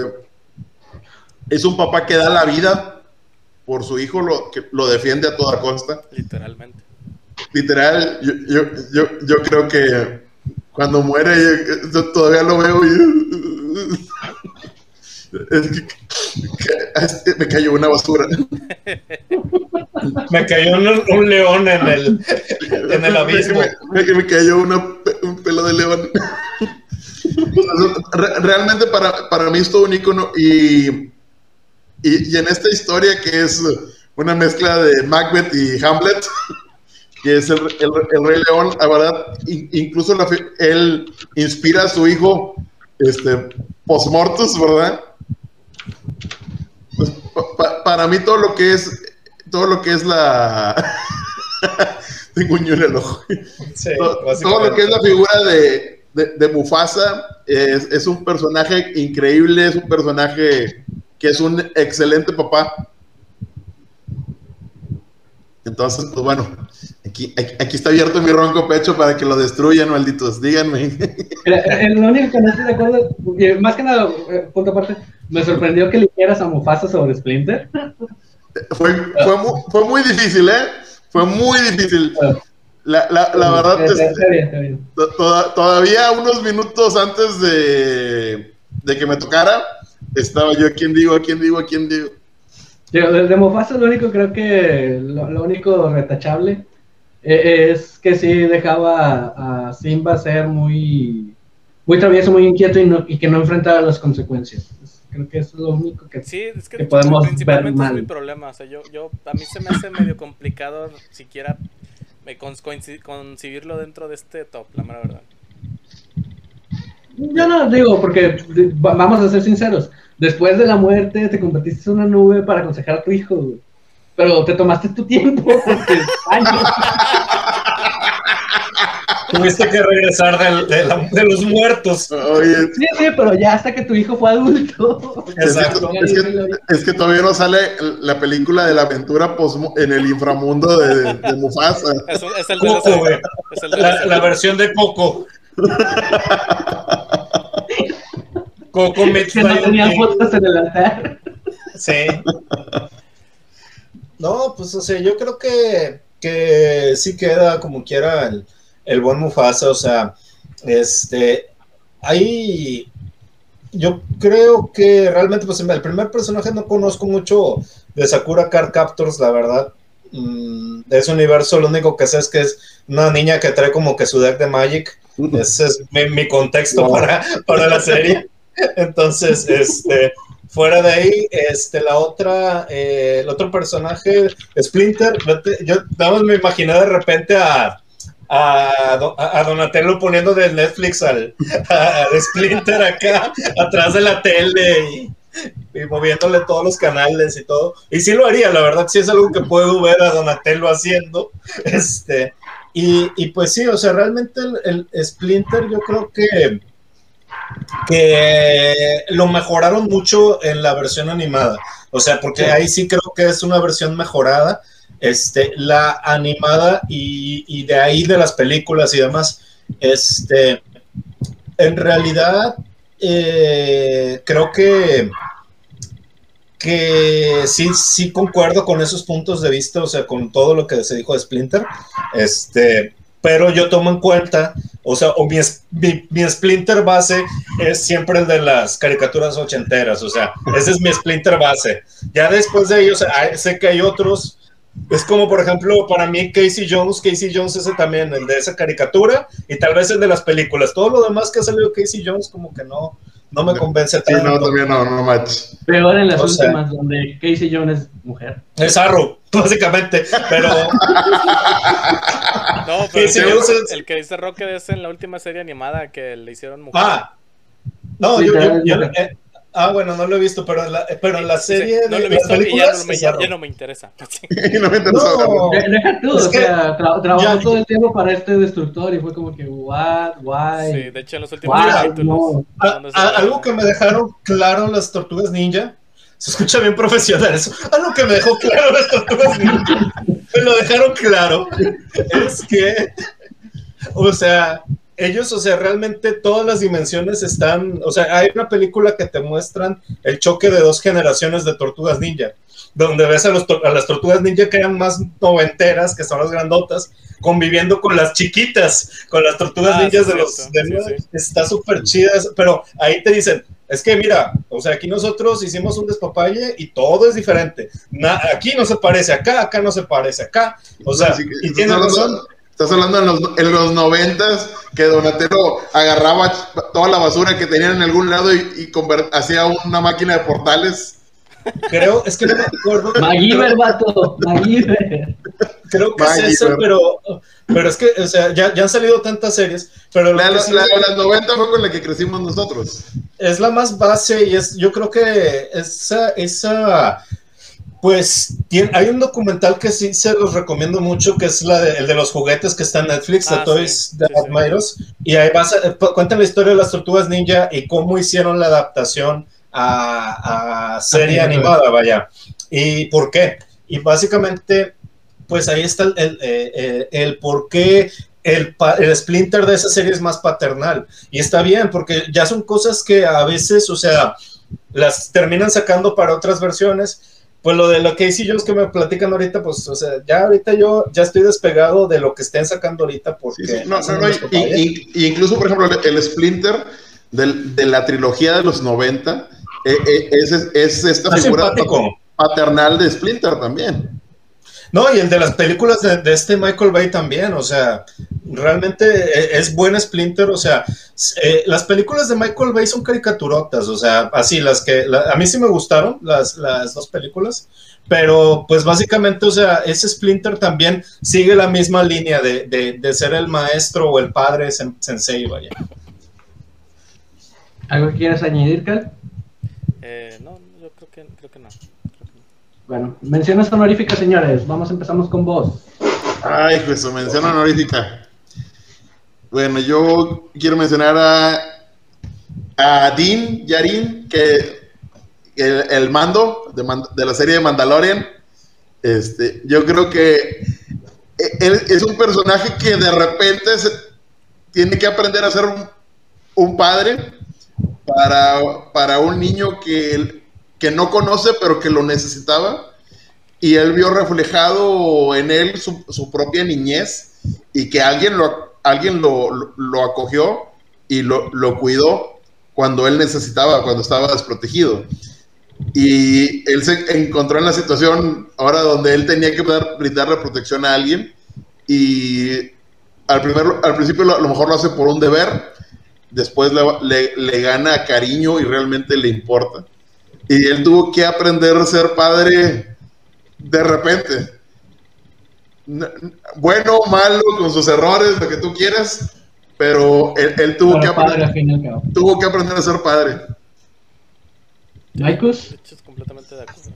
es un papá que da la vida por su hijo, lo, que lo defiende a toda costa. Literalmente literal, yo, yo, yo, yo creo que cuando muere yo, todavía lo veo y... Es que, me cayó una basura. me cayó un, león en el, en el abismo. Me, me, cayó un pelo de león. Realmente para, para mí es todo un icono y, y, y, en esta historia que es una mezcla de Macbeth y Hamlet, que es el, Rey León, la verdad, incluso él inspira a su hijo este, postmortus, ¿verdad? Pues, para mí todo lo que es, todo lo que es la... Tengo un en el ojo. todo, lo que es la figura de, de, Mufasa es, es, un personaje increíble, es un personaje que es un excelente papá. Entonces, pues bueno, aquí, aquí está abierto mi ronco pecho para que lo destruyan, malditos. Díganme. lo único que no estoy de acuerdo, más que nada, eh, punto aparte, me sorprendió que eligieras a Mufasa sobre Splinter. Fue, fue, muy, fue muy difícil, ¿eh? Fue muy difícil. La, la, la verdad es que todavía unos minutos antes de, de que me tocara, estaba yo a quién digo, a quién digo, a quién digo. De Mufasa lo único, creo que lo, único retachable eh, es que sí dejaba a, Simba ser muy, muy travieso, muy inquieto y, que no enfrentara las consecuencias. Creo que eso es lo único que, sí, es que, podemos principalmente ver mal. es mi problema. O sea, yo, yo, a mí se me hace medio complicado siquiera concebirlo dentro de este top, la mera verdad. Yo no digo, porque vamos a ser sinceros después de la muerte te convertiste en una nube para aconsejar a tu hijo, Pero te tomaste tu tiempo, porque años. Tuviste que regresar de, los muertos. Sí, sí, pero ya hasta que tu hijo fue adulto. Exacto. Es que, todavía no sale la película de la aventura en el inframundo de, Mufasa. Es, el de la, la, versión de Coco. Coco que no tenía fotos en el altar. Sí. No, pues o sea, yo creo que, que sí queda como quiera el, el buen Mufasa, o sea, este, ahí yo creo que realmente, pues el primer personaje no conozco mucho de Sakura Card Captors, la verdad. Mm, de ese universo lo único que sé es que es una niña que trae como que su deck de Magic. Ese es mi, contexto para, para la serie. Entonces, este, fuera de ahí, este, la otra, eh, el otro personaje, Splinter, yo nada me imaginé de repente a, a, Donatello poniendo del Netflix al, Splinter acá, atrás de la tele y, moviéndole todos los canales y todo. Y sí lo haría, la verdad, sí es algo que puedo ver a Donatello haciendo. Este, y, y pues sí, o sea, realmente el Splinter yo creo que que lo mejoraron mucho en la versión animada. O sea, porque ahí sí creo que es una versión mejorada. Este, la animada y, de ahí de las películas y demás. Este, en realidad, eh, creo que que sí, sí concuerdo con esos puntos de vista, o sea, con todo lo que se dijo de Splinter. Este, pero yo tomo en cuenta, o sea, o mi, mi, Splinter base es siempre el de las caricaturas ochenteras, o sea, ese es mi Splinter base. Ya después de ellos, sé que hay otros, es como por ejemplo, para mí Casey Jones, Casey Jones ese también, el de esa caricatura, y tal vez el de las películas. Todo lo demás que ha salido Casey Jones como que no, no me convence tanto. Sí, no, también no, no match. Peor en las últimas, donde Casey Jones es mujer. Es Arrow, básicamente, pero... no, pero el, que dice Rocket es en la última serie animada que le hicieron mujer. Ah, no, yo, yo, yo, eh, Ah, bueno, no lo he visto, pero en la, pero en la serie no lo he visto y ya no, me, ya, no me interesa. no me interesa. No, deja tú, o sea, tra trabajó todo el tiempo para este destructor y fue como que, what, why. Sí, de hecho en los últimos capítulos. algo que me dejaron claro las tortugas ninja, se escucha bien profesional eso, algo que me dejó claro las tortugas ninja, me lo dejaron claro, es que, o sea, ellos, o sea, realmente todas las dimensiones están, o sea, hay una película que te muestran el choque de dos generaciones de tortugas ninja, donde ves a, las tortugas ninja que eran más noventeras, que son las grandotas, conviviendo con las chiquitas, con las tortugas ah, ninjas de los... De Está súper chida, pero ahí te dicen, es que mira, o sea, aquí nosotros hicimos un despapalle y todo es diferente. aquí no se parece acá, acá no se parece acá. O sea, y tiene razón Estás hablando en los, en los noventas que Donatello agarraba toda la basura que tenían en algún lado y, y hacía una máquina de portales. Creo, es que no me acuerdo. MacGyver, vato, MacGyver. Creo que es esa, pero, pero es que, o sea, ya, ya han salido tantas series, pero lo La, la- sí- la de las 90 fue con la que crecimos nosotros. es la más base y es, yo creo que esa, esa, pues, tiene, hay un documental que sí se los recomiendo mucho, que es la de, el de los juguetes que está en Netflix, Ah, de Toys sí, de sí, sí. Y ahí vas a- eh, cuentan la historia de las tortugas ninja y cómo hicieron la adaptación a, a serie animada, vaya, y por qué. Y básicamente, pues ahí está el, el, eh, eh, el por qué el, el Splinter de esa serie es más paternal. Y está bien, porque ya son cosas que a veces, o sea, las terminan sacando para otras versiones. Pues lo de lo que Casey Jones que me platican ahorita, pues, o sea, ya ahorita yo ya estoy despegado de lo que estén sacando ahorita porque... Sí, sí. No, no, no, y- y- incluso, por ejemplo, el, el Splinter del- de la trilogía de los 90 eh, eh, es, es- es esta Está figura simpático. paternal de Splinter también. No, y el de las películas de, de este Michael Bay también, o sea, realmente e- es buen Splinter, o sea, eh, las películas de Michael Bay son caricaturotas, o sea, así, las que, la- a mí sí me gustaron las, las dos películas, pero pues básicamente, o sea, ese Splinter también sigue la misma línea de, de- de ser el maestro o el padre sen- sensei, vaya. ¿Algo que quieras añadir, Cal? Eh, no, yo creo que, creo que no. Bueno, menciones honoríficas, señores. Vamos, empezamos con vos. Ay, pues su mención honorífica. Bueno, yo quiero mencionar a, a Dean Yarin, que el, el mando de, de la serie de Mandalorian. Este, yo creo que él es un personaje que de repente tiene que aprender a ser un, un padre para, para un niño que, que no conoce, pero que lo necesitaba y él vio reflejado en él su, su propia niñez y que alguien lo, alguien lo, lo- acogió y lo, lo cuidó cuando él necesitaba, cuando estaba desprotegido. Y él se encontró en la situación ahora donde él tenía que dar- brindarle protección a alguien y al, primer, al principio a lo mejor lo hace por un deber, después le, le- le gana cariño y realmente le importa. Y él tuvo que aprender a ser padre de repente. Bueno, malo, con sus errores, lo que tú quieras, pero él, él tuvo, que padre, aprender, tuvo que a ser padre. Es completamente de acuerdo.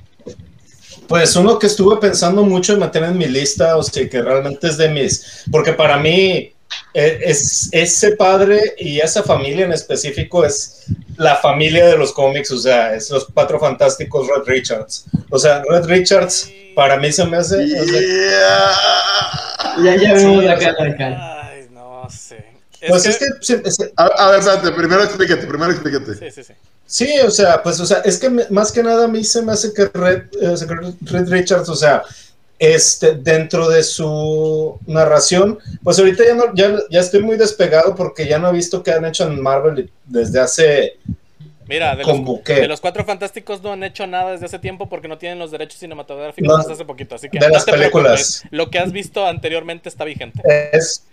Pues uno que estuve pensando mucho en meter en mi lista, o sea, que realmente es de mis, porque para mí es ese padre y esa familia en específico es la familia de los cómics, o sea, es los cuatro fantásticos Red Richards. O sea, Red Richards para mí se me hace... o sea, Yeah. ya, ya vemos Sí, la cara de Cal. Ay, no sé. Es pues que- es que... se- A, a ver, espérate, primero explícate, primero explícate. Sí, sí, sí. Sí, o sea, pues, o sea, es que me- más que nada a mí se me hace que Red, eh, que Red Richards, o sea, este, dentro de su narración, pues ahorita ya, no, ya, ya estoy muy despegado porque ya no he visto qué han hecho en Marvel desde hace Mira, de los, de cuatro fantásticos no han hecho nada desde hace tiempo porque no tienen los derechos cinematográficos No, hasta hace poquito. Así que de no las te películas. Lo que has visto anteriormente está vigente. es...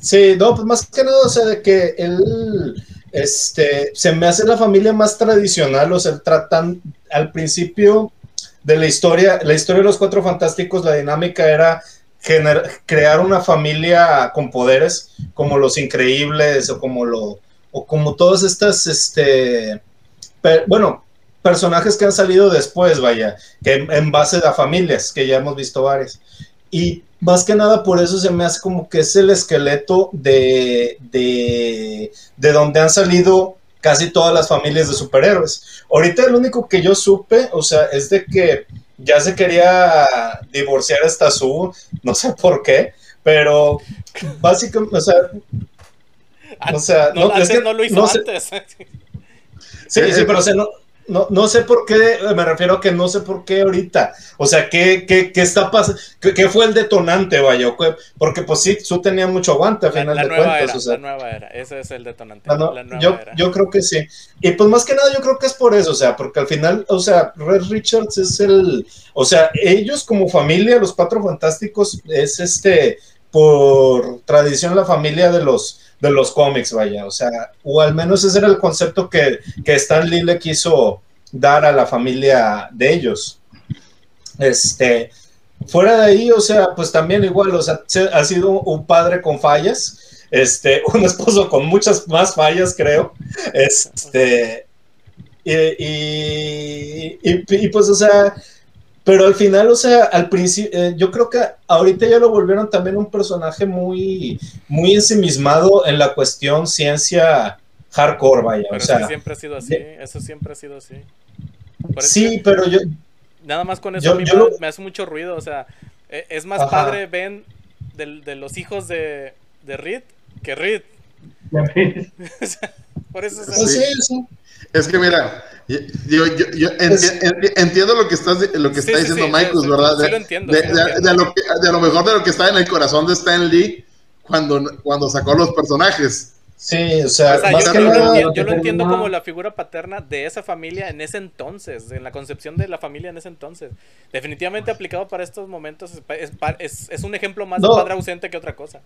Sí, no, pues más que nada, o sea, de que él, este, se me hace la familia más tradicional, o sea, tratan al principio de la historia, la historia de los cuatro fantásticos, la dinámica era gener- crear una familia con poderes, como los increíbles, o como lo, o como todas estas, este, bueno, personajes que han salido después, vaya, que en, en base a familias, que ya hemos visto varias. Y más que nada por eso se me hace como que es el esqueleto de, de, de donde han salido casi todas las familias de superhéroes. Ahorita el único que yo supe, o sea, es de que ya se quería divorciar esta su, no sé por qué, pero básicamente, o sea, o sea, no, no, es antes que no lo hizo no sé- antes. Sí, Eh, sí, eh, pero o sea, no, no, no sé por qué, me refiero a que no sé por qué ahorita. O sea, ¿qué, qué, qué está pasando? ¿Qué, qué fue el detonante, vaya? Porque pues sí, Su tenía mucho aguante a final la de nueva cuentas. era, o sea, la nueva era. Ese es el detonante. no- la nueva yo, era. yo creo que sí. Y pues más que nada yo creo que es por eso, o sea, porque al final, o sea, Red Richards es el, o sea, ellos como familia, los cuatro fantásticos, es este, por tradición la familia de los de los cómics, vaya, o sea, o al menos ese era el concepto que, que Stan Lee le quiso, dar a la familia de ellos. Este, fuera de ahí, o sea, pues también igual, o sea, ha sido un padre con fallas, este, un esposo con muchas más fallas, creo, este, y, y, pues, o sea, pero al final, o sea, al principio, eh, yo creo que ahorita ya lo volvieron también un personaje muy, muy ensimismado en la cuestión ciencia hardcore, vaya. Pero o sea, siempre ha sido así, eso siempre ha sido así. sí, pero yo... Nada más con eso a mí me, hace mucho ruido, o sea, e, es más padre Ben de, de, los hijos de, de Reed que Reed. por eso es sí, sí. Es que mira, yo, yo, yo entiendo lo que estás lo que está diciendo Michael, ¿verdad? De, lo entiendo, de, lo que, de, lo mejor de lo que está en el corazón de Stan Lee cuando, cuando sacó los personajes. Sí, o sea, yo, lo entiendo, yo, lo entiendo, como la figura paterna de esa familia en ese entonces, en la concepción de la familia en ese entonces. Definitivamente aplicado para estos momentos, es, es, es un ejemplo más de padre ausente que otra cosa.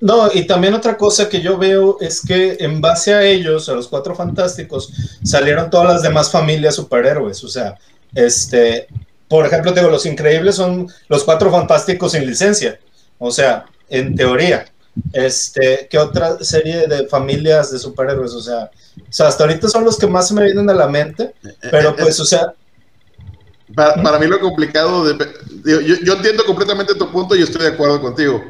No, y también otra cosa que yo veo es que en base a ellos, a los cuatro fantásticos, salieron todas las demás familias superhéroes. O sea, este, por ejemplo, digo, los increíbles son los cuatro fantásticos sin licencia. O sea, en teoría. Este, ¿qué otra serie de familias de superhéroes? O sea, o sea, hasta ahorita son los que más se me vienen a la mente, pero pues, o sea. Para, mí lo complicado, de, yo, yo entiendo completamente tu punto y estoy de acuerdo contigo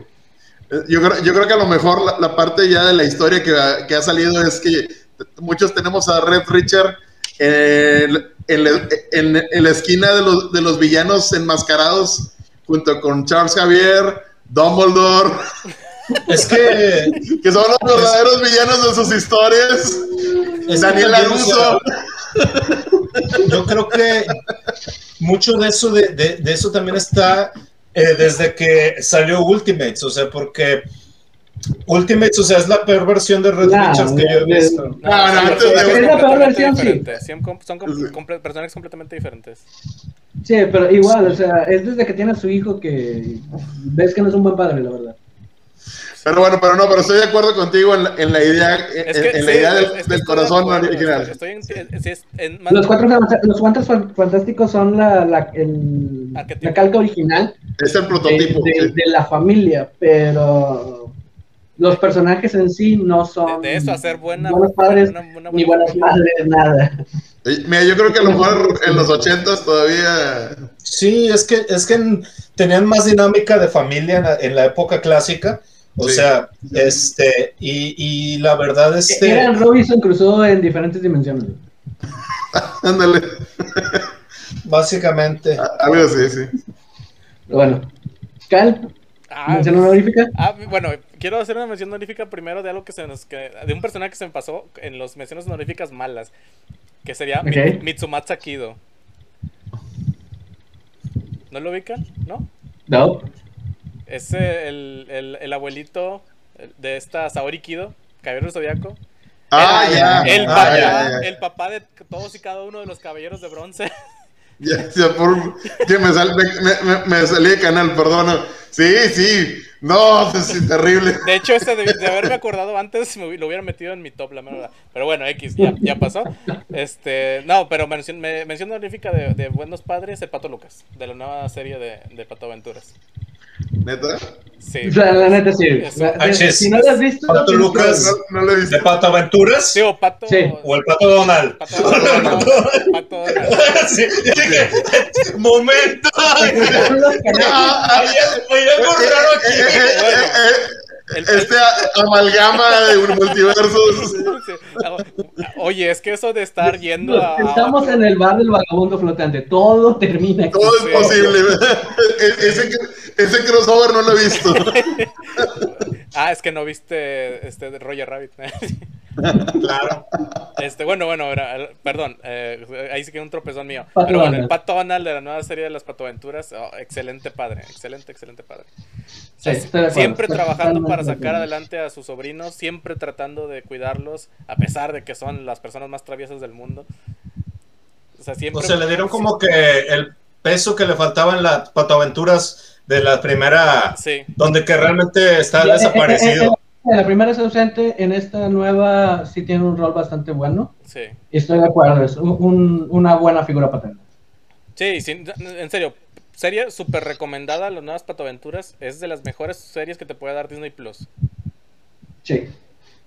yo creo, yo creo que a lo mejor la, parte ya de la historia que, que, ha salido es que muchos tenemos a Red Richard en, en, la esquina de los, de los villanos enmascarados junto con Charles Javier, Dumbledore. Es que, que son los verdaderos villanos de sus historias. Daniel Aruso. Yo creo que mucho de eso, de, de, de eso también está eh, desde que salió Ultimates, o sea, porque Ultimates, o sea, es la peor versión de Red Richards que yo he visto. No, no, es la peor versión, sí. Son personajes completamente diferentes. Sí, pero igual, o sea, es desde que tiene a su hijo que ves que no es un buen padre, la verdad. Pero bueno, pero no, pero estoy de acuerdo contigo en la, en la idea, en, la idea del, corazón original. los, cuatro, los cuantos fantásticos son la, la, el, la calca original. Es el prototipo. De, la familia, pero los personajes en sí no son. De, eso, hacer buena, buenos padres ni buenas madres, nada. Mira, yo creo que a lo mejor en los ochentas todavía. Sí, es que, es que tenían más dinámica de familia en la época clásica o sea, este, y, y, la verdad es que... Era Robinson cruzó en diferentes dimensiones. Ándale. Básicamente. Ah, algo así, sí. Bueno, Cal, ah, mención honorífica. Ah, bueno, quiero hacer una mención honorífica primero de algo que se nos que, de un personaje que se me pasó en las menciones honoríficas malas, que sería Mitsumatsu Kido. ¿No lo ubican? ¿No? No. Es el, el, el abuelito de esta Saori Kido, Caballero Zodiaco. Ah, ya. El, papá, el papá de todos y cada uno de los caballeros de bronce. Ya, ya por, que me, sal, me, me, salí de canal, perdón. Sí, sí. No, es terrible. De hecho, este de, de, haberme acordado antes, me, lo hubiera metido en mi top, la verdad. Pero bueno, X, ya, ya pasó. Este, no, pero mención, me, mención honorífica de, de, Buenos Padres, el Pato Lucas, de la nueva serie de, de Pato Aventuras. ¿Neta? Sí. O sea, la neta sí. La, si no lo has visto, Pato Lucas, no, no lo he visto. ¿De Pato Aventuras? Sí, o Pato. Sí. O el Pato Donald. Pato Donald. Pato Donald. sí, momento. Hay algo raro aquí. Este amalgama de un multiverso. Oye, es que eso de estar yendo a. Estamos en el bar del vagabundo flotante. Todo termina aquí. Todo es posible. ese, ese crossover no lo he visto. ah, es que no viste este Roger Rabbit. claro. Este, bueno, bueno, perdón, eh, ahí sí que un tropezón mío. Pero bueno, el Pato Donald de la nueva serie de las Patoaventuras, oh, excelente padre, excelente, excelente padre. siempre trabajando para sacar adelante a sus sobrinos, siempre tratando de cuidarlos, a pesar de que son las personas más traviesas del mundo. O sea, siempre. O sea, le dieron como que el peso que le faltaba en las Patoaventuras de la primera, sí. donde que realmente está desaparecido. La primera es ausente, en esta nueva sí tiene un rol bastante bueno. Sí. Y estoy de acuerdo, es un- una buena figura paterna. Sí, en serio, serie súper recomendada, Las Nuevas Patoaventuras. Es de las mejores series que te puede dar Disney Plus. Sí.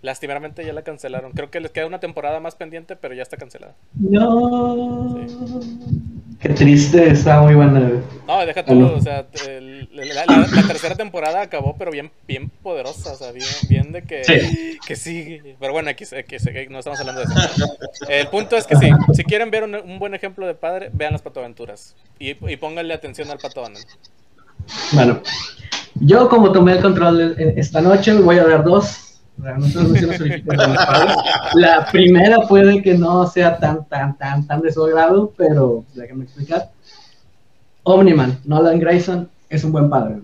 Lastimeramente ya la cancelaron. Creo que les queda una temporada más pendiente, pero ya está cancelada. No. Qué triste, está muy buena. No, deja no. o sea, el- la, la- la tercera temporada acabó, pero bien, bien poderosa, o sea, bien, bien de que Sí. que sí. Pero bueno, X, X, no estamos hablando de eso. El punto es que sí, si quieren ver un, un buen ejemplo de padre, vean las patoaventuras. Y, y pónganle atención al pato Donald. Bueno, yo como tomé el control eh, esta noche, voy a dar dos. Realmente dos menciones honoríficas de mi padre. La primera puede que no sea tan, tan, tan, tan de su agrado, pero déjenme explicar. Omniman, Nolan Grayson, es un buen padre.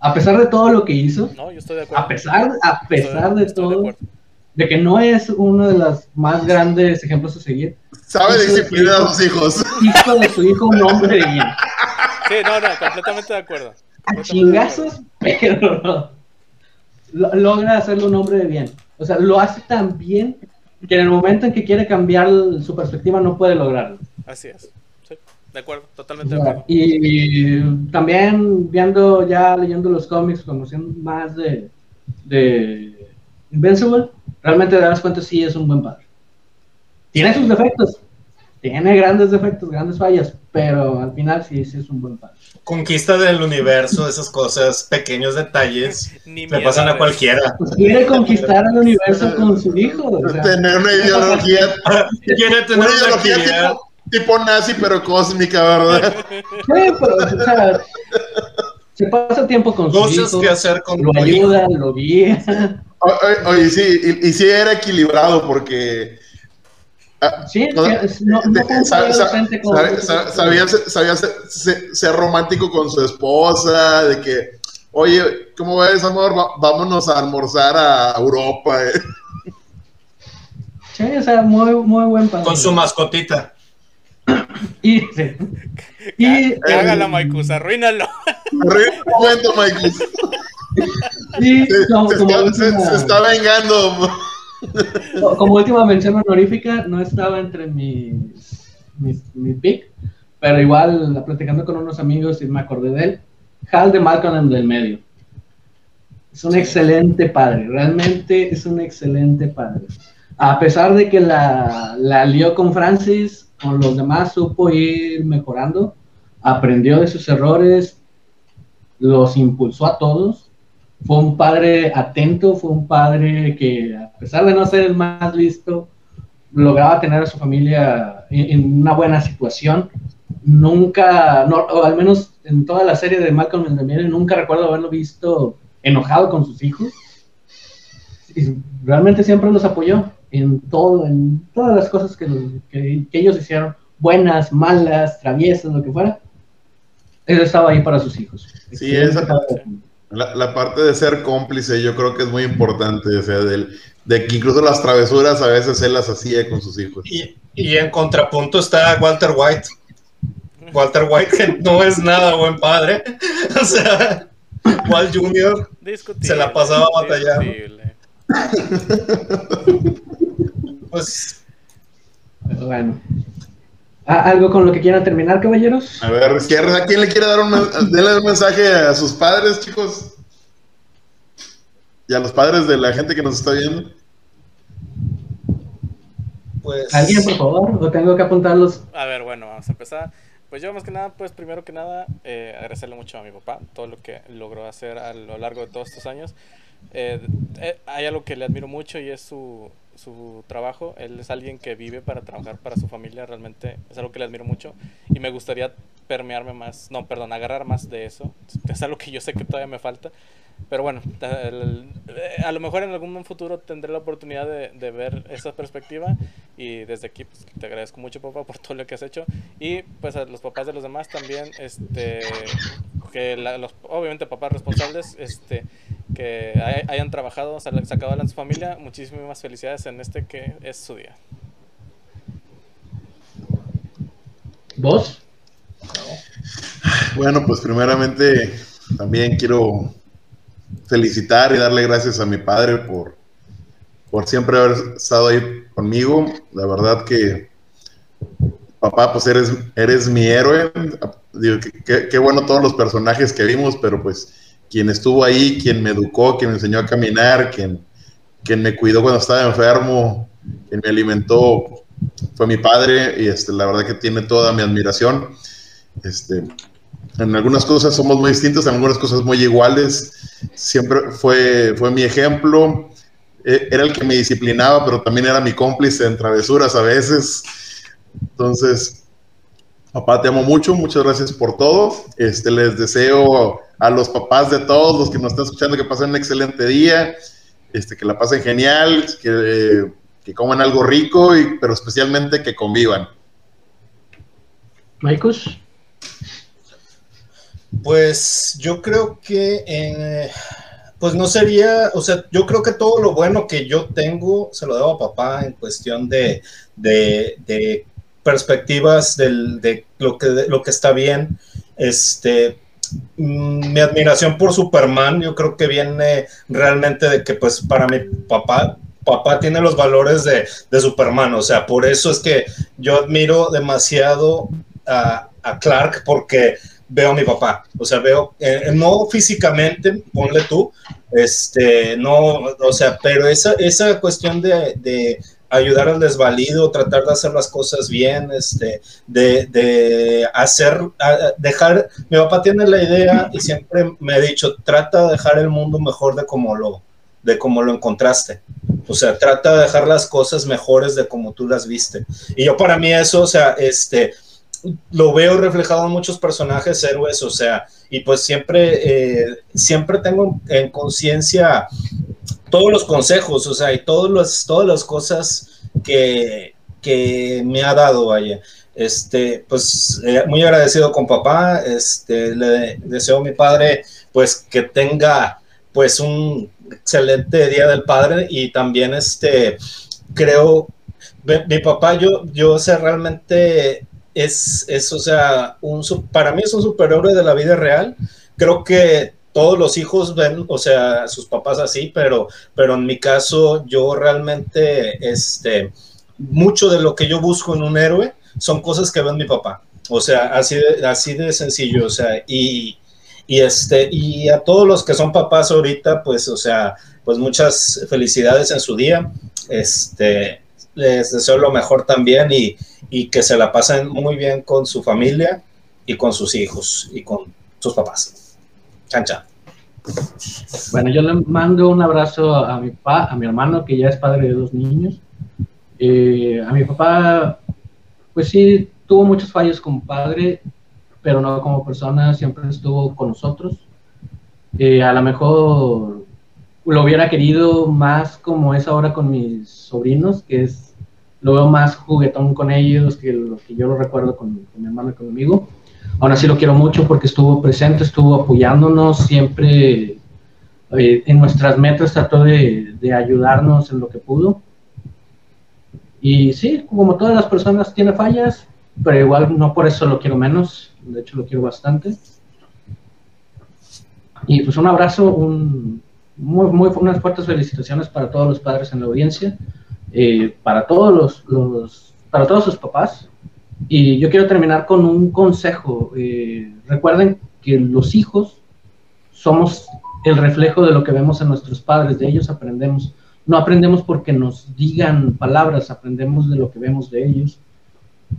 A pesar de todo lo que hizo, No, yo estoy de acuerdo. a pesar, a pesar de Estoy todo, acuerdo. de que no es uno de los más grandes ejemplos a seguir, Sabe de disciplinar a hijo. sus hijos. hizo de su hijo un hombre de bien. Sí, no, no, completamente de acuerdo. a Completamente de chingazos, pero lo- logra hacerlo un hombre de bien. O sea, lo hace tan bien que en el momento en que quiere cambiar su perspectiva no puede lograrlo. Así es. Sí, de acuerdo, totalmente de acuerdo. Y también viendo, ya leyendo los cómics, conociendo más de, de Invincible, realmente te das cuenta sí es un buen padre. Tiene sus defectos, tiene grandes defectos, grandes fallas, pero al final sí, sí es un buen padre. Conquista del universo, esas cosas, pequeños detalles, Ni le pasan a cualquiera. Pues quiere conquistar el universo con su hijo. o sea, Tener una ideología, Quiere tener una ideología tipo, tipo nazi, pero cósmica, ¿verdad? Sí, pero, o sea, se pasa tiempo con su Cosas hijo, que hacer con lo tu hijo. ayuda, lo guía. Oye, sí, y, y sí era equilibrado porque... ah, Sí, no, no, no sa- sabía, sabía ser, ser- ser romántico con su esposa, de que, oye, ¿cómo ves, amor? Va- vámonos a almorzar a Europa. eh". Sí, o sea, muy, muy buen padre. Con su mascotita. Y, sí. y, Cágala, eh, Maikus, arruínalo. Un momento, Michael. Se, se está, se- se está vengando. como última mención honorífica, no estaba entre mis, mis, mi pick, pero igual platicando con unos amigos y me acordé de él. Hal de Malcolm en del medio. Es un excelente padre, realmente es un excelente padre. A pesar de que la, la lió con Francis, con los demás supo ir mejorando, aprendió de sus errores, los impulsó a todos. Fue un padre atento, fue un padre que a pesar de no ser el más listo, lograba tener a su familia en, en una buena situación. Nunca, no, o al menos en toda la serie de Malcolm in the nunca recuerdo haberlo visto enojado con sus hijos. Y realmente siempre los apoyó en todo, en todas las cosas que, que- que ellos hicieron, buenas, malas, traviesas, lo que fuera. Él estaba ahí para sus hijos. Sí, esa- La, la parte de ser cómplice yo creo que es muy importante, o sea, del- de que incluso las travesuras a veces él las hacía con sus hijos. Y, y en contrapunto está Walter White. Walter White, que no es nada buen padre. O sea, Walt Jr. Discutible, Se la pasaba batallando. discutible. Pues bueno. ¿A- ¿Algo con lo que quieran terminar, caballeros? A ver, ¿quién, ¿a quién le quiere dar un, un mensaje a sus padres, chicos? Y a los padres de la gente que nos está viendo. pues ¿Alguien, por favor? ¿O tengo que apuntarlos? A ver, bueno, vamos a empezar. Pues yo más que nada, pues primero que nada, eh, agradecerle mucho a mi papá, todo lo que logró hacer a lo largo de todos estos años. Eh, eh, hay algo que le admiro mucho y es su, su trabajo. Él es alguien que vive para trabajar para su familia, realmente es algo que le admiro mucho y me gustaría permearme más, no, perdón, agarrar más de eso. Es algo que yo sé que todavía me falta. Pero bueno, el- eh, a lo mejor en algún futuro tendré la oportunidad de, de ver esa perspectiva y desde aquí pues, te agradezco mucho papá por todo lo que has hecho y pues a los papás de los demás también, este, que la- los, obviamente papás responsables, este, que hay- hayan trabajado, sacado adelante su familia, muchísimas felicidades en este que es su día. ¿Vos? Bueno, pues primeramente también quiero felicitar y darle gracias a mi padre por, por siempre haber estado ahí conmigo. La verdad que, papá, pues eres, eres mi héroe. qué bueno todos los personajes que vimos, pero pues quien estuvo ahí, quien me educó, quien me enseñó a caminar, quien, quien me cuidó cuando estaba enfermo, quien me alimentó, fue mi padre y este, la verdad que tiene toda mi admiración. Este, en algunas cosas somos muy distintos, en algunas cosas muy iguales. Siempre fue, fue mi ejemplo. E, era el que me disciplinaba, pero también era mi cómplice en travesuras a veces. Entonces, papá, te amo mucho. Muchas gracias por todo. Este, les deseo a los papás de todos los que nos están escuchando que pasen un excelente día. Este, que la pasen genial, que, que coman algo rico, pero especialmente que convivan. Marcos. Pues yo creo que, eh, pues no sería, o sea, yo creo que todo lo bueno que yo tengo se lo debo a papá en cuestión de, de, perspectivas del, de lo que, lo que está bien. Este, mm, mi admiración por Superman, yo creo que viene realmente de que, pues, para mi papá, papá tiene los valores de, de Superman, o sea, por eso es que yo admiro demasiado a, a Clark, porque veo a mi papá, o sea, veo, eh, no físicamente, ponle tú, este, no, o sea, pero esa, esa cuestión de, de ayudar al desvalido, tratar de hacer las cosas bien, este, de, de hacer, dejar, mi papá tiene la idea y siempre me ha dicho, trata de dejar el mundo mejor de como lo, de como lo encontraste. O sea, trata de dejar las cosas mejores de como tú las viste. Y yo para mí eso, o sea, este, lo veo reflejado en muchos personajes héroes, o sea, y pues siempre, eh, siempre tengo en conciencia todos los consejos, o sea, y todos los, todas las cosas que, que me ha dado, vaya. Este, pues eh, muy agradecido con papá, este, le deseo a mi padre, pues que tenga, pues un excelente día del padre y también, este, creo, mi papá, yo, yo sé realmente es, es, o sea, un, para mí es un superhéroe de la vida real. Creo que todos los hijos ven, o sea, sus papás así, pero, pero en mi caso yo realmente, este, mucho de lo que yo busco en un héroe son cosas que ven mi papá. O sea, así de, así de sencillo, o sea, y, y este, y a todos los que son papás ahorita, pues, o sea, pues muchas felicidades en su día. Este, les deseo lo mejor también y, y que se la pasen muy bien con su familia y con sus hijos y con sus papás. Chan, Bueno, yo le mando un abrazo a mi papá, a mi hermano, que ya es padre de dos niños. Eh, a mi papá, pues sí, tuvo muchos fallos como padre, pero no como persona, siempre estuvo con nosotros. Eh, a lo mejor lo hubiera querido más como es ahora con mis sobrinos, que es lo veo más juguetón con ellos que lo que yo lo recuerdo con, mi hermano y conmigo. Aún así lo quiero mucho porque estuvo presente, estuvo apoyándonos, siempre eh, en nuestras metas trató de, de, ayudarnos en lo que pudo. Y sí, como todas las personas tiene fallas, pero igual no por eso lo quiero menos, de hecho lo quiero bastante. Y pues un abrazo, un, muy, muy, unas fuertes felicitaciones para todos los padres en la audiencia. Eh, para, todos los, para todos sus papás. Y yo quiero terminar con un consejo. Eh, recuerden que los hijos somos el reflejo de lo que vemos en nuestros padres, de ellos aprendemos. No aprendemos porque nos digan palabras, aprendemos de lo que vemos de ellos.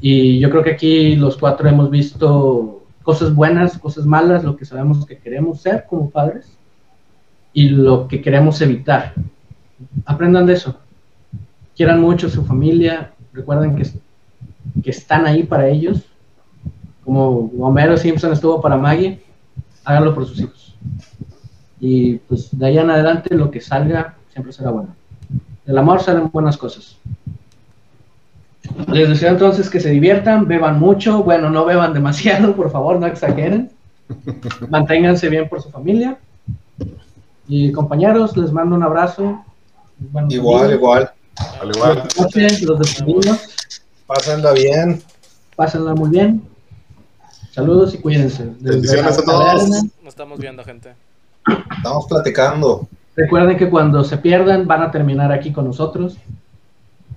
Y yo creo que aquí los cuatro hemos visto cosas buenas, cosas malas, lo que sabemos que queremos ser como padres y lo que queremos evitar. Aprendan de eso quieran mucho a su familia, recuerden que, que están ahí para ellos, como Homero Simpson estuvo para Maggie, háganlo por sus hijos. Y pues de ahí en adelante lo que salga siempre será bueno. Del amor salen buenas cosas. Les deseo entonces que se diviertan, beban mucho, bueno, no beban demasiado, por favor, no exageren. Manténganse bien por su familia. Y compañeros, les mando un abrazo. igual, igual. Al igual. Los despedimos. Pásenla bien. Pásenla muy bien. Saludos y cuídense. Bendiciones a todos. Nos estamos viendo, gente. Estamos platicando. Recuerden que cuando se pierdan van a terminar aquí con nosotros.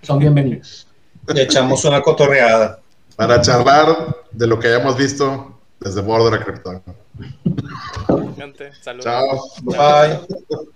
Son bienvenidos. Y echamos una cotorreada. Para charlar de lo que hayamos visto desde Border a Krypton. Gente, saludos. Chao. Bye.